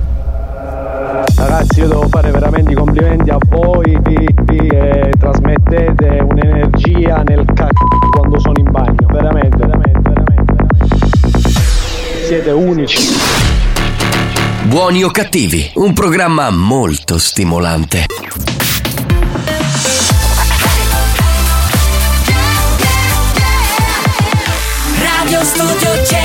Ragazzi, io devo fare veramente i complimenti a voi che trasmettete un'energia nel c***o quando sono in bagno. Veramente, veramente, veramente, veramente. Siete unici. Buoni o cattivi, un programma molto stimolante. Radio Studio Centrale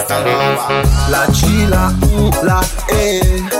Instalava. Instalava. La G, la U, la E.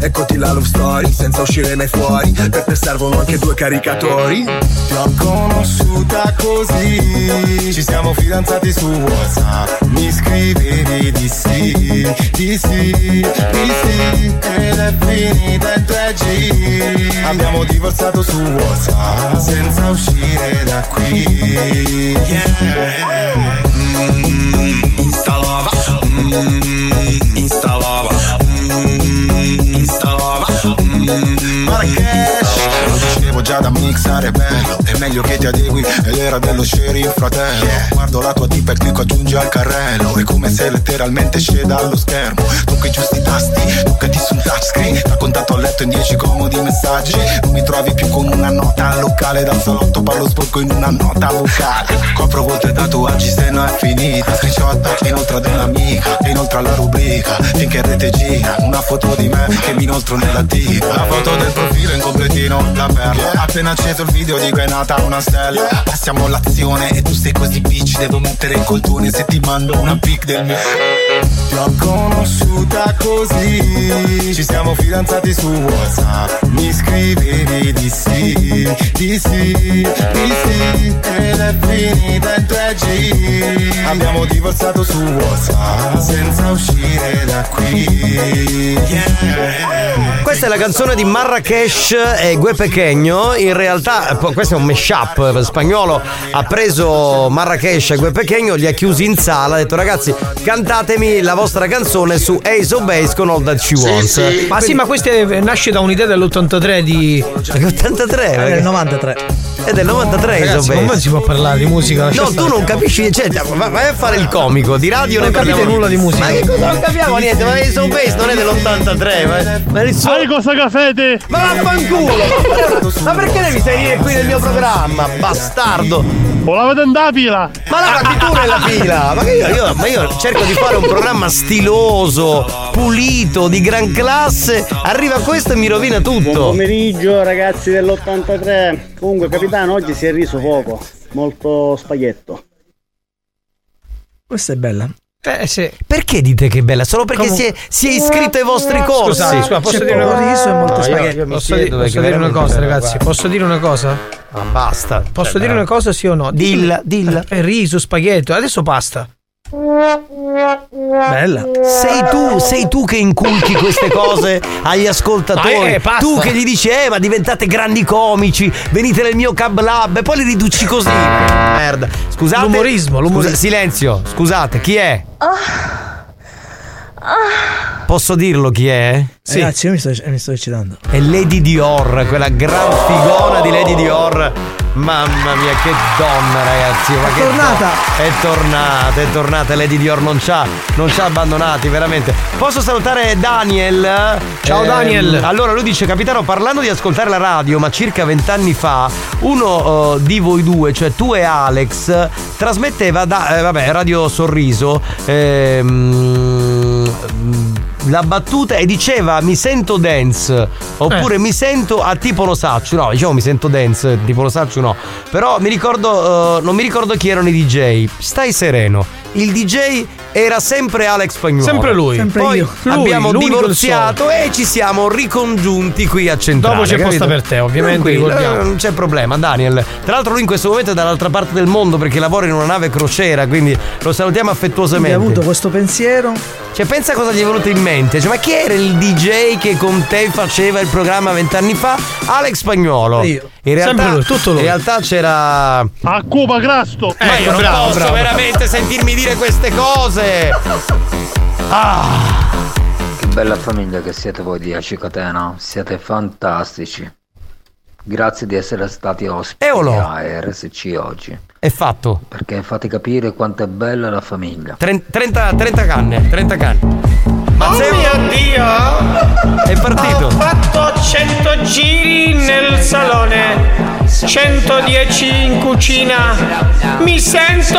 Eccoti la love story senza uscire mai fuori. Per te servono anche due caricatori. Ti ho conosciuta così. Ci siamo fidanzati su WhatsApp. Mi scrivevi di sì, di sì, di sì. Ed è finita in 3G Abbiamo divorziato su WhatsApp Senza uscire da qui. Yeah. Mm, Instalava Mm, già da mixare bello È meglio che ti adegui Ed era dello sheriff fratello. Guardo la tua tipa e clicco aggiungi al carrello. È come se letteralmente esce dallo schermo. Tocca i giusti tasti Toccati sul touchscreen. Da contatto a letto in 10 comodi messaggi. Non mi trovi più con una nota al locale Dal salotto. Parlo sporco in una nota vocale. Copro volte tatuaggi se no è finita. Screenshot inoltre ad un'amica E inoltre alla rubrica. Finché in rete gira Una foto di me che mi inoltro nella tipa. La foto del profilo in completino La perla. Appena acceso il video dico è nata una stella. Passiamo all'azione E tu sei così bitch Devo mettere il coltone Se ti mando una pic del mio Ti ho conosciuta così. Ci siamo fidanzati su WhatsApp. Mi scrivevi di sì, di sì, di sì. Ed è finita in 3G Abbiamo divorziato su WhatsApp Senza uscire da qui. Yeah. Questa è la canzone di Marrakesh e Gue Pequeño. In realtà, questo è un mashup spagnolo. Ha preso Marrakesh e Gue Pequeño, li ha chiusi in sala. Ha detto, ragazzi, cantatemi la vostra canzone su Ace of Base con All That She Wants. Ma sì, ma questo è- nasce da un'idea dell'83 di. 83? È del 93. È del 93 Ace of Base. me si può parlare di musica. No, tu non capisci, cioè, va- vai a fare il comico di radio. Non ne capite parliamo- nulla di musica. Ma che cosa non capiamo niente? Ma Ace of Base non è dell'83, ma, ma è il suo- Sai cosa che fate? Ma vaffanculo! Ma perché devi salire qui nel mio programma, bastardo? O la vedo in da pila! Ma lavati tu nella fila! Ma, io, io- ma io cerco di fare un programma stiloso, pulito, di gran classe. Arriva questo e mi rovina Buon tutto. pomeriggio ragazzi dell'83. Comunque capitano oggi si è riso poco. Molto spaghetto. Questa è bella. Eh sì. Perché dite che è bella? Solo perché Comu- si, è, si è iscritto ai vostri corsi. Scusate, scusa, posso C'è dire una molto No, io- spaghetti. io mi Posso, di- posso dire una cosa, ragazzi? guarda. Posso dire una cosa? Ma basta. Posso Cioè, dire una cosa, sì o no? Dilla, dilla. Eh, riso, spaghetto, adesso pasta. Bella. Sei tu, sei tu che inculchi queste cose agli ascoltatori. Eh, tu che gli dici, eh, ma diventate grandi comici, venite nel mio cab lab e poi li riduci così. Merda. Scusate. L'umorismo, l'umorismo. Scusa- silenzio, scusate, chi è? Posso dirlo chi è? Ragazzi, io mi sto, mi sto eccitando. È Lady Dior, quella gran figona di Lady Dior. Mamma mia, che donna, ragazzi! Ma È che tornata. do- È tornata, è tornata. Lady Dior non ci ha, non ci ha abbandonati, veramente. Posso salutare Daniel? Ciao, Daniel. Allora, lui dice: Capitano, parlando di ascoltare la radio, ma circa vent'anni fa, uno eh, di voi due, cioè tu e Alex, trasmetteva da eh, vabbè, Radio Sorriso. ehm, la battuta e diceva mi sento dance oppure mi sento a tipo lo saccio no diciamo mi sento dance tipo lo saccio no. Però mi ricordo eh, non mi ricordo chi erano i DJ stai sereno. Il DJ era sempre Alex Spagnuolo Sempre lui. Sempre poi io. Lui, abbiamo divorziato e ci siamo ricongiunti qui a Centrale Dopo c'è capito? posta per te, ovviamente, eh, non c'è problema Daniel tra l'altro lui in questo momento è dall'altra parte del mondo perché lavora in una nave crociera quindi lo salutiamo Quindi affettuosamente ha avuto questo pensiero. cioè, pensa cosa gli è venuto in mente. Cioè, ma chi era il DJ che con te faceva il programma vent'anni fa? Alex Spagnolo. Io. In realtà, Sempre lui, tutto lui. In realtà c'era. A Cuba Crasto! ma io non bravo, posso bravo. veramente sentirmi dire queste cose. Ah. Che bella famiglia che siete voi di Acicatena, siete fantastici. Grazie di essere stati ospiti Eolo. a RSC oggi, È fatto. perché fate capire quanto è bella la famiglia. Tren- 30, 30 canne, 30 canne. Mazzeo Oh Dio! è partito. Ho fatto 100 giri nel salone, 110 in cucina. Mi sento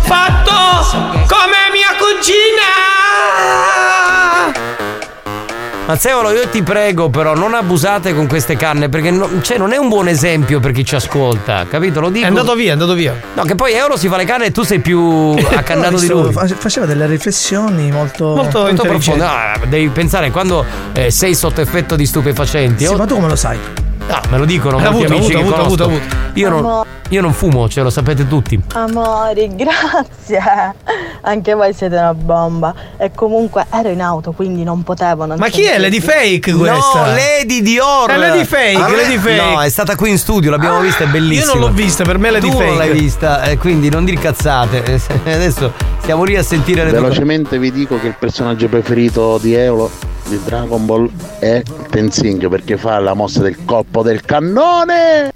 fatto come mia cugina! Mazzevolo, io ti prego, però, non abusate con queste canne, perché no- cioè, non è un buon esempio per chi ci ascolta, capito? Lo dico. È andato via, è andato via. No, che poi Euro si fa le canne e tu sei più accannato di lui. fa- Faceva delle riflessioni molto. Molto Molto profondo. Ah, devi pensare quando eh, sei sotto effetto di stupefacenti. Sì, oh, ma tu come lo sai? No, me lo dicono Ha molti avuto, amici avuto, che avuto, avuto, Io, non, io non fumo, ce lo sapete tutti. Amore, grazie. Anche voi siete una bomba. E comunque ero in auto, quindi non potevo. Non Ma chi è Lady. Fake questa? No, Lady Dior. È Lady Fake, Ah, Lady Fake. No, è stata qui in studio, l'abbiamo vista, è bellissima. Io non l'ho vista, per me è Lady tu Fake. non l'hai vista, eh, quindi non dir cazzate. Adesso stiamo lì a sentire le. Velocemente vi dico che il personaggio preferito di Eolo di Dragon Ball è Tenzing perché fa la mossa del colpo del cannone.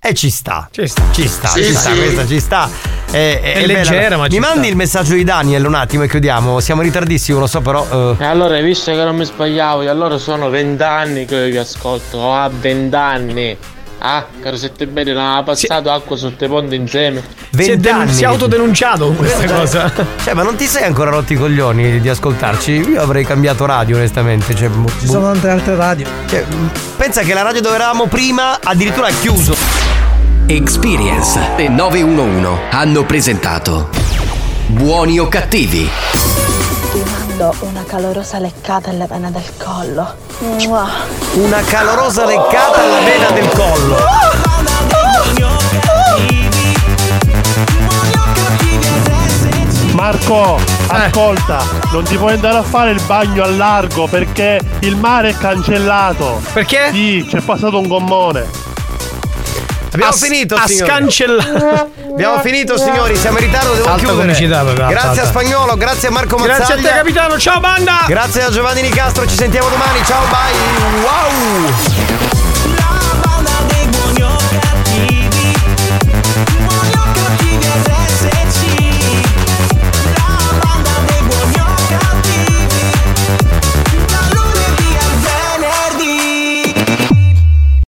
E ci sta. Ci sta. Ci sta, Sì, ci sta, sì. questa ci sta. È, È leggera, ma Mi ci mandi sta. il messaggio di Daniel un attimo e chiudiamo. Siamo ritardissimi, lo so, però. E allora, visto che non mi sbagliavo, e allora sono vent'anni che vi ascolto, ho a vent'anni. Ah, caro sette bene, non ha passato acqua sotto i ponti insieme. Si è, 20 denun- anni. si è autodenunciato con questa cosa. Cioè, ma non ti sei ancora rotti i coglioni di ascoltarci? Io avrei cambiato radio, onestamente. Cioè, bu- Ci sono tante altre radio. cioè, pensa che la radio dove eravamo prima addirittura ha chiuso. Experience e 911 hanno presentato Buoni o cattivi? Do una calorosa leccata alle vene del collo. Mua. Una calorosa leccata alla vena del collo. Marco, ascolta, non ti puoi andare a fare il bagno al largo perché il mare è cancellato. Perché? Sì, c'è passato un gommone. Abbiamo Ha s- finito, ha signori. scancellato. Abbiamo finito, signori. Siamo in ritardo, devo Alta chiudere. comicità, proprio, alta, grazie a. Spagnolo, grazie a Marco Mazzaglia. Grazie a te, capitano. Ciao, banda. Grazie a Giovanni Nicastro. Ci sentiamo domani. Ciao, bye. Wow.